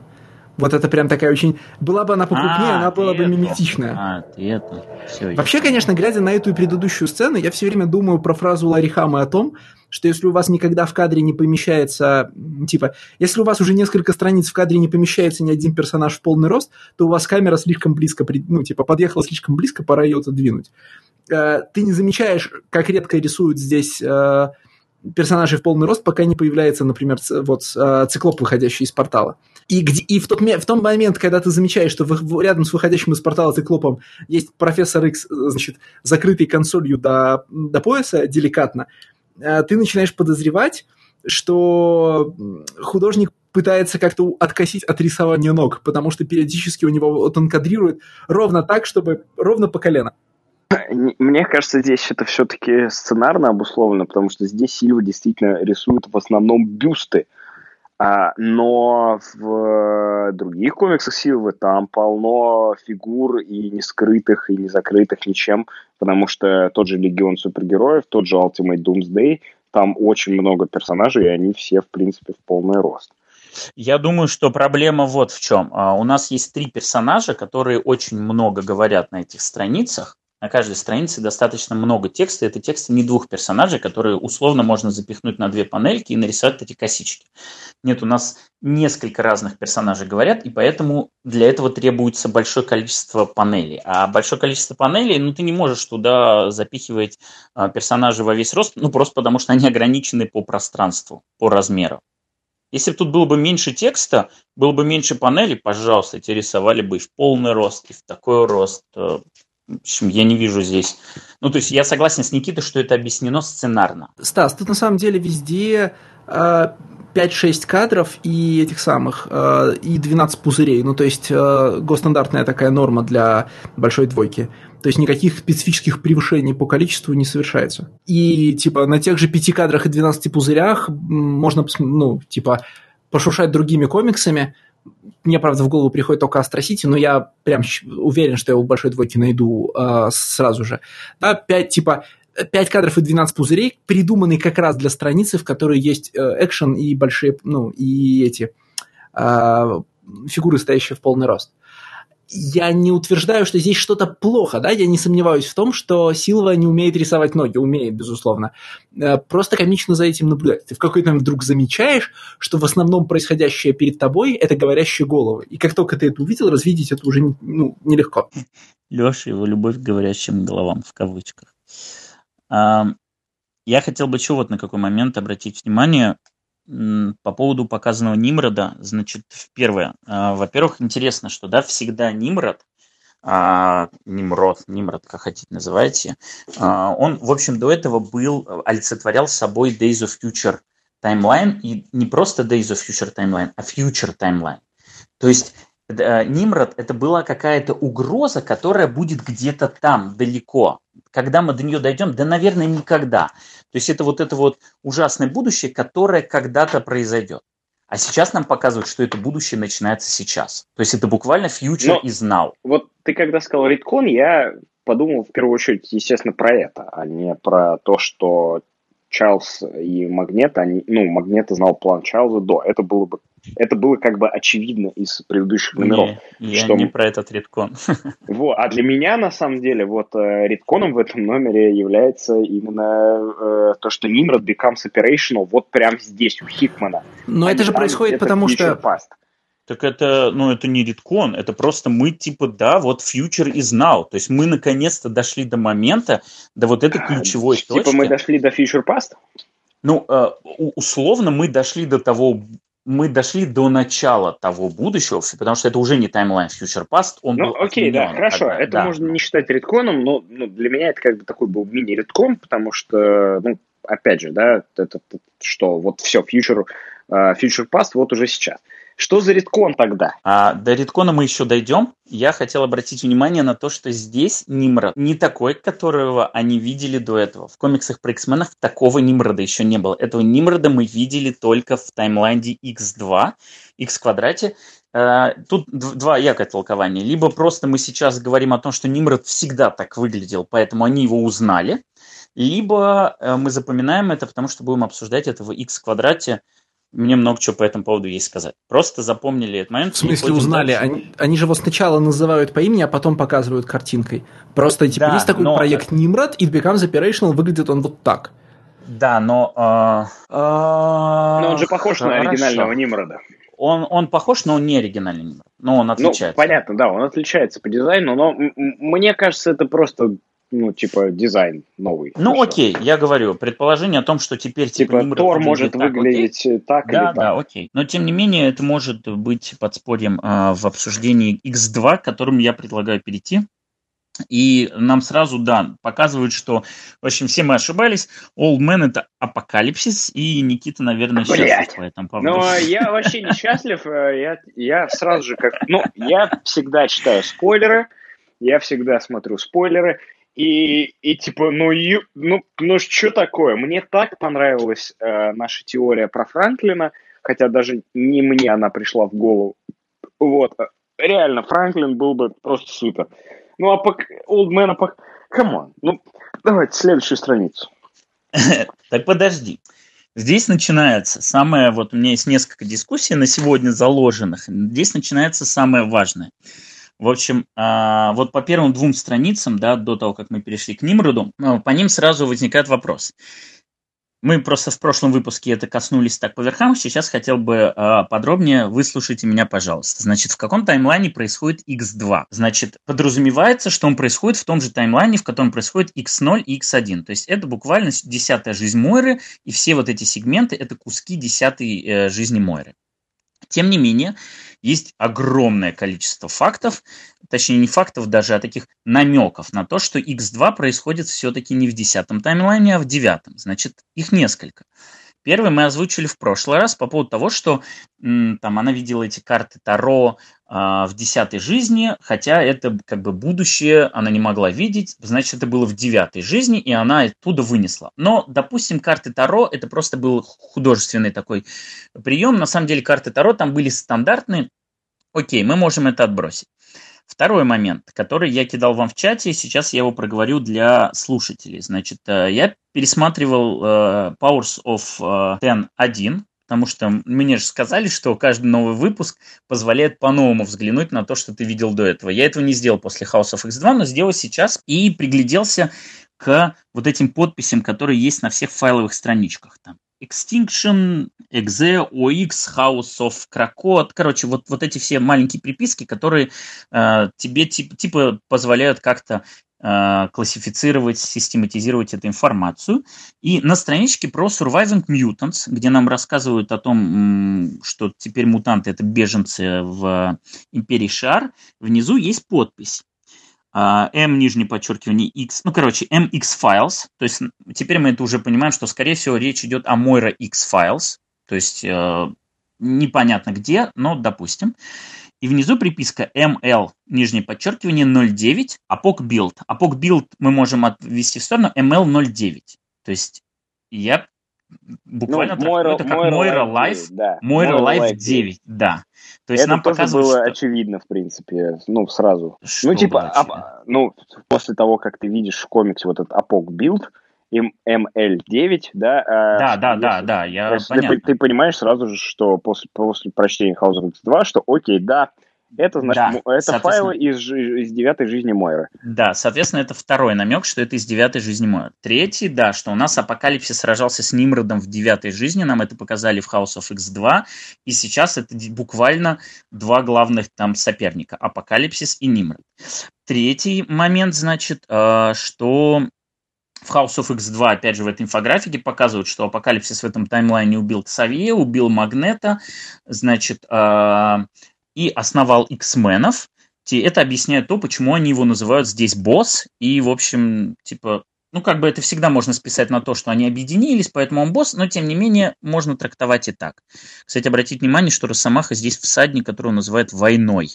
Вот это прям такая очень... Была бы она покрупнее, а, она была бы миметичная. А, ты это. Все, Вообще, конечно, глядя на эту и предыдущую сцену, я все время думаю про фразу Ларри Хама о том, что если у вас никогда в кадре не помещается, типа, если у вас уже несколько страниц в кадре не помещается ни один персонаж в полный рост, то у вас камера слишком близко, ну, типа, подъехала слишком близко, пора ее отодвинуть. Э, ты не замечаешь, как редко рисуют здесь э, персонажей в полный рост, пока не появляется, например, вот э, циклоп, выходящий из портала. И, где, и в, тот, в тот момент, когда ты замечаешь, что в, рядом с выходящим из портала циклопом есть профессор X, значит, закрытый консолью до, до пояса деликатно, Э, ты начинаешь подозревать, что художник пытается как-то откосить от рисования ног, потому что периодически у него вот он кадрирует ровно так, чтобы ровно по колено. Мне кажется, здесь это все-таки сценарно обусловлено, потому что здесь Сильва действительно рисует в основном бюсты. Но в других комиксах Силвы там полно фигур и не скрытых, и не закрытых ничем, потому что тот же Легион супергероев, тот же Ultimate Doomsday, там очень много персонажей, и они все, в принципе, в полный рост. Я думаю, что проблема вот в чем. А, у нас есть три персонажа, которые очень много говорят на этих страницах. На каждой странице достаточно много текста. Это тексты не двух персонажей, которые условно можно запихнуть на две панельки и нарисовать эти косички. Нет, у нас несколько разных персонажей говорят, и поэтому для этого требуется большое количество панелей. А большое количество панелей, ну, ты не можешь туда запихивать а, персонажей во весь рост, ну, просто потому что они ограничены по пространству, по размеру. Если бы тут было бы меньше текста, было бы меньше панелей, пожалуйста, эти рисовали бы и в полный рост, и в такой рост. Я не вижу здесь... Ну, то есть я согласен с Никитой, что это объяснено сценарно. Стас, тут на самом деле везде э, 5-6 кадров и этих самых, э, и 12 пузырей. Ну, то есть э, госстандартная такая норма для большой двойки. То есть никаких специфических превышений по количеству не совершается. И, типа, на тех же 5 кадрах и 12 пузырях можно, ну, типа, пошушать другими комиксами, мне, правда, в голову приходит только Астро Сити, но я прям уверен, что я у большой двойки найду э, сразу же. Да, 5, типа, 5 кадров и 12 пузырей, придуманные как раз для страницы, в которой есть э, экшен и большие, ну, и эти э, фигуры, стоящие в полный рост я не утверждаю, что здесь что-то плохо, да, я не сомневаюсь в том, что Силва не умеет рисовать ноги, умеет, безусловно. Э, просто комично за этим наблюдать. Ты в какой-то момент вдруг замечаешь, что в основном происходящее перед тобой – это говорящие головы. И как только ты это увидел, развидеть это уже ну, нелегко. Леша, его любовь к говорящим головам, в кавычках. Я хотел бы еще вот на какой момент обратить внимание по поводу показанного Нимрода, значит, первое. А, во-первых, интересно, что, да, всегда Нимрод, а, Нимрод, Нимрод, как хотите называйте, а, он, в общем, до этого был, олицетворял собой Days of Future Timeline, и не просто Days of Future Timeline, а Future Timeline. То есть Нимрод это была какая-то угроза, которая будет где-то там, далеко. Когда мы до нее дойдем? Да, наверное, никогда. То есть это вот это вот ужасное будущее, которое когда-то произойдет. А сейчас нам показывают, что это будущее начинается сейчас. То есть это буквально future Но is now. Вот ты когда сказал риткон, я подумал в первую очередь, естественно, про это, а не про то, что Чарльз и Магнет, они, ну, Магнет знал план Чарльза до. Это было бы, это было как бы очевидно из предыдущих номеров. Не, что... я не про этот редкон. [LAUGHS] Вот, а для меня, на самом деле, вот э, редконом в этом номере является именно э, то, что Nimrod becomes operational вот прямо здесь, у Хикмана. Но а это же происходит потому, что... Past. Так это, ну, это не риткон, это просто мы, типа, да, вот future is now. То есть мы наконец-то дошли до момента, до вот этой ключевой а, точки. Типа мы дошли до future past? Ну, э, условно мы дошли до того, мы дошли до начала того будущего, потому что это уже не таймлайн Future Past, он Ну, окей, да, хорошо, тогда, это да. можно не считать ретконом, но ну, для меня это как бы такой был мини-реткон, потому что, ну, опять же, да, это, что вот все, Future, э, future Past вот уже сейчас. Что за реткон тогда? А, до реткона мы еще дойдем. Я хотел обратить внимание на то, что здесь Нимрод не такой, которого они видели до этого. В комиксах про X-менах такого Нимрода еще не было. Этого Нимрода мы видели только в таймлайне X2, X квадрате. А, тут два якое толкования. Либо просто мы сейчас говорим о том, что Нимрод всегда так выглядел, поэтому они его узнали. Либо э, мы запоминаем это, потому что будем обсуждать это в X квадрате мне много чего по этому поводу есть сказать. Просто запомнили этот момент. В смысле узнали? Они, они же его сначала называют по имени, а потом показывают картинкой. Просто типа да, есть такой но... проект Nimrod, и Becomes Operational выглядит он вот так. Да, но... Э, э, но он же похож хорошо. на оригинального Нимрода. Он, он похож, но он не оригинальный Нимрод. Но он ну, отличается. Ну, понятно, да, он отличается по дизайну, но мне кажется, это просто ну, типа, дизайн новый. Ну, ну окей, я говорю, предположение о том, что теперь типа, типа Тор может так, выглядеть окей? так да, или так. Да, окей. Но, тем не менее, это может быть подспорьем э, в обсуждении X2, к которому я предлагаю перейти. И нам сразу, да, показывают, что, в общем, все мы ошибались. Old Man это апокалипсис, и Никита, наверное, Блядь. счастлив по этому поводу. Ну, я вообще не счастлив. Э, я, я сразу же как... Ну, я всегда читаю спойлеры, я всегда смотрю спойлеры, и, и типа, ну, ю, ну, ну что такое? Мне так понравилась э, наша теория про Франклина, хотя даже не мне она пришла в голову. Вот, реально, Франклин был бы просто супер. Ну, а по Old Man, по... Come on. Ну, давайте следующую страницу. [LAUGHS] Так подожди. Здесь начинается самое, вот у меня есть несколько дискуссий на сегодня заложенных, здесь начинается самое важное. В общем, а, вот по первым двум страницам, да, до того, как мы перешли к Нимроду, ну, по ним сразу возникает вопрос. Мы просто в прошлом выпуске это коснулись так по верхам. Сейчас хотел бы э, подробнее выслушайте меня, пожалуйста. Значит, в каком таймлайне происходит x2? Значит, подразумевается, что он происходит в том же таймлайне, в котором происходит x0 и x1. То есть это буквально десятая жизнь Мойры, и все вот эти сегменты – это куски десятой э, жизни Мойры. Тем не менее, есть огромное количество фактов, точнее не фактов даже, а таких намеков на то, что X2 происходит все-таки не в десятом таймлайне, а в девятом. Значит, их несколько. Первый мы озвучили в прошлый раз по поводу того, что там она видела эти карты Таро э, в десятой жизни, хотя это как бы будущее она не могла видеть, значит, это было в девятой жизни, и она оттуда вынесла. Но, допустим, карты Таро это просто был художественный такой прием. На самом деле карты Таро там были стандартные. Окей, мы можем это отбросить. Второй момент, который я кидал вам в чате, сейчас я его проговорю для слушателей. Значит, э, я пересматривал uh, Powers of Ten 1, потому что мне же сказали, что каждый новый выпуск позволяет по-новому взглянуть на то, что ты видел до этого. Я этого не сделал после House of X2, но сделал сейчас и пригляделся к вот этим подписям, которые есть на всех файловых страничках. Там Extinction, Exe, OX, House of Krakot. Короче, вот, вот эти все маленькие приписки, которые э, тебе тип, типа позволяют как-то э, классифицировать, систематизировать эту информацию. И на страничке про Surviving Mutants, где нам рассказывают о том, что теперь мутанты это беженцы в империи Шар, внизу есть подпись. А, m, нижнее подчеркивание, x, ну, короче, mx files, то есть теперь мы это уже понимаем, что, скорее всего, речь идет о Moira x files, то есть э, непонятно где, но допустим. И внизу приписка ml, нижнее подчеркивание, 09, apoc build. Apoc build мы можем отвести в сторону ml 09. То есть я буквально ну, Moira, это как Moira, Life, 9, да. Moira, Moira Life 9, 9, да. То есть это нам тоже показывают, было что... очевидно, в принципе, ну, сразу. Что ну, типа, а, ну, после того, как ты видишь в комиксе вот этот apoc build, ML9, да? Да, да, если, да, да, я понятно. Ты, ты понимаешь сразу же, что после, после прочтения House of X2, что окей, да, это, значит, да, это файлы из, из девятой жизни Мойры. Да, соответственно, это второй намек, что это из девятой жизни Мойры. Третий, да, что у нас Апокалипсис сражался с Нимродом в девятой жизни, нам это показали в House of X2, и сейчас это буквально два главных там соперника, Апокалипсис и Нимрод. Третий момент, значит, э, что в House of X2, опять же, в этой инфографике показывают, что Апокалипсис в этом таймлайне убил Ксавье, убил Магнета, значит, э, и основал X-менов. Это объясняет то, почему они его называют здесь босс. И, в общем, типа, ну, как бы это всегда можно списать на то, что они объединились, поэтому он босс, но, тем не менее, можно трактовать и так. Кстати, обратите внимание, что Росомаха здесь всадник, который он называет войной.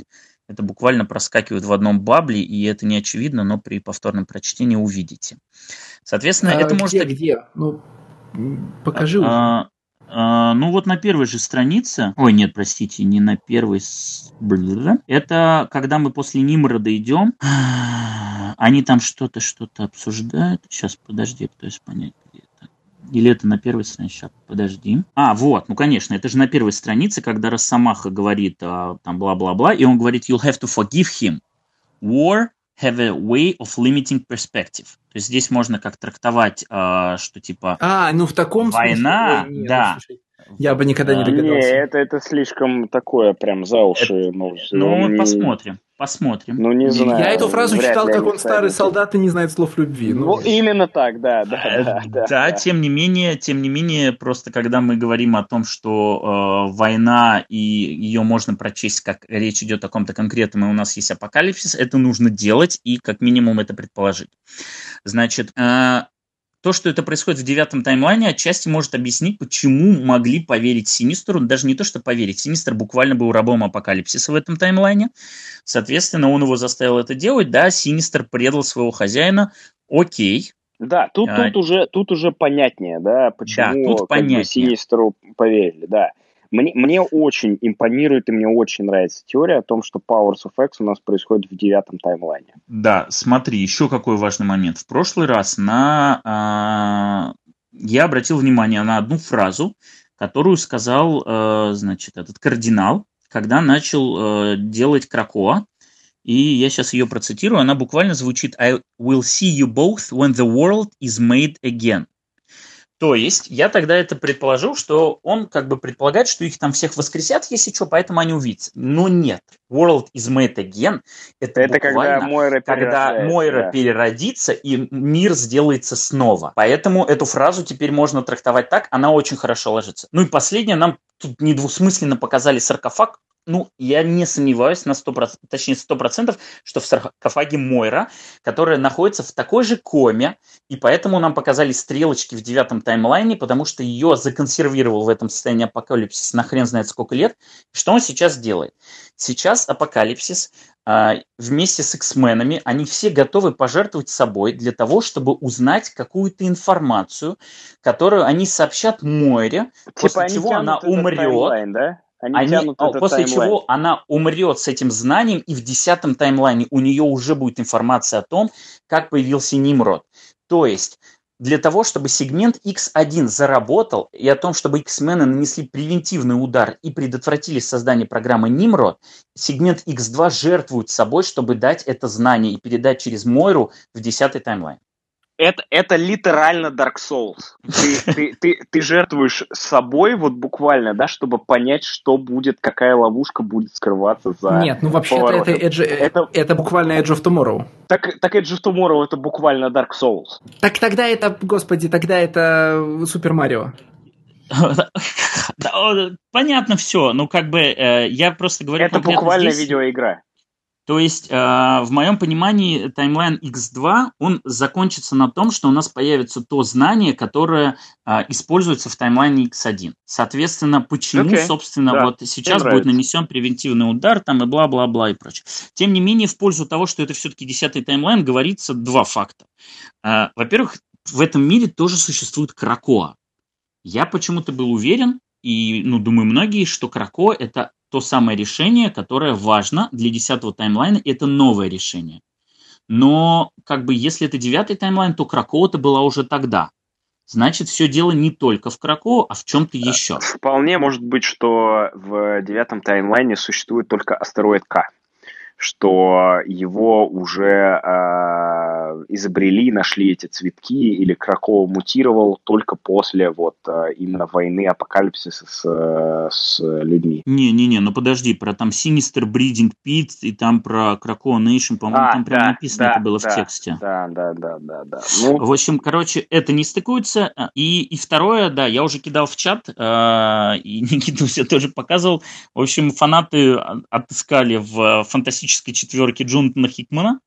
Это буквально проскакивает в одном бабле, и это не очевидно, но при повторном прочтении увидите. Соответственно, а это где, может... Где? Ну, покажи. А, ну вот на первой же странице, ой, нет, простите, не на первой, это когда мы после Нимрода идем, они там что-то, что-то обсуждают. Сейчас, подожди, пытаюсь понять, где это. Или это на первой странице? Сейчас, подожди. А, вот, ну, конечно, это же на первой странице, когда Росомаха говорит а, там бла-бла-бла, и он говорит, you'll have to forgive him. War have a way of limiting perspective. То есть здесь можно как трактовать, э, что типа... А, ну в таком война, смысле... Войне, да. Слушай, я бы никогда не догадался. Не, это, это слишком такое прям за уши. Это, ну, ну не... посмотрим. Посмотрим. Ну, не знаю. Я эту фразу читал, как он старый солдат и не знает слов любви. Ну, ну именно так, да, да, э, да, да. Да, тем не менее, тем не менее, просто когда мы говорим о том, что э, война и ее можно прочесть, как речь идет о каком-то конкретном, и у нас есть апокалипсис, это нужно делать и как минимум это предположить. Значит, э, то, что это происходит в девятом таймлайне, отчасти может объяснить, почему могли поверить Синистеру. Даже не то, что поверить. Синистер буквально был рабом апокалипсиса в этом таймлайне. Соответственно, он его заставил это делать. Да, Синистер предал своего хозяина. Окей. Да, тут, а, тут, уже, тут уже понятнее, да, почему да, тут понятнее. Синистеру поверили, да. Мне, мне очень импонирует и мне очень нравится теория о том, что Powers of X у нас происходит в девятом таймлайне. Да, смотри, еще какой важный момент. В прошлый раз на, а, я обратил внимание на одну фразу, которую сказал, э, значит, этот кардинал, когда начал э, делать Кракоа. И я сейчас ее процитирую. Она буквально звучит «I will see you both when the world is made again». То есть я тогда это предположил, что он как бы предполагает, что их там всех воскресят, если что, поэтому они увидятся. Но нет. World is made again. Это, это когда Мойра, когда Мойра да. переродится и мир сделается снова. Поэтому эту фразу теперь можно трактовать так, она очень хорошо ложится. Ну и последнее, нам тут недвусмысленно показали саркофаг, ну, я не сомневаюсь на 100%, точнее 100%, что в саркофаге Мойра, которая находится в такой же коме, и поэтому нам показали стрелочки в девятом таймлайне, потому что ее законсервировал в этом состоянии апокалипсис на хрен знает сколько лет. Что он сейчас делает? Сейчас апокалипсис а, вместе с X-менами, они все готовы пожертвовать собой для того, чтобы узнать какую-то информацию, которую они сообщат Мойре, типа после чего она умрет. Таймлайн, да? Они, они тянут а, после таймлайн. чего она умрет с этим знанием, и в десятом таймлайне у нее уже будет информация о том, как появился Нимрод. То есть для того, чтобы сегмент X1 заработал, и о том, чтобы X-мены нанесли превентивный удар и предотвратили создание программы Nimrod, сегмент X2 жертвует собой, чтобы дать это знание и передать через Мойру в десятый таймлайн это, это литерально Dark Souls. Ты, ты, ты, ты жертвуешь собой, вот буквально, да, чтобы понять, что будет, какая ловушка будет скрываться за Нет, ну вообще-то это, Edge, это, это буквально Edge of Tomorrow. Так, так Edge of Tomorrow это буквально Dark Souls. Так тогда это, господи, тогда это Супер Марио. [LAUGHS] Понятно все, ну как бы э, я просто говорю... Это буквально видеоигра. То есть, э, в моем понимании, таймлайн X2, он закончится на том, что у нас появится то знание, которое э, используется в таймлайне X1. Соответственно, почему, okay. собственно, да. вот сейчас будет нанесен превентивный удар, там и бла-бла-бла и прочее. Тем не менее, в пользу того, что это все-таки десятый таймлайн, говорится два факта. Э, во-первых, в этом мире тоже существует Кракоа. Я почему-то был уверен, и, ну, думаю, многие, что Крако – это то самое решение, которое важно для десятого таймлайна, это новое решение. Но как бы если это девятый таймлайн, то Кракоа-то была уже тогда. Значит, все дело не только в Крако, а в чем-то еще. Вполне может быть, что в девятом таймлайне существует только астероид К что его уже э, изобрели, нашли эти цветки, или Краков мутировал только после вот э, именно войны апокалипсиса с, с людьми. Не-не-не, ну подожди, про там Sinister Breeding Pit и там про Кракова Nation, по-моему, а, там прям да, написано да, это было да, в тексте. Да, да, да, да, да. Ну... В общем, короче, это не стыкуется. И, и второе, да, я уже кидал в чат, э, и [LAUGHS] Никита все тоже показывал. В общем, фанаты отыскали в фантастическом фантастической четверки Джонатана Хикмана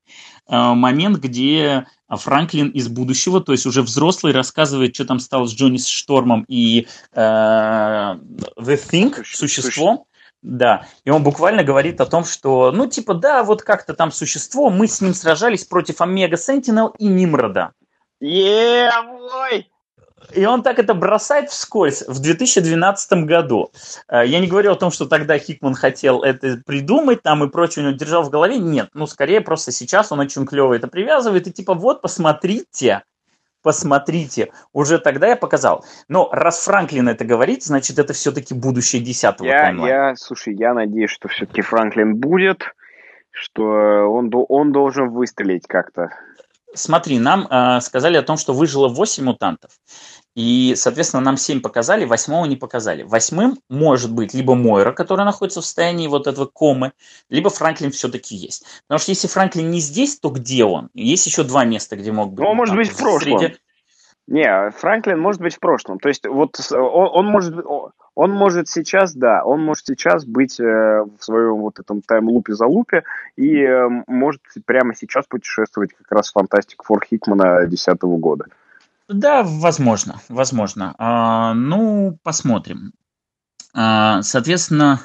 э, момент, где Франклин из будущего, то есть уже взрослый, рассказывает, что там стало с Джонни Штормом и э, The Thing, существо. Да, и он буквально говорит о том, что, ну, типа, да, вот как-то там существо, мы с ним сражались против Омега Сентинел и Нимрода. Yeah, boy! И он так это бросает вскользь в 2012 году. Э, я не говорю о том, что тогда Хикман хотел это придумать там и прочее, у него держал в голове. Нет, ну скорее просто сейчас он очень клево это привязывает и типа вот посмотрите, посмотрите, уже тогда я показал. Но раз Франклин это говорит, значит это все-таки будущее десятого я, таймлайна. Я, слушай, я надеюсь, что все-таки Франклин будет, что он, он должен выстрелить как-то. Смотри, нам э, сказали о том, что выжило 8 мутантов. И, соответственно, нам 7 показали, восьмого не показали. Восьмым может быть либо Мойра, которая находится в состоянии вот этого комы, либо Франклин все-таки есть. Потому что если Франклин не здесь, то где он? Есть еще два места, где мог быть. Ну, он может быть в прошлом. Среди... Не, Франклин может быть в прошлом. То есть вот он, он может он может сейчас, да, он может сейчас быть э, в своем вот этом таймлупе за лупе и э, может прямо сейчас путешествовать как раз фантастик Фор Хикмана 2010 года. Да, возможно, возможно. А, ну, посмотрим. А, соответственно,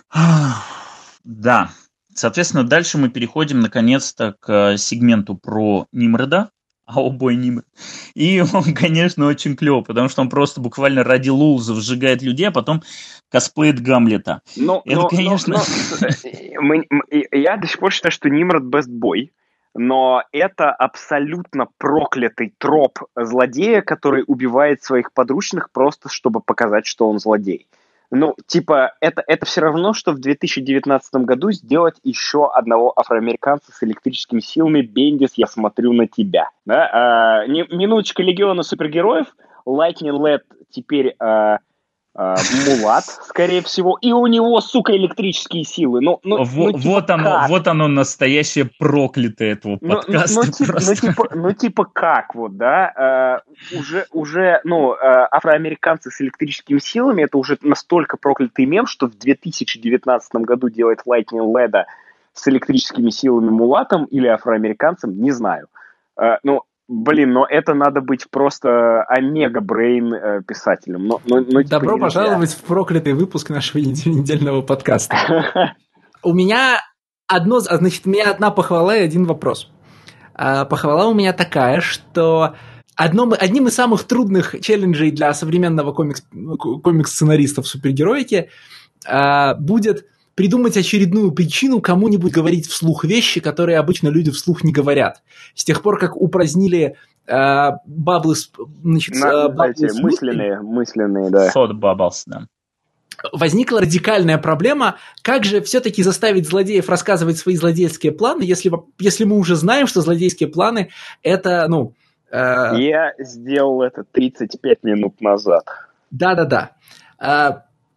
да, соответственно, дальше мы переходим наконец-то к сегменту про Нимрода, Аубой Нимрод. И [LAUGHS] он, конечно, очень клев, потому что он просто буквально ради лулзов сжигает людей, а потом косплеит Гамлета. Но, Это, но, конечно... Но, но, [LAUGHS] мы, мы, я до сих пор считаю, что Нимрод boy. но это абсолютно проклятый троп злодея, который убивает своих подручных просто, чтобы показать, что он злодей. Ну, типа, это, это все равно, что в 2019 году сделать еще одного афроамериканца с электрическими силами. Бендис, я смотрю на тебя. Да? А, минуточка Легиона супергероев. Lightning Lad теперь а, мулат, скорее всего, и у него, сука, электрические силы. Ну, ну, вот, ну, типа, вот, оно, как? вот оно настоящее проклятое этого ну, подкаста. Ну, ну, типа, ну, типа, ну, типа как, вот, да, э, уже, уже, ну, э, афроамериканцы с электрическими силами, это уже настолько проклятый мем, что в 2019 году делать Lightning Leda с электрическими силами мулатом или афроамериканцем, не знаю. Э, ну, Блин, но это надо быть просто омега-брейн э, писателем. Но, но, но, типа, Добро пожаловать в проклятый выпуск нашего [LAUGHS] недельного подкаста. [LAUGHS] У меня одно, значит, у меня одна похвала и один вопрос. А, похвала у меня такая, что одном, одним из самых трудных челленджей для современного комикс, комикс-сценариста в супергероике а, будет придумать очередную причину кому-нибудь говорить вслух вещи, которые обычно люди вслух не говорят. С тех пор, как упразднили э, баблы, значит, На, э, баблы эти, мысленные, мысленные, да. Thought bubbles, да. Возникла радикальная проблема, как же все-таки заставить злодеев рассказывать свои злодейские планы, если, если мы уже знаем, что злодейские планы это, ну... Э... Я сделал это 35 минут назад. Да-да-да.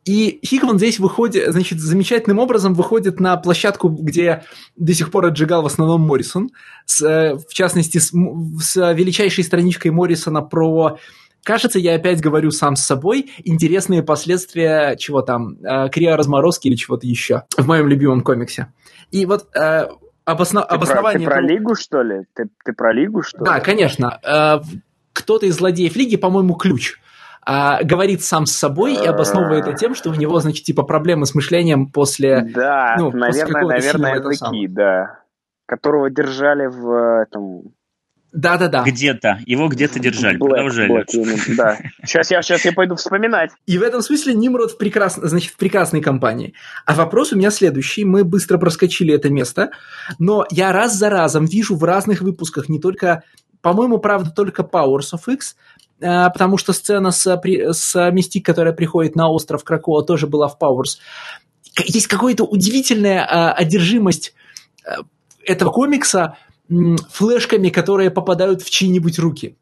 И Хикман здесь выходит, значит, замечательным образом выходит на площадку, где до сих пор отжигал в основном Моррисон, с, э, в частности, с, с величайшей страничкой Моррисона про Кажется, я опять говорю сам с собой, интересные последствия чего там, э, криоразморозки или чего-то еще в моем любимом комиксе. И вот э, обосно... ты обоснование... Про, ты про Лигу, что ли? Ты, ты про Лигу, что да, ли? Да, конечно. Э, кто-то из злодеев Лиги, по-моему, ключ а, говорит сам с собой и обосновывает это тем, что у него, значит, типа проблемы с мышлением после... Да, ну, наверное, после наверное, языки, да. Которого держали в этом... Да-да-да. Где-то. Его где-то держали. Black, Продолжали. Black, да. Сейчас я, сейчас я пойду вспоминать. И в этом смысле Нимрод в, прекрас... значит, в прекрасной компании. А вопрос у меня следующий. Мы быстро проскочили это место, но я раз за разом вижу в разных выпусках не только по-моему, правда, только Powers of X, потому что сцена с, с Мистик, которая приходит на остров Кракоа, тоже была в Powers. Есть какая-то удивительная э, одержимость э, этого комикса флешками, которые попадают в чьи-нибудь руки.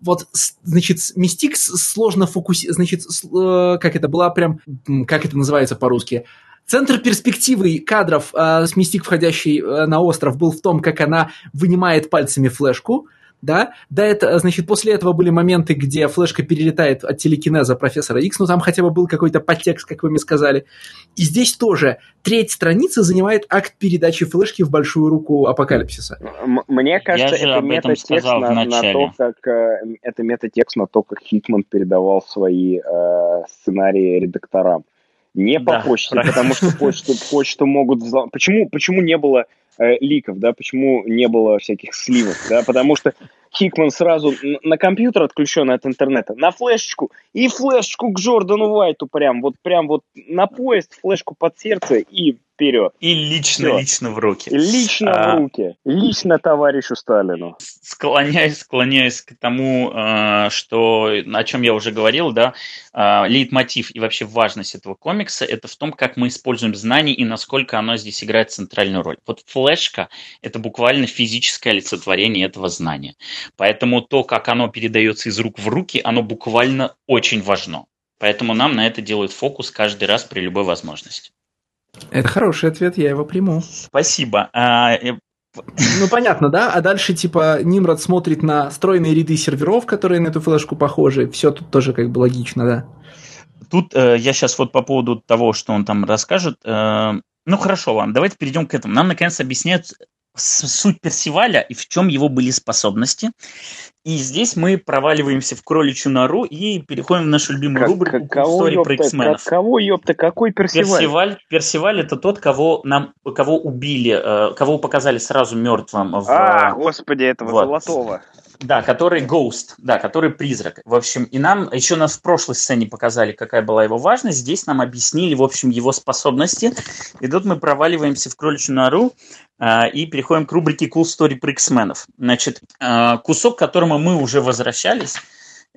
вот, значит, Мистик сложно фокусировать, значит, как это была прям, как это называется по-русски, Центр перспективы кадров э, с Мистик, входящий э, на остров, был в том, как она вынимает пальцами флешку, да, да, это, значит, после этого были моменты, где флешка перелетает от телекинеза профессора X, но там хотя бы был какой-то подтекст, как вы мне сказали. И здесь тоже треть страницы занимает акт передачи флешки в большую руку апокалипсиса. Мне кажется, это метатекст на, на то, как э, это метатекст на то, как Хикман передавал свои э, сценарии редакторам. Не по да, почте, правильно. потому что почту, почту могут взломать. Почему, почему не было э, ликов, да, почему не было всяких сливок, да, потому что Хикман сразу на компьютер отключен от интернета, на флешечку, и флешечку к Джордану Уайту прям, вот прям вот на поезд, флешку под сердце и вперед. И лично, Все. лично в руки. Лично а, в руки. Лично товарищу Сталину. Склоняюсь, склоняюсь к тому, а, что, о чем я уже говорил, да, а, лейтмотив и вообще важность этого комикса, это в том, как мы используем знания и насколько оно здесь играет центральную роль. Вот флешка – это буквально физическое олицетворение этого знания. Поэтому то, как оно передается из рук в руки, оно буквально очень важно. Поэтому нам на это делают фокус каждый раз при любой возможности. Это хороший ответ, я его приму. Спасибо. А, э, ну, понятно, да? А дальше, типа, Нимрод смотрит на стройные ряды серверов, которые на эту флешку похожи. Все тут тоже как бы логично, да? Тут э, я сейчас вот по поводу того, что он там расскажет. Э, ну, хорошо, ладно, давайте перейдем к этому. Нам, наконец, объясняют суть Персиваля и в чем его были способности. И здесь мы проваливаемся в кроличью нору и переходим в нашу любимую как, рубрику кого, «Истории про X-менов». Кого, ёпта, какой Персиваль? Персиваль? Персиваль – это тот, кого, нам, кого убили, э, кого показали сразу мертвым. В, а, господи, этого вот. золотого. Да, который Ghost, да, который призрак. В общем, и нам еще нас в прошлой сцене показали, какая была его важность. Здесь нам объяснили, в общем, его способности. И тут мы проваливаемся в кроличью нору э, и переходим к рубрике Cool Story про X-менов. Значит, э, кусок, к которому мы уже возвращались,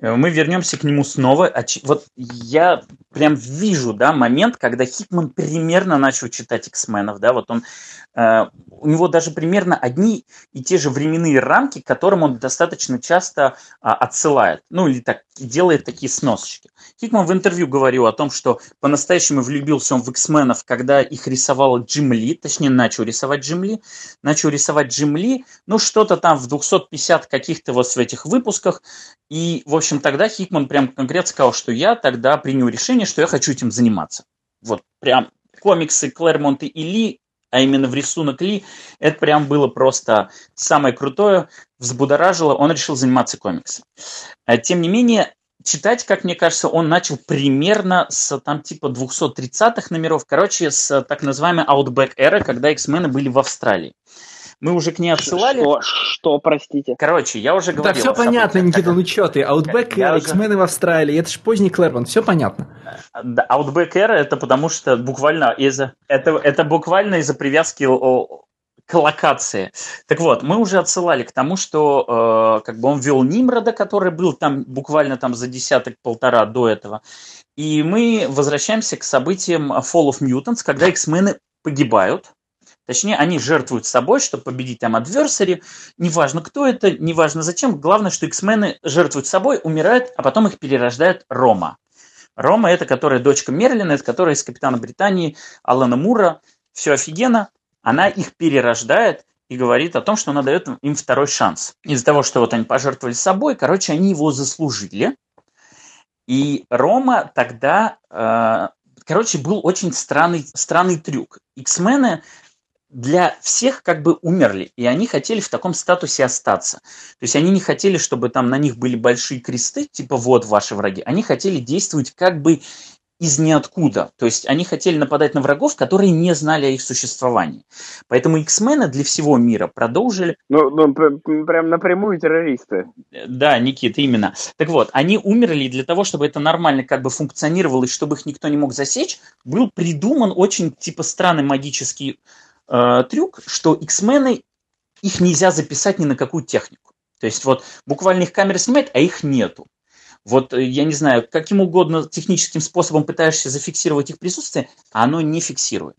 мы вернемся к нему снова. Вот я прям вижу, да, момент, когда Хикман примерно начал читать X-менов, да, вот он, э, у него даже примерно одни и те же временные рамки, к которым он достаточно часто э, отсылает, ну или так делает такие сносочки. Хикман в интервью говорил о том, что по-настоящему влюбился он в X-менов, когда их рисовал Джим Ли, точнее начал рисовать Джим Ли, начал рисовать Джим Ли, ну что-то там в 250 каких-то вот в этих выпусках, и, в общем, тогда Хикман прям конкретно сказал, что я тогда принял решение, что я хочу этим заниматься. Вот прям комиксы Клэрмонта и Ли, а именно в рисунок Ли, это прям было просто самое крутое, взбудоражило, он решил заниматься комиксом. А, тем не менее, читать, как мне кажется, он начал примерно с там типа 230-х номеров, короче, с так называемой Outback эры, когда X-мены были в Австралии. Мы уже к ней отсылали. Что, что простите? Короче, я уже говорил. Да, все понятно, Никита, ну что ты? Outback Era, X-Men в Австралии, это же поздний Клэрмонт, все понятно. Да, Outback Era это потому что буквально из-за... Это, это буквально из-за привязки о, к локации. Так вот, мы уже отсылали к тому, что э, как бы он вел Нимрода, который был там буквально там за десяток-полтора до этого. И мы возвращаемся к событиям Fall of Mutants, когда X-мены погибают, Точнее, они жертвуют собой, чтобы победить там адверсари. Неважно, кто это, неважно зачем. Главное, что X-мены жертвуют собой, умирают, а потом их перерождает Рома. Рома – это которая дочка Мерлина, это которая из Капитана Британии Алана Мура. Все офигенно. Она их перерождает и говорит о том, что она дает им второй шанс. Из-за того, что вот они пожертвовали собой, короче, они его заслужили. И Рома тогда, э, короче, был очень странный, странный трюк. X-мены для всех как бы умерли, и они хотели в таком статусе остаться. То есть они не хотели, чтобы там на них были большие кресты, типа вот ваши враги. Они хотели действовать как бы из ниоткуда. То есть они хотели нападать на врагов, которые не знали о их существовании. Поэтому X-мены для всего мира продолжили... Ну, ну прям напрямую террористы. Да, Никита, именно. Так вот, они умерли, и для того, чтобы это нормально как бы функционировало, и чтобы их никто не мог засечь, был придуман очень типа странный магический э, трюк, что X-мены, их нельзя записать ни на какую технику. То есть вот буквально их камера снимает, а их нету. Вот э, я не знаю, каким угодно техническим способом пытаешься зафиксировать их присутствие, а оно не фиксирует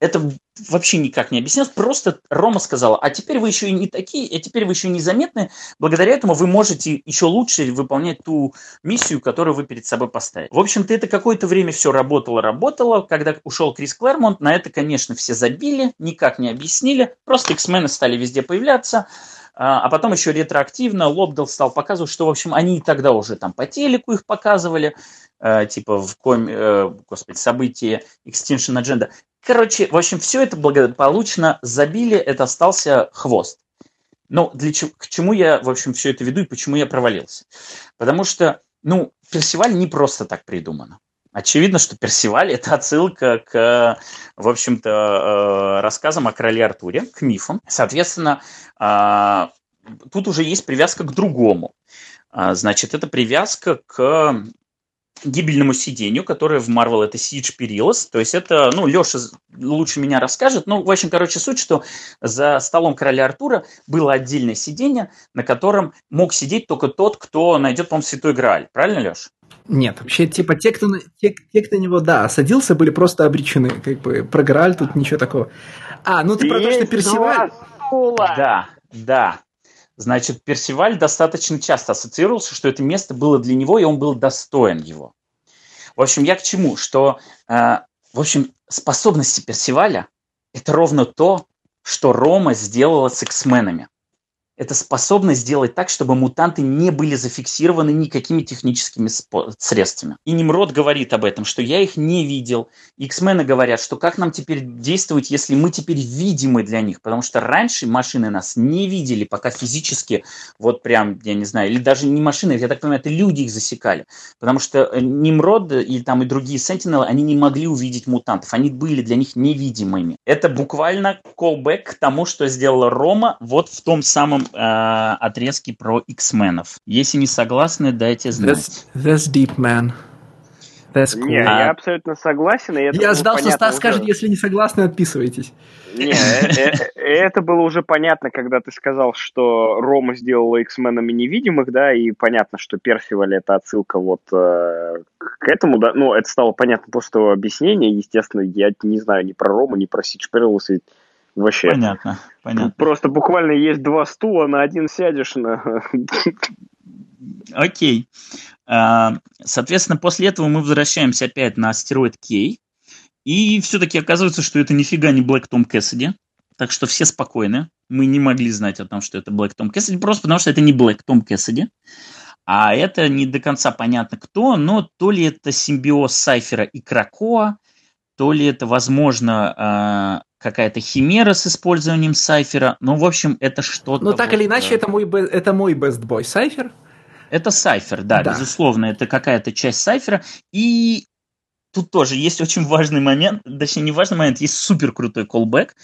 это вообще никак не объяснялось. Просто Рома сказала, а теперь вы еще и не такие, а теперь вы еще и незаметны. Благодаря этому вы можете еще лучше выполнять ту миссию, которую вы перед собой поставили. В общем-то, это какое-то время все работало, работало. Когда ушел Крис Клэрмонт, на это, конечно, все забили, никак не объяснили. Просто X-мены стали везде появляться. А, а потом еще ретроактивно Лобдал стал показывать, что, в общем, они и тогда уже там по телеку их показывали, э, типа в ком, э, господи, событии Extinction Agenda. Короче, в общем, все это благополучно забили, это остался хвост. Но для чего, к чему я, в общем, все это веду и почему я провалился? Потому что, ну, Персиваль не просто так придумано. Очевидно, что Персиваль – это отсылка к, в общем-то, э, рассказам о короле Артуре, к мифам. Соответственно, э, тут уже есть привязка к другому. Э, значит, это привязка к гибельному сидению, которое в Marvel это Siege Perilous. То есть это, ну, Леша лучше меня расскажет. Ну, в общем, короче, суть, что за столом короля Артура было отдельное сиденье, на котором мог сидеть только тот, кто найдет, по-моему, Святой Грааль. Правильно, Леш? Нет, вообще, типа, те, кто, те, те, кто на него, да, садился, были просто обречены. Как бы, про Грааль тут ничего такого. А, ну ты про то, что Персиваль... Да, да. Значит, Персиваль достаточно часто ассоциировался, что это место было для него, и он был достоин его. В общем, я к чему? Что, э, в общем, способности Персиваля – это ровно то, что Рома сделала с X-менами это способность сделать так, чтобы мутанты не были зафиксированы никакими техническими средствами. И Немрод говорит об этом, что я их не видел. X-мены говорят, что как нам теперь действовать, если мы теперь видимы для них, потому что раньше машины нас не видели, пока физически, вот прям, я не знаю, или даже не машины, я так понимаю, это люди их засекали, потому что э, Немрод и там и другие Сентинелы, они не могли увидеть мутантов, они были для них невидимыми. Это буквально callback к тому, что сделала Рома вот в том самом э, отрезки про X-менов. Если не согласны, дайте знать. That's, that's deep, man. That's cool. Не, а... я абсолютно согласен. И это я ждал, что Стас уже... скажет, если не согласны, отписывайтесь. Не, э, э, это было уже понятно, когда ты сказал, что Рома сделала X-менами невидимых, да, и понятно, что Персиваль это отсылка вот э, к этому, да, ну, это стало понятно после объяснения, естественно, я не знаю ни про Рому, ни про Сич Перлус, и вообще. Понятно, понятно. Просто буквально есть два стула, на один сядешь, на... Окей. А, соответственно, после этого мы возвращаемся опять на астероид Кей. И все-таки оказывается, что это нифига не Блэк Том Кэссиди. Так что все спокойны. Мы не могли знать о том, что это Блэк Том Кэссиди, просто потому что это не Блэк Том Кэссиди. А это не до конца понятно кто, но то ли это симбиоз Сайфера и Кракоа, то ли это, возможно, а, какая-то химера с использованием Сайфера. Ну, в общем, это что-то... Ну, так вот, или иначе, это мой, это мой best boy Сайфер. Это сайфер, да, да, безусловно, это какая-то часть сайфера. И тут тоже есть очень важный момент, точнее, не важный момент, есть супер крутой колбэк.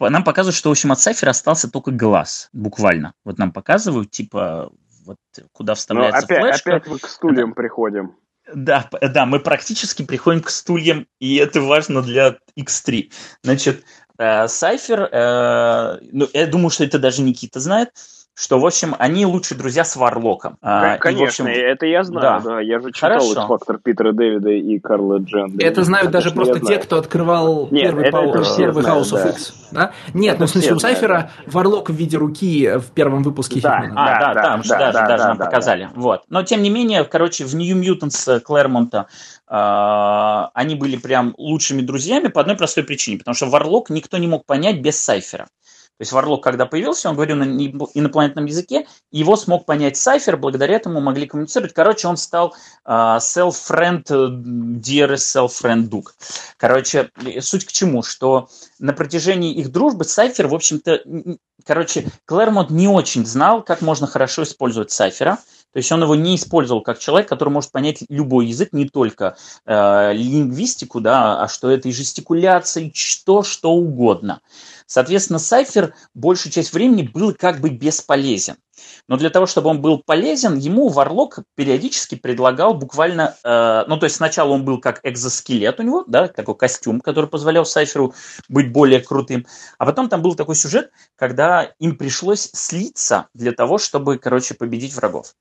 Нам показывают, что, в общем, от сайфера остался только глаз, буквально. Вот нам показывают, типа, вот куда вставляется опять, флешка. Опять мы к стульям да. приходим. Да, да, мы практически приходим к стульям, и это важно для X3. Значит, э, Сайфер, э, ну, я думаю, что это даже Никита знает, что, в общем, они лучшие друзья с Варлоком. А, конечно, и, общем, это я знаю, да. да. Я же читал X-Factor Питера Дэвида и Карла Дженда. Это знают даже просто те, кто открывал Нет, первый, это, это первый House of X. Да? Нет, это ну в смысле у Сайфера да. Варлок в виде руки в первом выпуске да, Хитмана. А, да, да, там да, даже, да, даже да, нам да, показали. Да. Вот. Но, тем не менее, короче, в New Mutants Клэрмонта Uh, они были прям лучшими друзьями по одной простой причине, потому что Варлок никто не мог понять без Сайфера. То есть Варлок, когда появился, он говорил на инопланетном языке, его смог понять Сайфер, благодаря этому могли коммуницировать. Короче, он стал uh, self-friend, dearest self-friend Duke. Короче, суть к чему, что на протяжении их дружбы Сайфер, в общем-то, короче, Клэрмонт не очень знал, как можно хорошо использовать Сайфера. То есть он его не использовал как человек, который может понять любой язык, не только э, лингвистику, да, а что это и жестикуляция, и что, что угодно. Соответственно, Сайфер большую часть времени был как бы бесполезен. Но для того, чтобы он был полезен, ему Варлок периодически предлагал буквально, э, ну то есть сначала он был как экзоскелет у него, да, такой костюм, который позволял Сайферу быть более крутым, а потом там был такой сюжет, когда им пришлось слиться для того, чтобы, короче, победить врагов.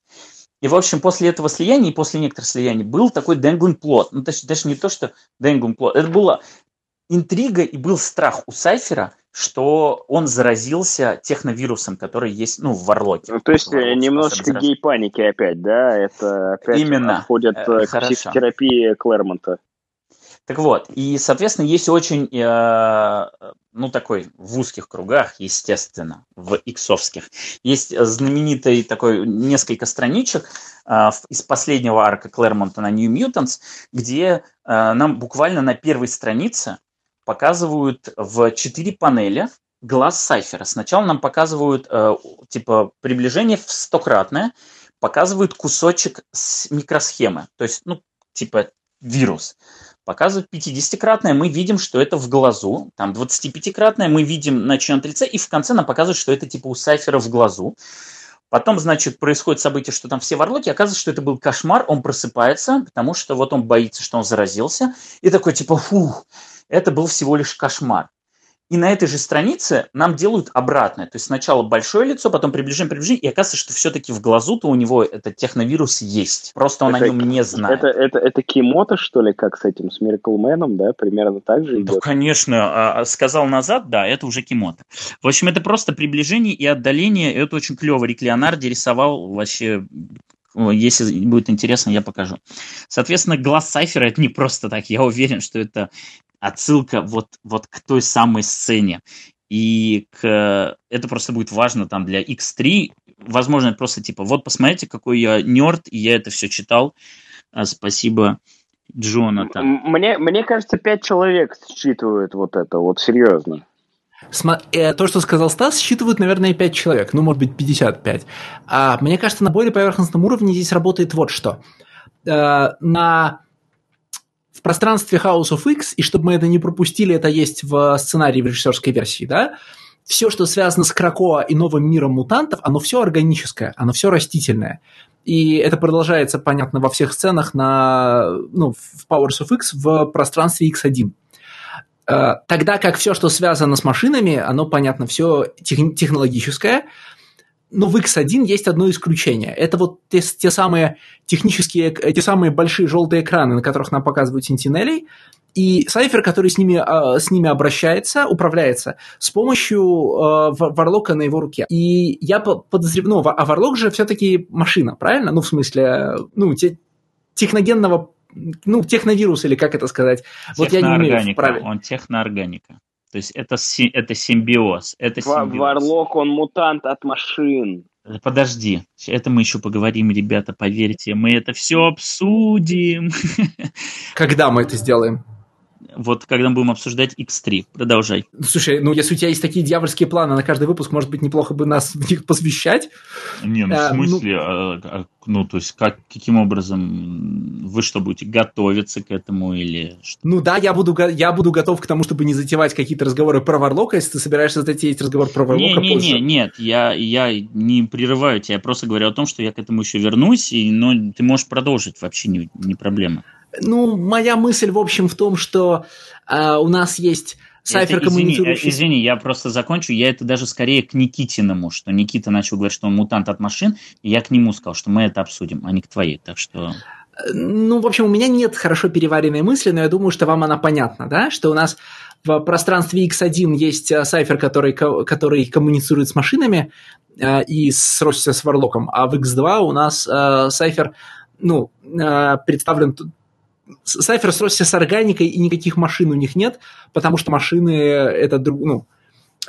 И, в общем, после этого слияния и после некоторых слияний был такой Денгун плод. Ну, то есть даже не то, что Денгун плод. Это была интрига и был страх у Сайфера, что он заразился техновирусом, который есть, ну, в Варлоке. Ну, то есть э, немножечко гей-паники опять, да? Это опять Именно. отходят э, э, к Хорошо. психотерапии Клэрмонта. Так вот, и, соответственно, есть очень, э, ну, такой, в узких кругах, естественно, в иксовских, есть знаменитый такой, несколько страничек э, из последнего арка Клэрмонта на New Mutants, где э, нам буквально на первой странице показывают в четыре панели глаз Сайфера. Сначала нам показывают э, типа приближение в стократное, показывают кусочек с микросхемы, то есть, ну, типа вирус. Показывают 50-кратное, мы видим, что это в глазу. Там 25-кратное мы видим на чьем-то лице, и в конце нам показывают, что это типа у Сайфера в глазу. Потом, значит, происходит событие, что там все в оказывается, что это был кошмар, он просыпается, потому что вот он боится, что он заразился, и такой типа, фух, это был всего лишь кошмар. И на этой же странице нам делают обратное. То есть сначала большое лицо, потом приближаем, приближаем, и оказывается, что все-таки в глазу-то у него этот техновирус есть. Просто он это, о нем не знает. Это, это, это Кимота, что ли, как с этим, с Мираклменом, да? Примерно так же идет? Ну, конечно. А, а, сказал назад, да, это уже Кимота. В общем, это просто приближение и отдаление. Это очень клево. Рик Леонарди рисовал вообще если будет интересно, я покажу. Соответственно, глаз Сайфера это не просто так. Я уверен, что это отсылка вот, вот к той самой сцене. И к... это просто будет важно там для X3. Возможно, это просто типа, вот посмотрите, какой я нерд, и я это все читал. А, спасибо, Джонатан. Мне, мне кажется, пять человек считывают вот это, вот серьезно. Э, то, что сказал Стас, считывают, наверное, 5 человек, ну, может быть, 55. А мне кажется, на более поверхностном уровне здесь работает вот что. Э, на в пространстве House of X, и чтобы мы это не пропустили, это есть в сценарии в режиссерской версии, да, все, что связано с Кракоа и новым миром мутантов, оно все органическое, оно все растительное. И это продолжается, понятно, во всех сценах на, ну, в Powers of X в пространстве X1. Э, тогда как все, что связано с машинами, оно, понятно, все тех, технологическое, но в X1 есть одно исключение. Это вот те, те самые технические, те самые большие желтые экраны, на которых нам показывают сентинелей, и Сайфер, который с ними, э, с ними обращается, управляется с помощью э, Варлока на его руке. И я подозреваю, ну, а Варлок же все-таки машина, правильно? Ну, в смысле, ну, те, техногенного ну, техновирус, или как это сказать. Вот я не умею вправе. Он техноорганика. То есть это, это симбиоз. Это симбиоз. Варлок, он мутант от машин. Подожди, это мы еще поговорим, ребята, поверьте, мы это все обсудим. [LAUGHS] Когда мы это сделаем? Вот когда мы будем обсуждать X3. Продолжай. Слушай, ну если у тебя есть такие дьявольские планы на каждый выпуск, может быть, неплохо бы нас [LAUGHS] в них посвящать? Не, ну в а, смысле, ну... А, а, ну то есть как, каким образом вы что, будете готовиться к этому или что? Ну да, я буду, я буду готов к тому, чтобы не затевать какие-то разговоры про Варлока, если ты собираешься затеять разговор про Варлока не, не, позже. Не, нет, я, я не прерываю тебя, я просто говорю о том, что я к этому еще вернусь, и, но ты можешь продолжить, вообще не, не проблема. Ну, моя мысль, в общем, в том, что э, у нас есть Сайфер коммуницирующий... Извини, извини, я просто закончу. Я это даже скорее к Никитиному, что Никита начал говорить, что он мутант от машин, и я к нему сказал, что мы это обсудим, а не к твоей. Так что... Ну, в общем, у меня нет хорошо переваренной мысли, но я думаю, что вам она понятна, да? Что у нас в пространстве X1 есть э, Сайфер, который, который коммуницирует с машинами э, и сросся с Варлоком, а в X2 у нас э, Сайфер ну, э, представлен Сайфер сросся с органикой, и никаких машин у них нет, потому что машины это друг, ну,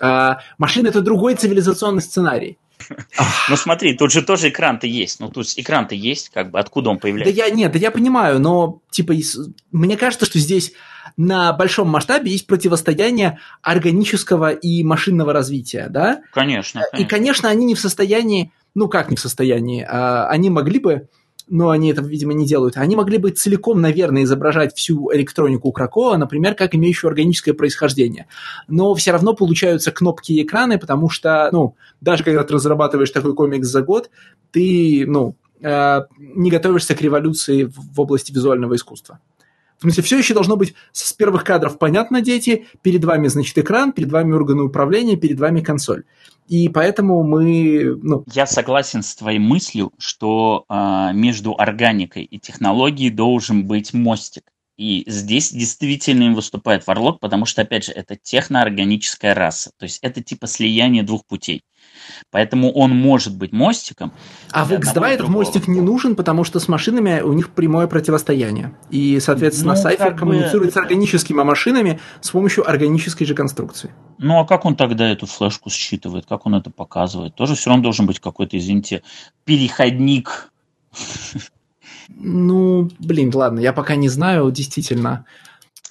а, машины это другой цивилизационный сценарий. [LAUGHS] Ну смотри, тут же тоже экран-то есть. Ну тут экран-то есть, как бы откуда он появляется? Да я нет, да я понимаю, но типа мне кажется, что здесь на большом масштабе есть противостояние органического и машинного развития, да? Конечно. конечно. И, конечно, они не в состоянии, ну как не в состоянии, а, они могли бы но они это, видимо, не делают. Они могли бы целиком, наверное, изображать всю электронику Кракоа, например, как имеющую органическое происхождение. Но все равно получаются кнопки и экраны, потому что, ну, даже когда ты разрабатываешь такой комикс за год, ты, ну, э, не готовишься к революции в области визуального искусства. В смысле, все еще должно быть с первых кадров понятно, дети, перед вами, значит, экран, перед вами органы управления, перед вами консоль. И поэтому мы... Ну... Я согласен с твоей мыслью, что э, между органикой и технологией должен быть мостик. И здесь действительно им выступает Варлок, потому что, опять же, это техноорганическая раса. То есть это типа слияние двух путей. Поэтому он может быть мостиком. А в X2 этот мостик не нужен, потому что с машинами у них прямое противостояние. И, соответственно, ну, Сайфер коммуницирует бы... с органическими машинами с помощью органической же конструкции. Ну, а как он тогда эту флешку считывает? Как он это показывает? Тоже все равно должен быть какой-то, извините, переходник. Ну, блин, ладно, я пока не знаю, действительно.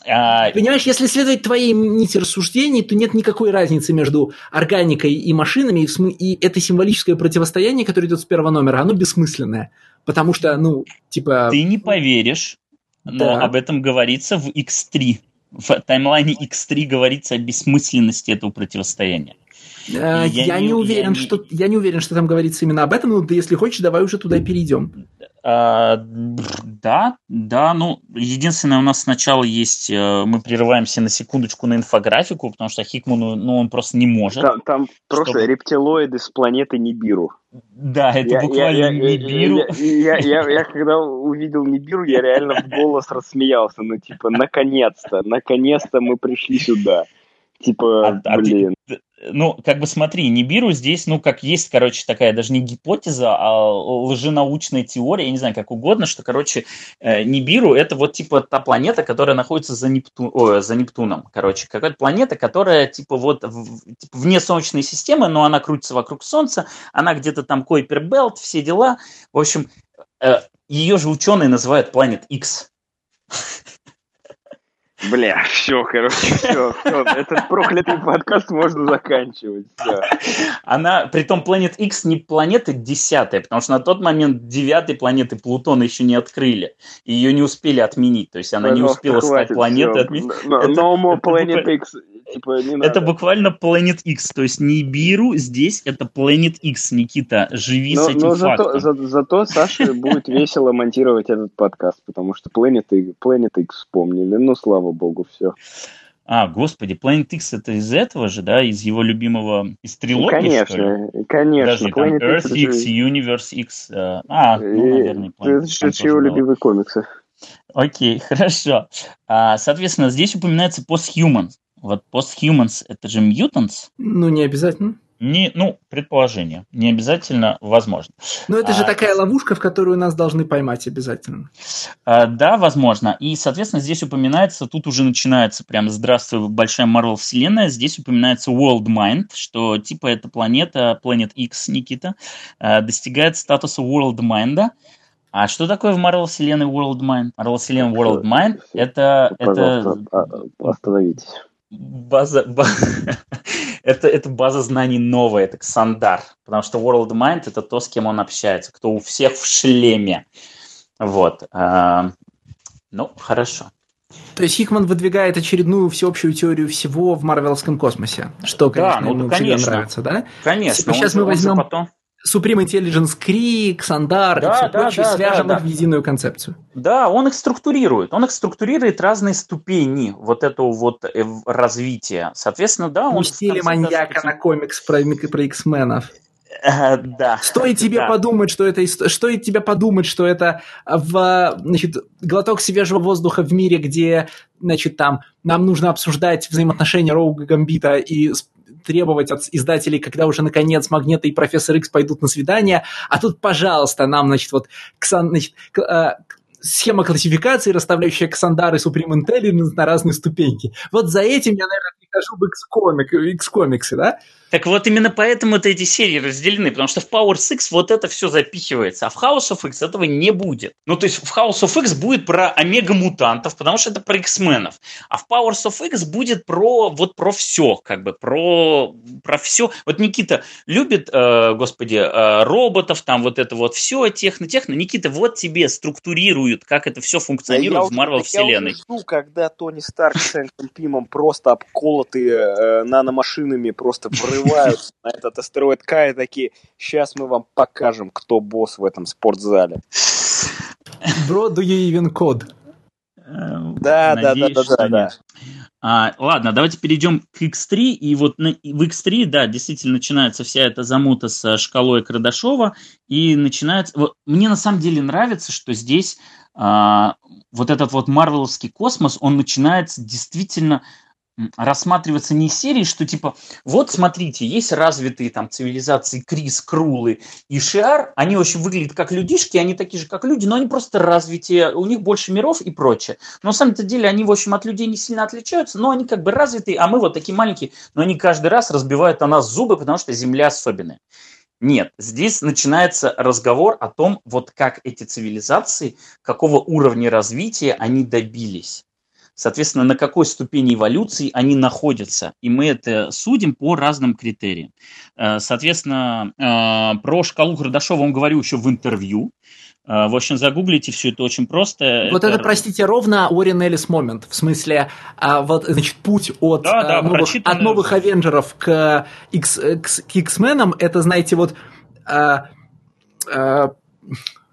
А... Понимаешь, если следовать твоей нити рассуждений, то нет никакой разницы между органикой и машинами, и, см... и это символическое противостояние, которое идет с первого номера, оно бессмысленное. Потому что, ну, типа... Ты не поверишь, но да. об этом говорится в X3. В таймлайне X3 говорится о бессмысленности этого противостояния. Я, я не, не уверен, я что я не уверен, что там говорится именно об этом, но если хочешь, давай уже туда перейдем. А, да, да, ну, единственное, у нас сначала есть, э, мы прерываемся на секундочку на инфографику, потому что Хикману, ну, он просто не может. Там, там просто чтобы... рептилоиды с планеты Нибиру. Да, это я, буквально я, Нибиру. Я, я, я, я, когда увидел Нибиру, я реально в голос рассмеялся, ну, типа, наконец-то, наконец-то мы пришли сюда. Типа, а, блин. А ты, ну, как бы смотри, Нибиру здесь, ну, как есть, короче, такая даже не гипотеза, а лженаучная теория, я не знаю, как угодно, что, короче, э, Нибиру это вот, типа, та планета, которая находится за, Непту... О, за Нептуном, короче, какая-то планета, которая, типа, вот, в, типа, вне Солнечной системы, но она крутится вокруг Солнца, она где-то там Койпер Белт, все дела, в общем, э, ее же ученые называют Planet X. Бля, все, короче, все, все. Этот проклятый подкаст можно заканчивать. Все. Она, при том Planet X не планета десятая, потому что на тот момент девятой планеты Плутона еще не открыли. Ее не успели отменить. То есть она не успела стать планетой. Отмен... No, no more Planet X. типа, не Это надо. буквально Planet X, то есть не Биру, здесь это Planet X, Никита, живи с Но, этим но зато, фактом. за- зато Саше будет весело монтировать этот подкаст, потому что Planet, Planet X вспомнили. Ну, слава богу, все. А, господи, Planet X это из этого же, да, из его любимого, из трилогии, что ли? конечно, конечно. Подожди, там Planet Earth X, это X, же- Universe X, э, а, ну, наверное, Planet это X же это его тоже было. любимые комиксы. Окей, [LAUGHS] хорошо. А, соответственно, здесь упоминается Posthumans. Вот Posthumans это же Mutants? Ну, не обязательно. Не, ну, предположение. Не обязательно, возможно. Но это же А, такая ловушка, в которую нас должны поймать обязательно. А, да, возможно. И, соответственно, здесь упоминается, тут уже начинается прям «Здравствуй, большая Марвел вселенная». Здесь упоминается World Mind, что типа эта планета, Planet X, Никита, а, достигает статуса World Mind. А что такое в Марвел вселенной World Mind? Марвел вселенная World Mind – это, это Пожалуйста, а- а- остановитесь. База, ба- [LAUGHS] это, это база знаний новая, это Ксандар, потому что World Mind это то, с кем он общается, кто у всех в шлеме. Вот. а, Ну, хорошо. То есть Хикман выдвигает очередную всеобщую теорию всего в марвеловском космосе, что, Да, конечно, ну, ему да, всегда конечно. нравится, да? Конечно. Сейчас он мы же- он же возьмем- потом- Supreme Intelligence Крик, Сандар Да, и все да, прочее, да, свяжем да, их в да. единую концепцию. Да, он их структурирует. Он их структурирует разные ступени вот этого вот э, развития. Соответственно, да, он... в конце маньяка на комикс про, про X-менов. Э, Да. Стоит тебе Да. подумать, что это ист- стоит тебе подумать, что это в значит глоток свежего воздуха в мире, где значит там нам нужно обсуждать взаимоотношения Роуга Гамбита и требовать от издателей, когда уже наконец Магнета и Профессор Икс пойдут на свидание, а тут, пожалуйста, нам, значит, вот ксан- значит, к- э, схема классификации, расставляющая Ксандар и Supreme Intelligence на разные ступеньки. Вот за этим я, наверное, прихожу в X-комик, X-комиксы, да? Так вот именно поэтому это эти серии разделены, потому что в Powers X вот это все запихивается, а в House of X этого не будет. Ну, то есть в House of X будет про омега-мутантов, потому что это про X-менов, а в Powers of X будет про вот про все, как бы, про, про все. Вот Никита любит, э, господи, э, роботов, там вот это вот все, техно-техно. Никита, вот тебе структурируют, как это все функционирует в Марвел вселенной. Я жду, когда Тони Старк с Хэнком Пимом просто обколотые э, наномашинами просто врываются на этот астероид К и такие, сейчас мы вам покажем, кто босс в этом спортзале. Bro, do you even code? Э, Да, да, да, да, да. А, ладно, давайте перейдем к X3. И вот на, в X3, да, действительно начинается вся эта замута с э, шкалой Кардашова. И начинается... Вот, мне на самом деле нравится, что здесь а, вот этот вот марвеловский космос, он начинается действительно рассматриваться не серией, что типа, вот смотрите, есть развитые там цивилизации Крис, Крулы и Шиар, они очень выглядят как людишки, они такие же, как люди, но они просто развитие, у них больше миров и прочее. Но на самом-то деле они, в общем, от людей не сильно отличаются, но они как бы развитые, а мы вот такие маленькие, но они каждый раз разбивают о нас зубы, потому что Земля особенная. Нет, здесь начинается разговор о том, вот как эти цивилизации, какого уровня развития они добились. Соответственно, на какой ступени эволюции они находятся. И мы это судим по разным критериям. Э, Соответственно, э, про шкалу Кардашова он говорил еще в интервью. Э, В общем, загуглите все это очень просто. Вот это, простите, ровно Уоррен Эллис момент. В смысле, а, вот, значит, путь от, Да, да, новых, от новых. Авенджеров к, X, к X-менам, это, знаете, вот... а, а,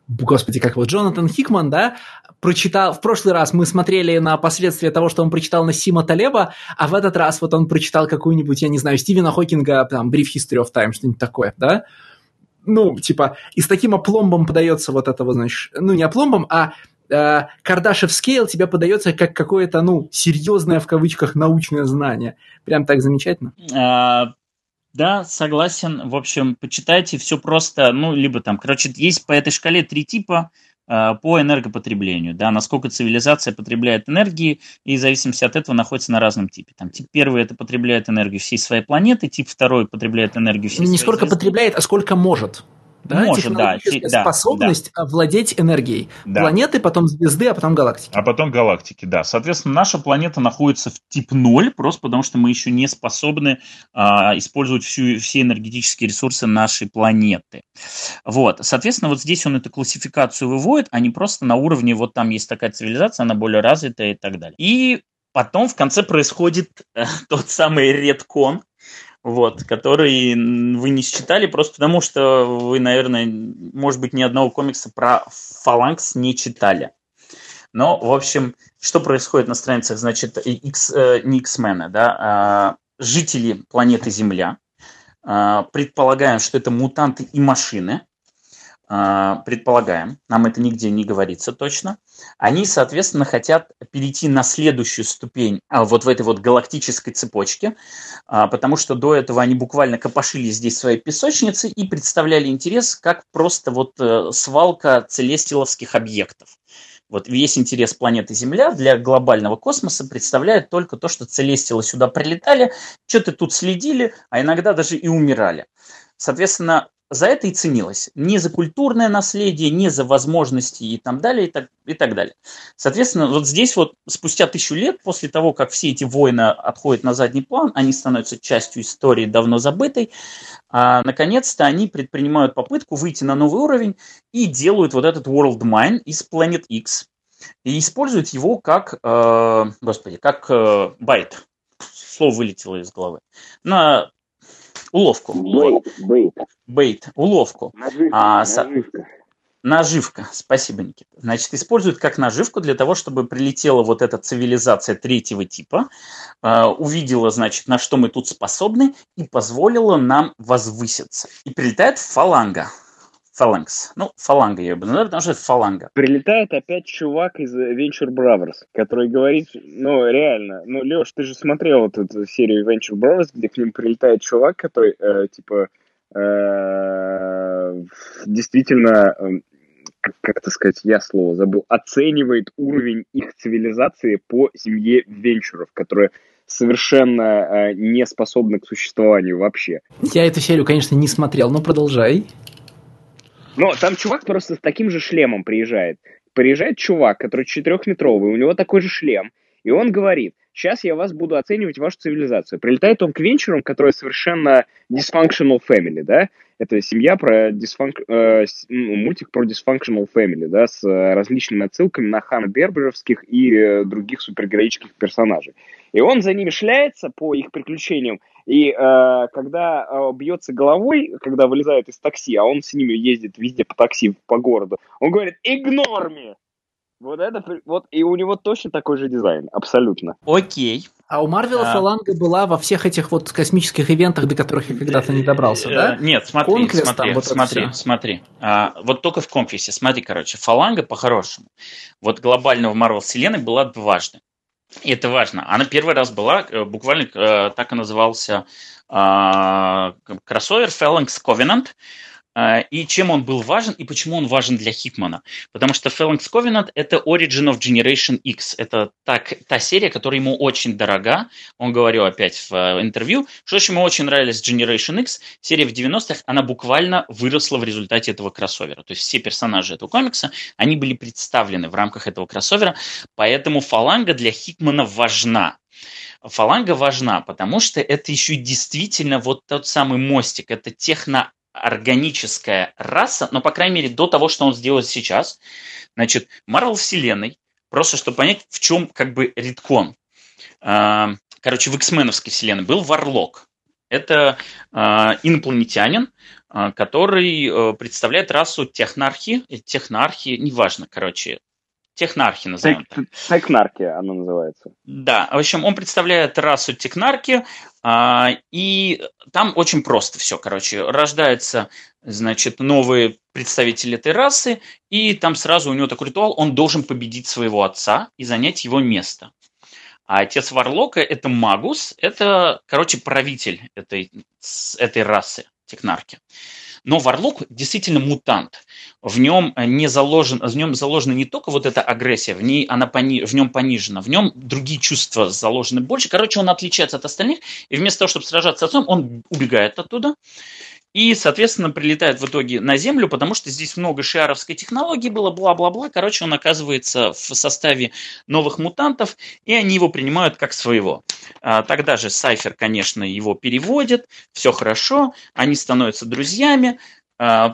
господи, как вот Джонатан Хикман, да, прочитал, в прошлый раз мы смотрели на последствия того, что он прочитал на Сима Талеба, а в этот раз вот он прочитал какую-нибудь, я не знаю, Стивена Хокинга, там, Brief History of Time, что-нибудь такое, да, ну, типа, и с таким опломбом подается вот это вот, значит, ну, не опломбом, а э, Кардашев скейл тебе подается как какое-то, ну, серьезное, в кавычках, научное знание. Прям так замечательно. А, Да, согласен. В общем, почитайте все просто. Ну, либо там, короче, есть по этой шкале три типа по энергопотреблению, да, насколько цивилизация потребляет энергии, и в зависимости от этого находится на разном типе. Там тип первый это потребляет энергию всей своей планеты, тип второй потребляет энергию всей Не своей сколько звезды. потребляет, а сколько может. Да? Может, да, Технологическая те- да, способность владеть энергией. Да. Планеты, потом звезды, а потом галактики. А потом галактики, да. Соответственно, наша планета находится в тип 0, просто потому что мы еще не способны а, использовать всю, все энергетические ресурсы нашей планеты. Вот. Соответственно, вот здесь он эту классификацию выводит, а не просто на уровне, вот там есть такая цивилизация, она более развитая и так далее. И потом в конце происходит э, [LAUGHS] тот самый редкон, вот, который вы не считали просто потому, что вы, наверное, может быть, ни одного комикса про Фаланкс не читали. Но, в общем, что происходит на страницах, значит, X, э, не X-мены, да, а жители планеты Земля, а, предполагаем, что это мутанты и машины, а, предполагаем, нам это нигде не говорится точно, они, соответственно, хотят перейти на следующую ступень а, вот в этой вот галактической цепочке, потому что до этого они буквально копошили здесь свои песочницы и представляли интерес как просто вот э, свалка целестиловских объектов. Вот весь интерес планеты Земля для глобального космоса представляет только то, что целестилы сюда прилетали, что-то тут следили, а иногда даже и умирали. Соответственно, за это и ценилось. Не за культурное наследие, не за возможности и так далее, и так, и так далее. Соответственно, вот здесь вот спустя тысячу лет, после того, как все эти войны отходят на задний план, они становятся частью истории давно забытой, а, наконец-то они предпринимают попытку выйти на новый уровень и делают вот этот World Mine из Planet X и используют его как, э, господи, как э, байт. Слово вылетело из головы. На уловку. Бейт. Бейт. Бейт. Уловку. Наживка. А, наживка. Наживка, спасибо, Никита. Значит, используют как наживку для того, чтобы прилетела вот эта цивилизация третьего типа, э, увидела, значит, на что мы тут способны и позволила нам возвыситься. И прилетает фаланга. Фаланкс. Ну, фаланга я бы назвал, потому что это фаланга. Прилетает опять чувак из Venture Brothers, который говорит, ну, реально, ну, Леш, ты же смотрел вот эту серию Venture Brothers, где к ним прилетает чувак, который, э, типа, э, действительно э, как это сказать, я слово забыл, оценивает уровень их цивилизации по семье венчуров, которые совершенно э, не способны к существованию вообще. Я эту серию, конечно, не смотрел, но продолжай. Но там чувак просто с таким же шлемом приезжает. Приезжает чувак, который четырехметровый, у него такой же шлем, и он говорит, сейчас я вас буду оценивать вашу цивилизацию. Прилетает он к венчурам, которые совершенно dysfunctional family, да, это семья про дисфанк... э, ну, мультик про dysfunctional family, да, с различными отсылками на Хана Берберовских и э, других супергероических персонажей. И он за ними шляется по их приключениям, и э, когда э, бьется головой, когда вылезает из такси, а он с ними ездит везде по такси по городу, он говорит «Ignore me!» Вот это, вот, и у него точно такой же дизайн, абсолютно. Окей. А у Марвела а... фаланга была во всех этих вот космических ивентах, до которых я когда-то не добрался, да? Э, нет, смотри, Конквест, смотри, там, вот смотри, смотри. А, вот только в Конквесте, смотри, короче, фаланга по-хорошему. Вот глобально в Марвел вселенной была дважды. И это важно. Она первый раз была, э, буквально э, так и назывался а, кроссовер Phalanx Covenant. А, и чем он был важен, и почему он важен для Хикмана. Потому что Phalanx Covenant – это Origin of Generation X. Это так, та серия, которая ему очень дорога. Он говорил опять в э, интервью, что ему очень нравилась Generation X. Серия в 90-х, она буквально выросла в результате этого кроссовера. То есть все персонажи этого комикса, они были представлены в рамках этого кроссовера. Поэтому фаланга для Хикмана важна. Фаланга важна, потому что это еще действительно вот тот самый мостик, это техно органическая раса, но, по крайней мере, до того, что он сделает сейчас. Значит, Марвел Вселенной, просто чтобы понять, в чем как бы редкон. А, короче, в X-меновской вселенной был Варлок. Это а, инопланетянин, а, который э, представляет расу технархи, технархи, неважно, короче, Технархи назовем так. Технарки она называется. Да, в общем, он представляет расу технарки, а, и там очень просто все, короче. Рождаются, значит, новые представители этой расы, и там сразу у него такой ритуал, он должен победить своего отца и занять его место. А отец Варлока – это Магус, это, короче, правитель этой, этой расы, технарки. Но Варлок действительно мутант. В нем не заложен, в нем заложена не только вот эта агрессия, в, ней она пони, в нем понижена, в нем другие чувства заложены больше. Короче, он отличается от остальных, и вместо того, чтобы сражаться с отцом, он убегает оттуда и, соответственно, прилетает в итоге на Землю, потому что здесь много шиаровской технологии было, бла-бла-бла. Короче, он оказывается в составе новых мутантов, и они его принимают как своего. А, тогда же Сайфер, конечно, его переводит, все хорошо, они становятся друзьями,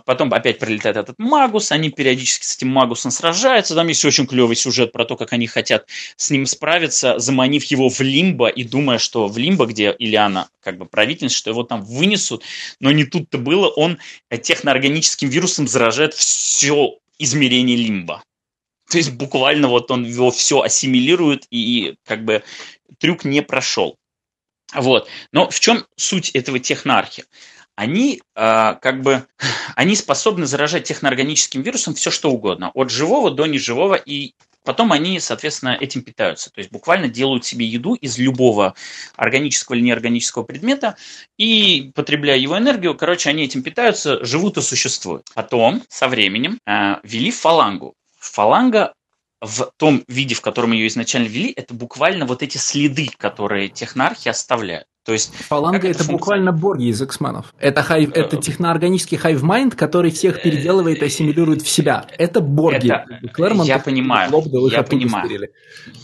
потом опять прилетает этот Магус, они периодически с этим Магусом сражаются, там есть очень клевый сюжет про то, как они хотят с ним справиться, заманив его в Лимбо и думая, что в Лимбо, где Ильяна как бы правительница, что его там вынесут, но не тут-то было, он техноорганическим вирусом заражает все измерение Лимба. То есть буквально вот он его все ассимилирует и как бы трюк не прошел. Вот. Но в чем суть этого технархи? Они э, как бы [SIGHS] они способны заражать техноорганическим вирусом все что угодно, от живого до неживого, и потом они, соответственно, этим питаются. То есть буквально делают себе еду из любого органического или неорганического предмета и, потребляя его энергию, короче, они этим питаются, живут и существуют. Потом, со временем, э, ввели фалангу. Фаланга в том виде, в котором ее изначально ввели, это буквально вот эти следы, которые технархи оставляют. То есть, Фаланга это, это буквально борги из X-менов. Это, hive, это э, техноорганический hive mind, который всех переделывает и ассимилирует в себя. Это борги. Это, Клэрмонт, я понимаю, я понимаю.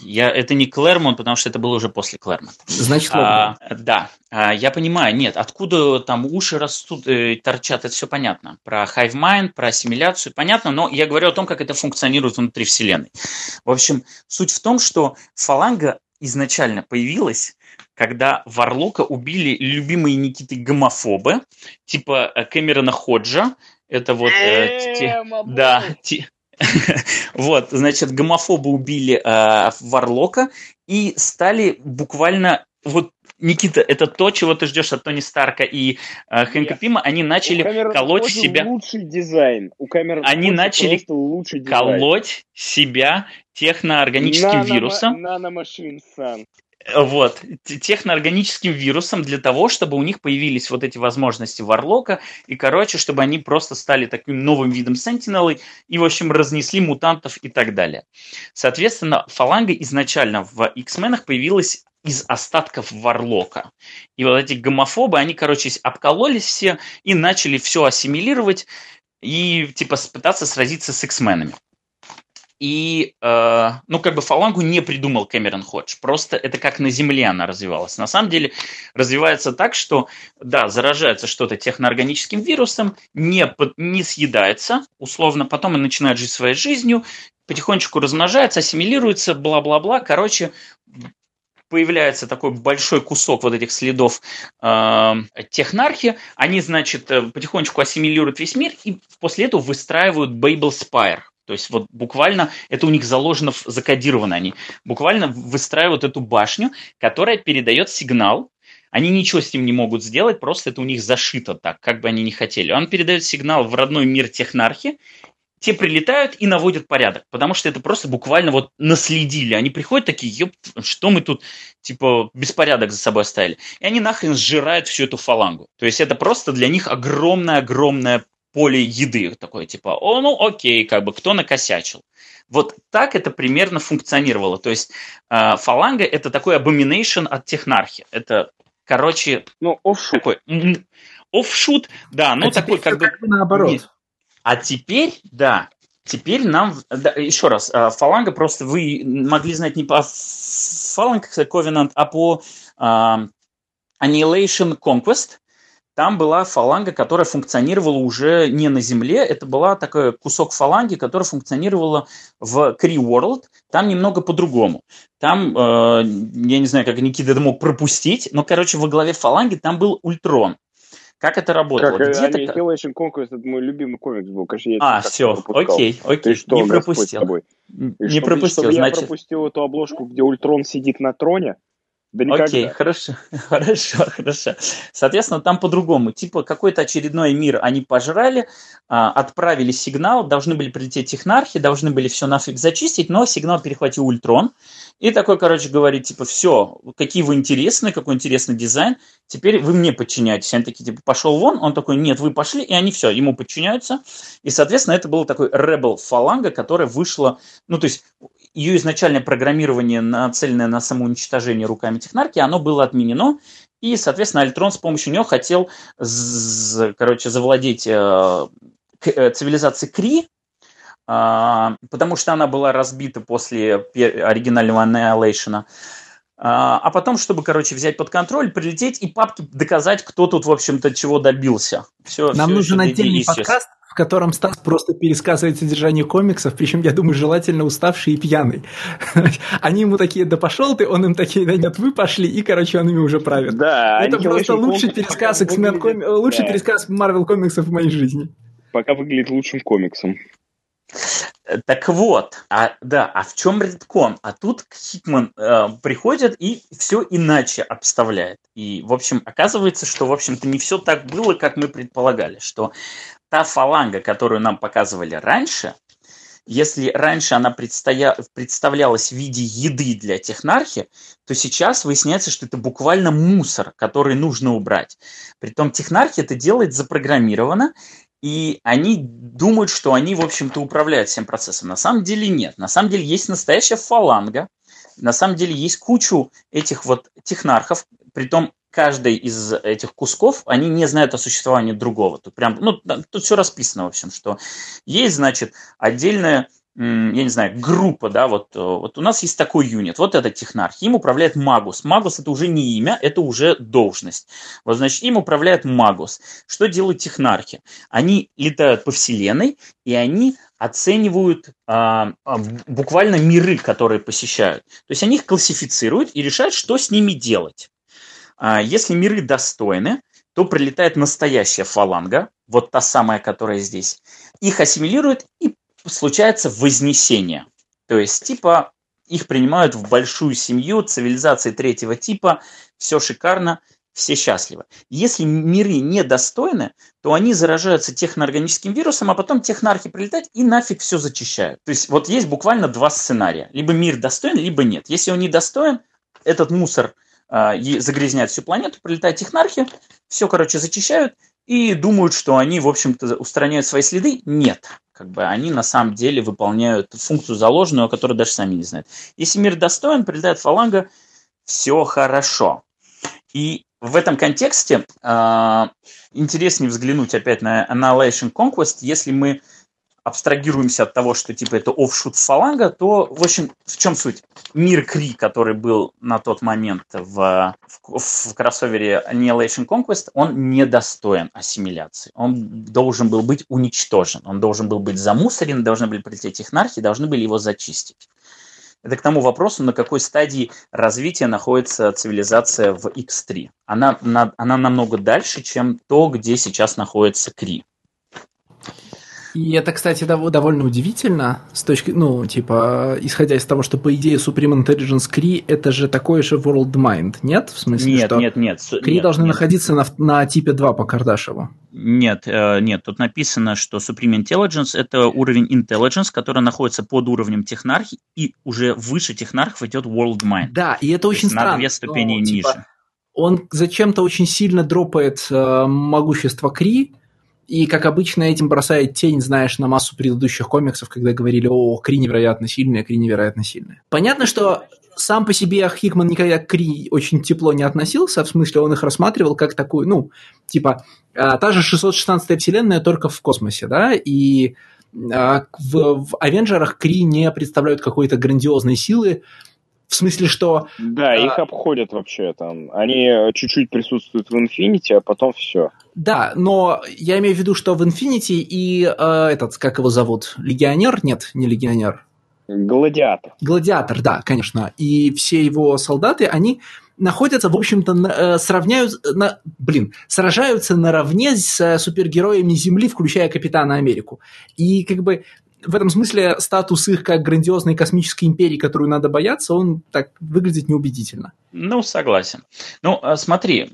Я, это не Клэрмонт, потому что это было уже после Клэрмонта. Значит, а, Да, а, я понимаю. Нет, откуда там уши растут, э, торчат, это все понятно. Про hive mind, про ассимиляцию понятно, но я говорю о том, как это функционирует внутри Вселенной. В общем, суть в том, что фаланга изначально появилась когда Варлока убили любимые Никиты гомофобы, типа э, Кэмерона Ходжа. Это вот... Э, те, да, те, [LAUGHS] вот, значит, гомофобы убили э, Варлока и стали буквально вот Никита, это то, чего ты ждешь от Тони Старка и э, Хэнка Пима. Они начали колоть себя. Лучший дизайн. У камер они начали лучший дизайн. колоть себя техноорганическим Нано, вирусом. Наномашин, сан вот, техноорганическим вирусом для того, чтобы у них появились вот эти возможности варлока, и, короче, чтобы они просто стали таким новым видом сентинелы и, в общем, разнесли мутантов и так далее. Соответственно, фаланга изначально в X-менах появилась из остатков Варлока. И вот эти гомофобы, они, короче, обкололись все и начали все ассимилировать и, типа, пытаться сразиться с X-менами. И, э, ну, как бы фалангу не придумал Кэмерон Ходж. Просто это как на Земле она развивалась. На самом деле развивается так, что, да, заражается что-то техноорганическим вирусом, не, не съедается, условно, потом и начинает жить своей жизнью, потихонечку размножается, ассимилируется, бла-бла-бла. Короче, появляется такой большой кусок вот этих следов э, технархи, они, значит, э, потихонечку ассимилируют весь мир и после этого выстраивают Babel Spire. То есть вот буквально это у них заложено, закодировано они. Буквально выстраивают эту башню, которая передает сигнал. Они ничего с ним не могут сделать, просто это у них зашито так, как бы они ни хотели. Он передает сигнал в родной мир технархи, те прилетают и наводят порядок, потому что это просто буквально вот наследили. Они приходят такие, ёп, что мы тут, типа, беспорядок за собой оставили. И они нахрен сжирают всю эту фалангу. То есть это просто для них огромная-огромная поле еды. Такое типа, о, ну окей, как бы кто накосячил. Вот так это примерно функционировало. То есть э, фаланга это такой abomination от технархи. Это, короче, ну, офшут. Такой, офшут, да, ну а такой как бы... Как бы наоборот. Нет. А теперь, да, теперь нам, да, еще раз, э, фаланга просто вы могли знать не по фаланга, Covenant, а по э, Annihilation Conquest, там была фаланга, которая функционировала уже не на Земле, это была такой кусок фаланги, которая функционировала в Крee World, там немного по-другому. Там, э, я не знаю, как Никита это мог пропустить, но, короче, во главе фаланги там был Ультрон. Как это работало? Как Где Annihilation Conquest, это мой любимый комикс был, конечно, я А, все, окей, окей, что, не пропустил. Не чтобы, пропустил, чтобы значит... я пропустил эту обложку, где Ультрон сидит на троне, да никогда. Окей, хорошо, [LAUGHS] хорошо, хорошо. Соответственно, там по-другому. Типа какой-то очередной мир они пожрали, а, отправили сигнал, должны были прилететь технархи, должны были все нафиг зачистить, но сигнал перехватил Ультрон. И такой, короче, говорит, типа, все, какие вы интересные, какой интересный дизайн, теперь вы мне подчиняетесь. Они такие, типа, пошел вон, он такой, нет, вы пошли, и они все, ему подчиняются. И, соответственно, это был такой Rebel фаланга, которая вышла, ну, то есть ее изначальное программирование, нацеленное на самоуничтожение руками технарки, оно было отменено, и, соответственно, Альтрон с помощью него хотел, короче, завладеть э, э, цивилизацией Кри, потому что она была разбита после оригинального Annihilation. А, а потом, чтобы, короче, взять под контроль, прилететь и папке доказать, кто тут, в общем-то, чего добился. Все, Нам все, нужен отдельный подкаст, в котором Стас просто пересказывает содержание комиксов, причем, я думаю, желательно уставший и пьяный. [LAUGHS] Они ему такие, да пошел ты, он им такие, да нет, вы пошли, и, короче, он ими уже правит. Да, Это просто лучший пересказ, лучший да. пересказ Marvel комиксов в моей жизни. Пока выглядит лучшим комиксом. Так вот, а, да, а в чем редкон? А тут Хикман э, приходит и все иначе обставляет. И, в общем, оказывается, что, в общем-то, не все так было, как мы предполагали, что та фаланга, которую нам показывали раньше, если раньше она предстоя... представлялась в виде еды для технархи, то сейчас выясняется, что это буквально мусор, который нужно убрать. Притом технархи это делает запрограммировано, и они думают, что они, в общем-то, управляют всем процессом. На самом деле нет. На самом деле есть настоящая фаланга, на самом деле есть кучу этих вот технархов, притом каждый из этих кусков, они не знают о существовании другого. Тут прям, ну, тут все расписано, в общем, что есть, значит, отдельная я не знаю, группа, да, вот, э, вот у нас есть такой юнит, вот этот технарх, им управляет Магус. Магус это уже не имя, это уже должность. Вот, значит, им управляет Магус. Что делают технархи? Они летают по вселенной, и они оценивают а, а, буквально миры, которые посещают. То есть они их классифицируют и решают, что с ними делать. А, если миры достойны, то прилетает настоящая фаланга, вот та самая, которая здесь, их ассимилирует и случается вознесение. То есть, типа, их принимают в большую семью, цивилизации третьего типа, все шикарно, все счастливы. Если миры недостойны, то они заражаются техноорганическим вирусом, а потом технархи прилетают и нафиг все зачищают. То есть вот есть буквально два сценария. Либо мир достоин, либо нет. Если он недостоин, этот мусор э, загрязняет всю планету, прилетают технархи, все, короче, зачищают и думают, что они, в общем-то, устраняют свои следы. Нет как бы они на самом деле выполняют функцию заложенную, о которой даже сами не знают. Если мир достоин, прилетает фаланга, все хорошо. И в этом контексте э, интереснее взглянуть опять на Annihilation Conquest, если мы абстрагируемся от того, что типа это офшут фаланга, то, в общем, в чем суть? Мир Кри, который был на тот момент в, в, в кроссовере Annihilation Conquest, он недостоин ассимиляции. Он должен был быть уничтожен, он должен был быть замусорен, должны были прилететь технархи, должны были его зачистить. Это к тому вопросу, на какой стадии развития находится цивилизация в X3. Она, она намного дальше, чем то, где сейчас находится Кри. И это, кстати, довольно удивительно, с точки, ну, типа, исходя из того, что, по идее, Supreme Intelligence Cree это же такой же World Mind, нет? В смысле, нет, что нет, нет. Крee должны нет. находиться на, на типе 2 по Кардашеву. Нет, э, нет, тут написано, что Supreme Intelligence это уровень Intelligence, который находится под уровнем технархи, и уже выше технархов идет World Mind. Да, и это То очень странно. На две ступени типа, ниже. Он зачем-то очень сильно дропает э, могущество Кри, и, как обычно, этим бросает тень, знаешь, на массу предыдущих комиксов, когда говорили, о, Кри невероятно сильная, Кри невероятно сильная. Понятно, что сам по себе Хикман никогда к Кри очень тепло не относился, в смысле он их рассматривал как такую, ну, типа, а, та же 616-я вселенная только в космосе, да, и а, в, в Авенджерах Кри не представляют какой-то грандиозной силы, в смысле, что... Да, а... их обходят вообще там. Они чуть-чуть присутствуют в Infinity, а потом все. Да, но я имею в виду, что в Infinity и э, этот, как его зовут, Легионер? Нет, не Легионер. Гладиатор. Гладиатор, да, конечно. И все его солдаты, они находятся, в общем-то, э, сравняют, на, блин, сражаются наравне с э, супергероями Земли, включая Капитана Америку. И как бы в этом смысле статус их как грандиозной космической империи, которую надо бояться, он так выглядит неубедительно. Ну, согласен. Ну, а смотри,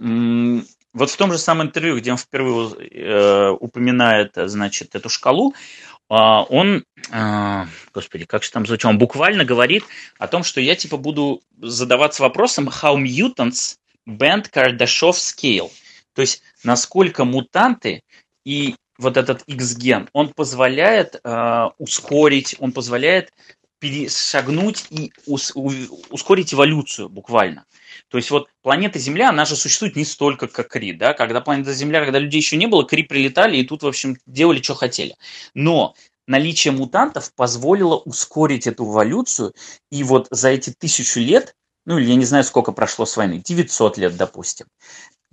вот в том же самом интервью, где он впервые э, упоминает, значит, эту шкалу, э, он, э, господи, как же там звучало, он буквально говорит о том, что я типа буду задаваться вопросом how mutants bend Kardashev scale. То есть, насколько мутанты и вот этот X-ген, он позволяет э, ускорить, он позволяет перешагнуть и ус, у, ускорить эволюцию буквально. То есть вот планета Земля, она же существует не столько, как Кри, да, когда планета Земля, когда людей еще не было, Кри прилетали и тут, в общем, делали, что хотели. Но наличие мутантов позволило ускорить эту эволюцию, и вот за эти тысячу лет ну или я не знаю, сколько прошло с войны, 900 лет, допустим,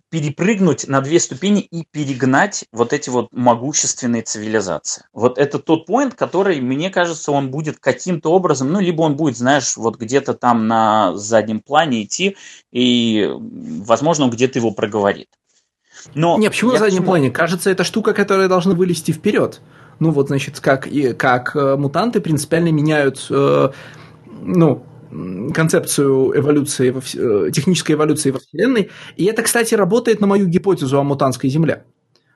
перепрыгнуть на две ступени и перегнать вот эти вот могущественные цивилизации. Вот это тот поинт, который, мне кажется, он будет каким-то образом, ну, либо он будет, знаешь, вот где-то там на заднем плане идти, и, возможно, он где-то его проговорит. Но не, почему на заднем почему... плане? Кажется, это штука, которая должна вылезти вперед. Ну, вот, значит, как, и, как э, мутанты принципиально меняют, э, ну, концепцию эволюции, э, технической эволюции во Вселенной. И это, кстати, работает на мою гипотезу о мутантской Земле.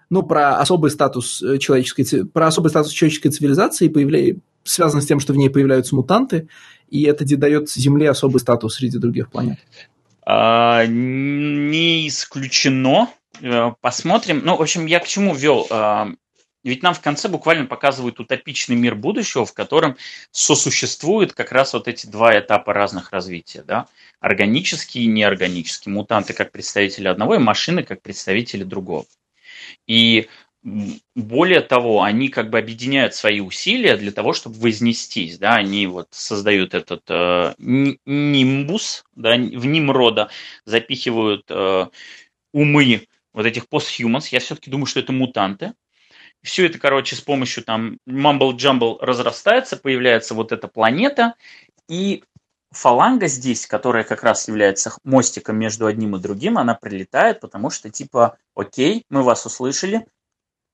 Ну, про особый статус э, человеческой, про особый статус человеческой цивилизации появля... связано с тем, что в ней появляются мутанты, и это дает Земле особый статус среди других планет. А, не исключено. Э, посмотрим. Ну, в общем, я к чему вел? Ведь нам в конце буквально показывают утопичный мир будущего, в котором сосуществуют как раз вот эти два этапа разных развития. Да? Органические и неорганические. Мутанты как представители одного, и машины как представители другого. И более того, они как бы объединяют свои усилия для того, чтобы вознестись, да, они вот создают этот э, нимбус, да, в Нимрода запихивают э, умы вот этих постхуманс, я все-таки думаю, что это мутанты, все это, короче, с помощью там мамбл-джамбл разрастается, появляется вот эта планета, и фаланга здесь, которая как раз является мостиком между одним и другим, она прилетает, потому что типа, окей, мы вас услышали,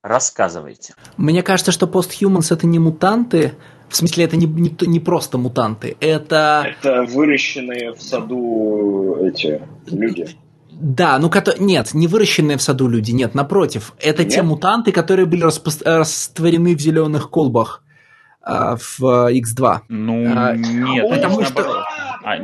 рассказывайте. Мне кажется, что постхуманс это не мутанты, в смысле, это не, не, не просто мутанты, это... Это выращенные в саду эти люди. Да, ну нет, не выращенные в саду люди, нет, напротив. Это нет? те мутанты, которые были распо- растворены в зеленых колбах а, в X2. Ну, а, нет, потому что, а,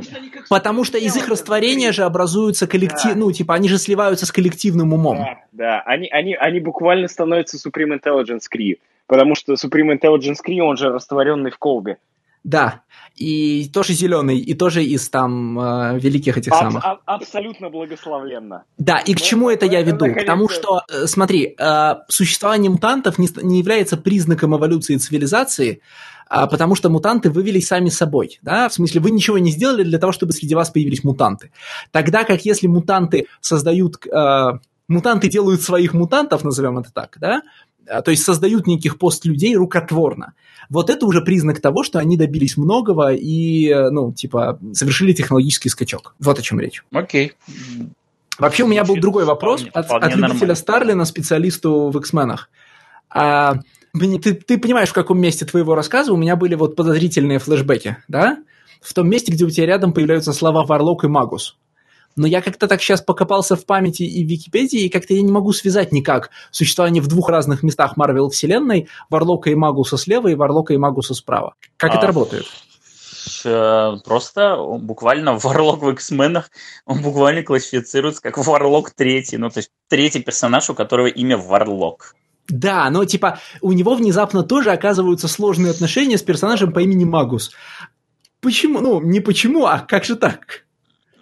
потому что из их растворения же образуются коллектив, да. ну, типа, они же сливаются с коллективным умом. Да, да. Они, они, они буквально становятся Supreme Intelligence Cree, потому что Supreme Intelligence Cree, он же растворенный в колбе. Да, и тоже зеленый, и тоже из там э, великих этих Аб- самых. А- абсолютно благословленно. Да, и к ну, чему это я веду? К тому, что, э, смотри, э, существование мутантов не, не является признаком эволюции цивилизации, а, потому что мутанты вывелись сами собой, да, в смысле вы ничего не сделали для того, чтобы среди вас появились мутанты. Тогда как если мутанты создают, э, мутанты делают своих мутантов, назовем это так, да, то есть создают неких пост-людей рукотворно. Вот это уже признак того, что они добились многого и, ну, типа, совершили технологический скачок. Вот о чем речь. Окей. Вообще у меня был другой вопрос вполне, от, вполне от любителя нормально. Старлина, специалисту в X-менах. А, ты, ты понимаешь, в каком месте твоего рассказа у меня были вот подозрительные флешбеки, да? В том месте, где у тебя рядом появляются слова Варлок и Магус но я как-то так сейчас покопался в памяти и в Википедии, и как-то я не могу связать никак существование в двух разных местах Марвел вселенной, Варлока и Магуса слева и Варлока и Магуса справа. Как а, это работает? Э, просто буквально [LAUGHS] Варлок в X-менах, он буквально классифицируется как Варлок третий, ну то есть третий персонаж, у которого имя Варлок. Да, но типа у него внезапно тоже оказываются сложные отношения с персонажем по имени Магус. Почему? Ну, не почему, а как же так?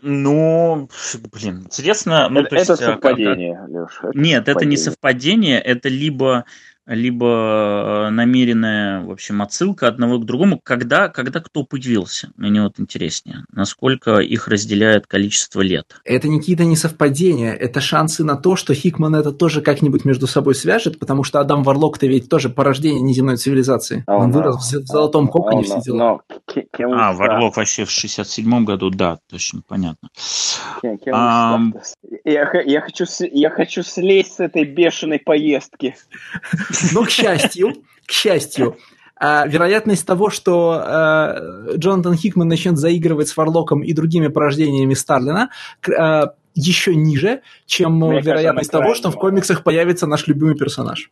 Ну, блин, интересно. Ну, это, есть, это совпадение, как... Леша. Нет, совпадение. это не совпадение, это либо либо э, намеренная, в общем, отсылка одного к другому, когда, когда кто появился. Мне вот интереснее, насколько их разделяет количество лет. Это не какие-то несовпадения, это шансы на то, что Хикман это тоже как-нибудь между собой свяжет, потому что Адам Варлок-то ведь тоже порождение неземной цивилизации. Он, он вырос в золотом коконе, все дела. А, Варлок вообще в 67-м году, да, точно, понятно. Я, я, хочу, я хочу слезть с этой бешеной поездки. [LAUGHS] [LAUGHS] Но, к счастью, к счастью, а, вероятность того, что а, Джонатан Хикман начнет заигрывать с Варлоком и другими порождениями Старлина, а, еще ниже, чем Мне вероятность кажется, того, что в комиксах появится наш любимый персонаж.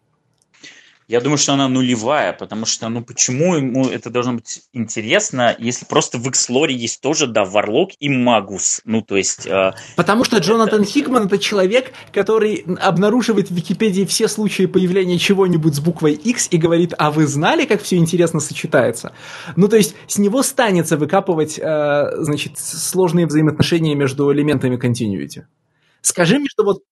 Я думаю, что она нулевая, потому что, ну, почему ему это должно быть интересно, если просто в X-лоре есть тоже, да, Варлок и Магус. Ну, то есть... Э, потому что Джонатан это... Хикман это человек, который обнаруживает в Википедии все случаи появления чего-нибудь с буквой X и говорит, а вы знали, как все интересно сочетается? Ну, то есть с него станется выкапывать, э, значит, сложные взаимоотношения между элементами continuity. Скажи мне, что вот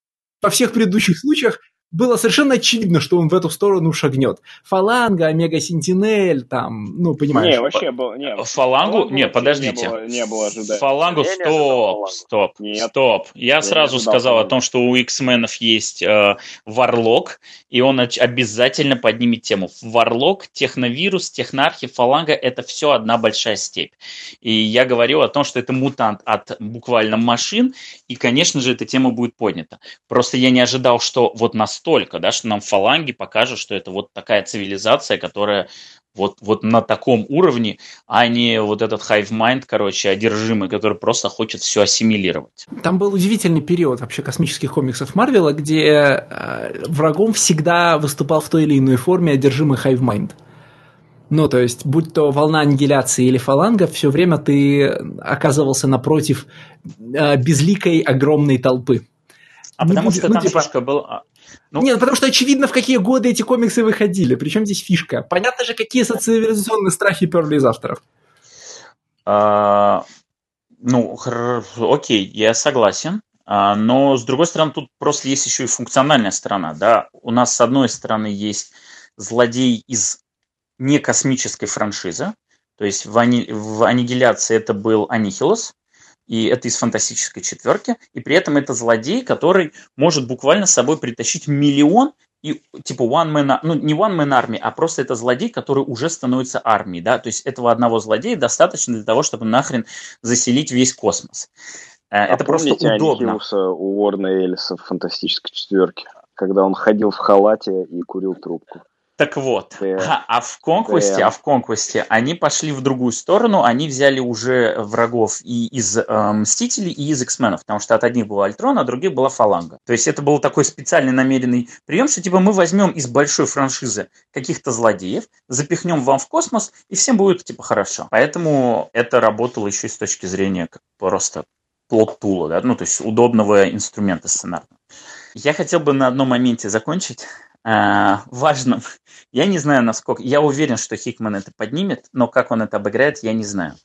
во всех предыдущих случаях было совершенно очевидно, что он в эту сторону шагнет. Фаланга, Омега Сентинель, там, ну, понимаешь. Не, вообще было... Не, Фалангу? Фалангу не, подождите. Не было, не было ожидания. Фалангу, Я стоп, стоп, Нет. стоп. Я, не сразу сказал о фалангу. том, что у X-менов есть э, Варлок, и он обязательно поднимет тему. Варлок, Техновирус, Технархи, Фаланга – это все одна большая степь. И я говорил о том, что это мутант от буквально машин, и, конечно же, эта тема будет поднята. Просто я не ожидал, что вот настолько, да, что нам фаланги покажут, что это вот такая цивилизация, которая вот, вот на таком уровне, а не вот этот hive mind, короче, одержимый, который просто хочет все ассимилировать. Там был удивительный период вообще космических комиксов Марвела, где э, врагом всегда выступал в той или иной форме одержимый Hive Mind. Ну, то есть, будь то волна аннигиляции или фаланга, все время ты оказывался напротив э, безликой огромной толпы. А Не потому будет- что ну, там типа- фишка была... Ну, Нет, потому что очевидно, в какие годы эти комиксы выходили. Причем здесь фишка. Понятно же, какие социализационные страхи перли из авторов. а, ну, хр- окей, я согласен. А, но, с другой стороны, тут просто есть еще и функциональная сторона. Да? У нас, с одной стороны, есть злодей из некосмической франшизы. То есть в, ани- в аннигиляции это был Анихилос, и это из фантастической четверки, и при этом это злодей, который может буквально с собой притащить миллион и типа one man, ну не one man army, а просто это злодей, который уже становится армией, да, то есть этого одного злодея достаточно для того, чтобы нахрен заселить весь космос. Э, А Это просто удобно. Анихилуса у Уорна Эллиса в «Фантастической четверке», когда он ходил в халате и курил трубку? Так вот, а, а в конквесте, Да. а в конквесте они пошли в другую сторону, они взяли уже врагов и из э, Мстителей, и из X-менов, потому что от одних был Альтрон, а от других была Фаланга. То есть это был такой специальный намеренный прием, что типа мы возьмем из большой франшизы каких-то злодеев, запихнем вам в космос, и всем будет типа хорошо. Поэтому это работало еще и с точки зрения как просто плот-тула, да, ну то есть удобного инструмента сценарного. Я хотел бы на одном моменте закончить э, важном. Я не знаю, насколько... Я уверен, что Хикман это поднимет, но как он это обыграет, я не знаю.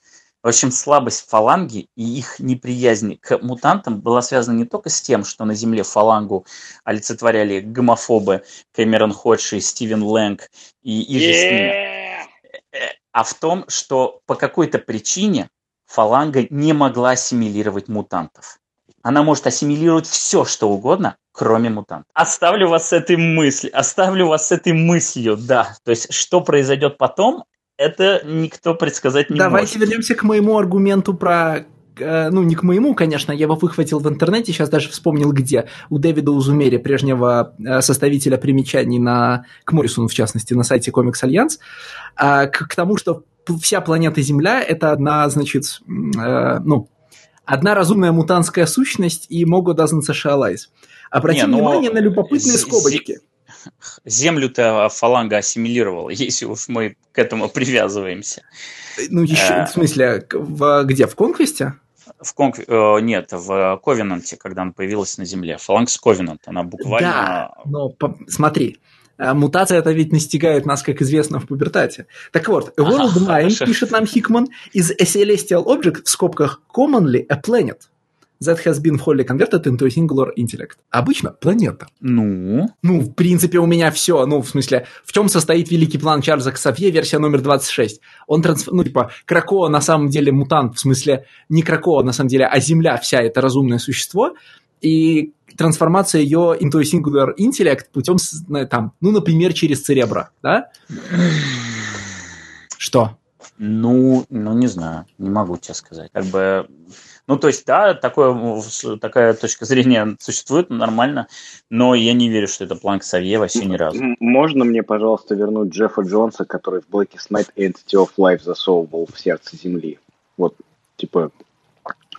В общем, слабость фаланги и их неприязнь к мутантам была связана не только с тем, что на Земле фалангу олицетворяли гомофобы Кэмерон Ходж и Стивен Лэнг и, и же с ними, а в том, что по какой-то причине фаланга не могла ассимилировать мутантов. Она может ассимилировать все, что угодно, кроме мутантов. Оставлю вас с этой мыслью, оставлю вас с этой мыслью, да. То есть, что произойдет потом, это никто предсказать не Давайте может. вернемся к моему аргументу про э, ну, не к моему, конечно, я его выхватил в интернете, сейчас даже вспомнил где, у Дэвида Узумери, прежнего э, составителя примечаний на, к Моррисону, в частности, на сайте Comics Alliance, а, к, к тому, что вся планета Земля – это одна, значит, э, ну, одна разумная мутантская сущность, и Мого doesn't socialize. Обратим Не, ну, внимание на любопытные скобочки. Землю-то фаланга ассимилировала, [LAUGHS] если уж мы к этому привязываемся. Ну, еще, Э. в смысле, к- в, где, в Конквесте? В Конк... э, нет, в Ковенанте, когда она появилась на Земле. Фалангс Ковенант, она буквально... Да, но по- смотри, э, мутация это ведь настигает нас, как известно, в пубертате. Так вот, a world mind, хорошо. пишет нам Хикман, is a celestial object, в скобках, commonly a planet, that has been wholly converted into a singular intellect. Обычно планета. Ну, Ну, в принципе, у меня все. Ну, в смысле, в чем состоит великий план Чарльза Ксавье, версия номер 26? Он трансф... Ну, типа, Кракоа на самом деле мутант, в смысле, не Кракоа на самом деле, а Земля вся это разумное существо, и трансформация ее into a singular intellect путем, там, ну, например, через церебро, да? Что? ну, ну, не знаю, не могу тебе сказать. Как бы, ну, то есть, да, такое, такая точка зрения существует, нормально, но я не верю, что это план Ксавье вообще ни разу. Можно мне, пожалуйста, вернуть Джеффа Джонса, который в Blackest Night Entity of Life засовывал в сердце Земли? Вот, типа,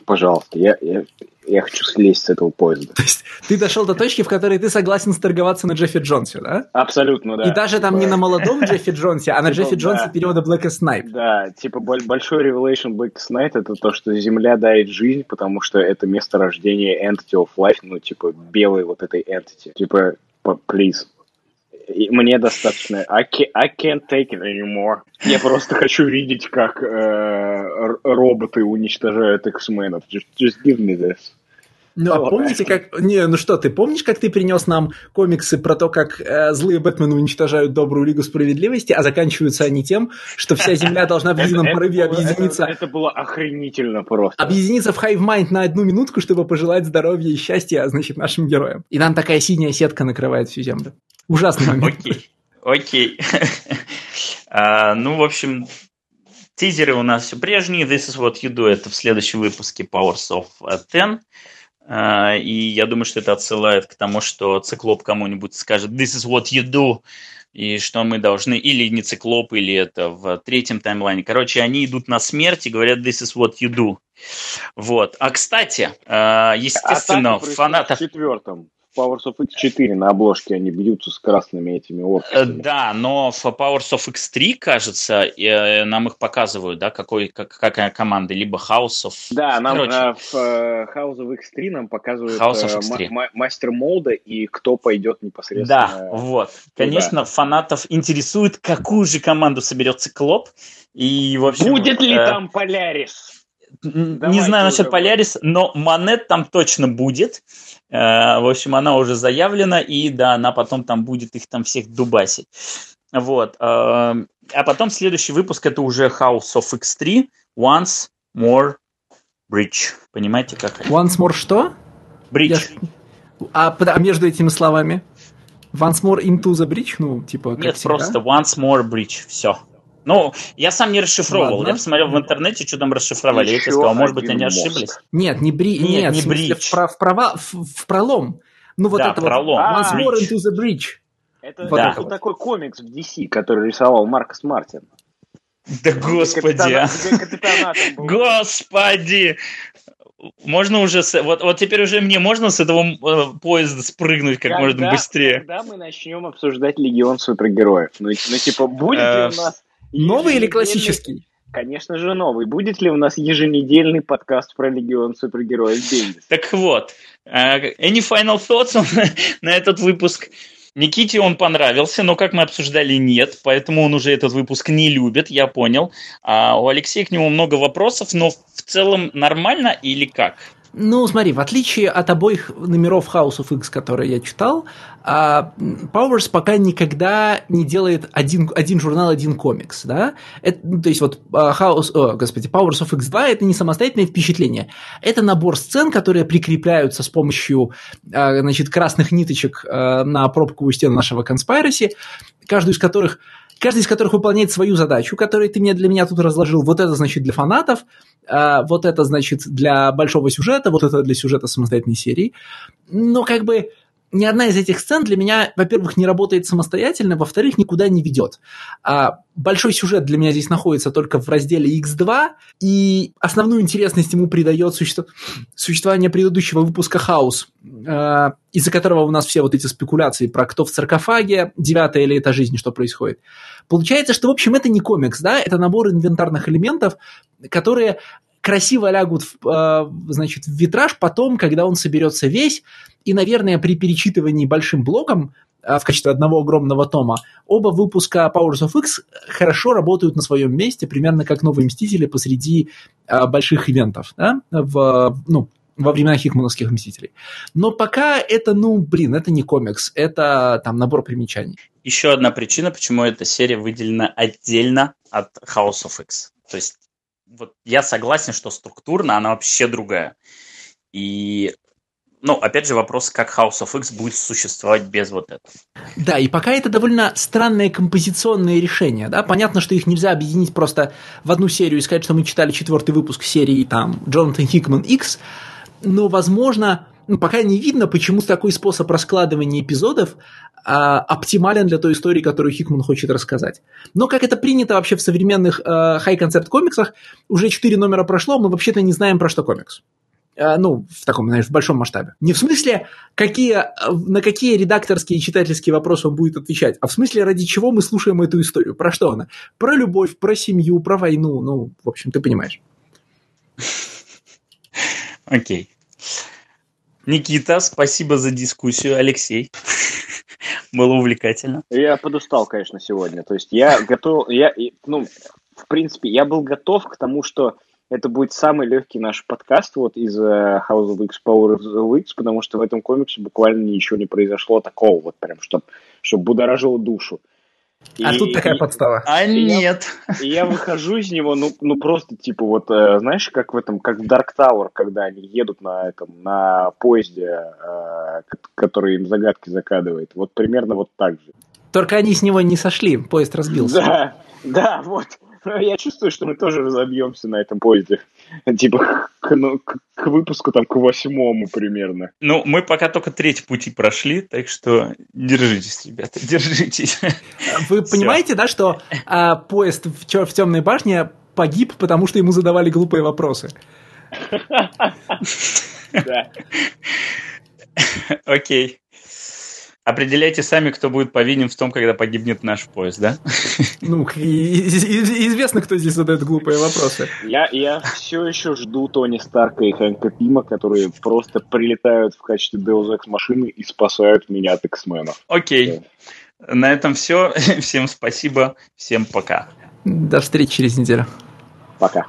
пожалуйста, я, я, я хочу слезть с этого поезда. То есть ты дошел до точки, в которой ты согласен сторговаться на Джеффе Джонсе, да? Абсолютно, да. И даже там Типа, не на молодом [LAUGHS] Джеффе Джонсе, а на Типа, Джеффе Джонсе да. периода Blackest Night. Да, типа боль- большой revelation Blackest Night это то, что Земля дает жизнь, потому что это место рождения Entity of Life, ну, типа, белой вот этой Entity. Типа, please. Мне достаточно. I can't, I can't take it anymore. Я просто хочу видеть, как э, роботы уничтожают X-менов. Just, just give me this. Ну, а помните, как... Не, ну что, ты помнишь, как ты принес нам комиксы про то, как э, злые Бэтмены уничтожают добрую Лигу Справедливости, а заканчиваются они тем, что вся Земля должна в едином порыве объединиться... Это было охренительно просто. Объединиться в Hive Mind на одну минутку, чтобы пожелать здоровья и счастья, значит, нашим героям. И нам такая синяя сетка накрывает всю Землю. Ужасный момент. Окей. Окей. [LAUGHS] а, ну, в общем, тизеры у нас все прежние. This is what you do. Это в следующем выпуске Powers of 10. А, и я думаю, что это отсылает к тому, что циклоп кому-нибудь скажет This is what you do. И что мы должны, или не циклоп, или это в третьем таймлайне. Короче, они идут на смерть и говорят This is what you do. Вот. А кстати, а, естественно, фанатов... В четвертом. Powers of X4 на обложке они бьются с красными этими орками. Да, но в Powers of X3, кажется, э, нам их показывают, да, какой, как, какая команда, либо House of... Да, нам Короче, э, в э, House of X3 нам показывают House of X3. мастер молда и кто пойдет непосредственно... Да, вот. Конечно, туда. фанатов интересует, какую же команду соберет Циклоп. И, в общем, Будет ли э... там Полярис? не знаю насчет Полярис, но Монет там точно будет. Э, в общем, она уже заявлена, и да, она потом там будет их там всех дубасить. Вот. Э, а потом следующий выпуск это уже House of X3 Once More Bridge. Понимаете, как? Once More что? Bridge. Я... А, а между этими словами? Once More Into the Bridge? Ну, типа, Нет, всегда? просто Once More Bridge. Все. Ну, я сам не расшифровывал. Ладно. Я посмотрел в интернете, что там расшифровали. Еще я тебе сказал, может быть, они мозг. ошиблись. Нет, не бри... Нет, Нет не бридж. В, в, права... в, в пролом. Ну, вот да, это пролом. вот. Once more into the bridge. Это, вот да. это такой комикс в DC, который рисовал Маркос Мартин. Да господи, а. Господи! Можно уже, с, вот, вот теперь уже мне можно с этого э, поезда спрыгнуть как когда, можно быстрее. Когда мы начнем обсуждать Легион супергероев? Ну, ну типа, будет ли у нас Новый или классический? Конечно же, новый. Будет ли у нас еженедельный подкаст про Легион супергероев Бендис? Так вот, uh, any final thoughts [LAUGHS] на этот выпуск? Никите он понравился, но, как мы обсуждали, нет, поэтому он уже этот выпуск не любит, я понял. А у Алексея к нему много вопросов, но в целом нормально или как? Ну, смотри, в отличие от обоих номеров House of X, которые я читал, а, Powers пока никогда не делает один, один журнал, один комикс, да? Это, ну, то есть вот а, House, о, господи, Powers of X2 это не самостоятельное впечатление, это набор сцен, которые прикрепляются с помощью, а, значит, красных ниточек на пробковую стену нашего Conspiracy, каждую из которых каждый из которых выполняет свою задачу, которую ты мне для меня тут разложил. Вот это, значит, для фанатов, вот это, значит, для большого сюжета, вот это для сюжета самостоятельной серии. Но как бы ни одна из этих сцен для меня, во-первых, не работает самостоятельно, во-вторых, никуда не ведет. А большой сюжет для меня здесь находится только в разделе X2, и основную интересность ему придает суще... существование предыдущего выпуска «Хаус», э, из-за которого у нас все вот эти спекуляции про кто в саркофаге, девятая или это жизнь, что происходит. Получается, что, в общем, это не комикс, да, это набор инвентарных элементов, которые красиво лягут в, э, значит, в витраж потом, когда он соберется весь, и, наверное, при перечитывании большим блоком э, в качестве одного огромного тома, оба выпуска Powers of X хорошо работают на своем месте, примерно как новые Мстители посреди э, больших ивентов, да, в, ну, во времена хикмановских Мстителей. Но пока это, ну, блин, это не комикс, это там набор примечаний. Еще одна причина, почему эта серия выделена отдельно от House of X. То есть вот я согласен, что структурно она вообще другая. И ну, опять же, вопрос, как House of X будет существовать без вот этого. Да, и пока это довольно странные композиционные решения, да, понятно, что их нельзя объединить просто в одну серию и сказать, что мы читали четвертый выпуск серии, там, Джонатан Хикман X, но, возможно, ну, пока не видно, почему такой способ раскладывания эпизодов а, оптимален для той истории, которую Хикман хочет рассказать. Но как это принято вообще в современных а, хай-концерт комиксах, уже четыре номера прошло, мы вообще-то не знаем, про что комикс. А, ну, в таком, знаешь, в большом масштабе. Не в смысле, какие, на какие редакторские и читательские вопросы он будет отвечать, а в смысле, ради чего мы слушаем эту историю. Про что она? Про любовь, про семью, про войну. Ну, в общем, ты понимаешь. Окей. Никита, спасибо за дискуссию. Алексей. Было увлекательно. Я подустал, конечно, сегодня. То есть я готов, я, ну, в принципе, я был готов к тому, что это будет самый легкий наш подкаст вот из uh, House of X Power of the X, потому что в этом комиксе буквально ничего не произошло такого вот прям, чтобы чтоб будоражило душу. А и, тут такая и, подстава. А и нет. Я, и я выхожу из него, ну, ну просто типа вот, э, знаешь, как в этом, как в Dark Tower, когда они едут на этом, на поезде, э, который им загадки закадывает. Вот примерно вот так же. Только они с него не сошли, поезд разбился. Да, да, вот. [LAUGHS] Я чувствую, что мы тоже разобьемся на этом поезде. [LAUGHS] Типа к, ну, к, к выпуску там к восьмому примерно. Ну, мы пока только треть пути прошли, так что держитесь, ребята, [LAUGHS] держитесь. Вы понимаете, да, что а, поезд в, в темной башне погиб, потому что ему задавали глупые вопросы? Да. Окей. Определяйте сами, кто будет повинен в том, когда погибнет наш поезд, да? Ну, известно, кто здесь задает глупые вопросы. Я, я все еще жду Тони Старка и Хэнка Пима, которые просто прилетают в качестве Deus Ex машины и спасают меня от X-менов. Окей. На этом все. [LAUGHS] Всем спасибо. Всем пока. До встречи через неделю. Пока.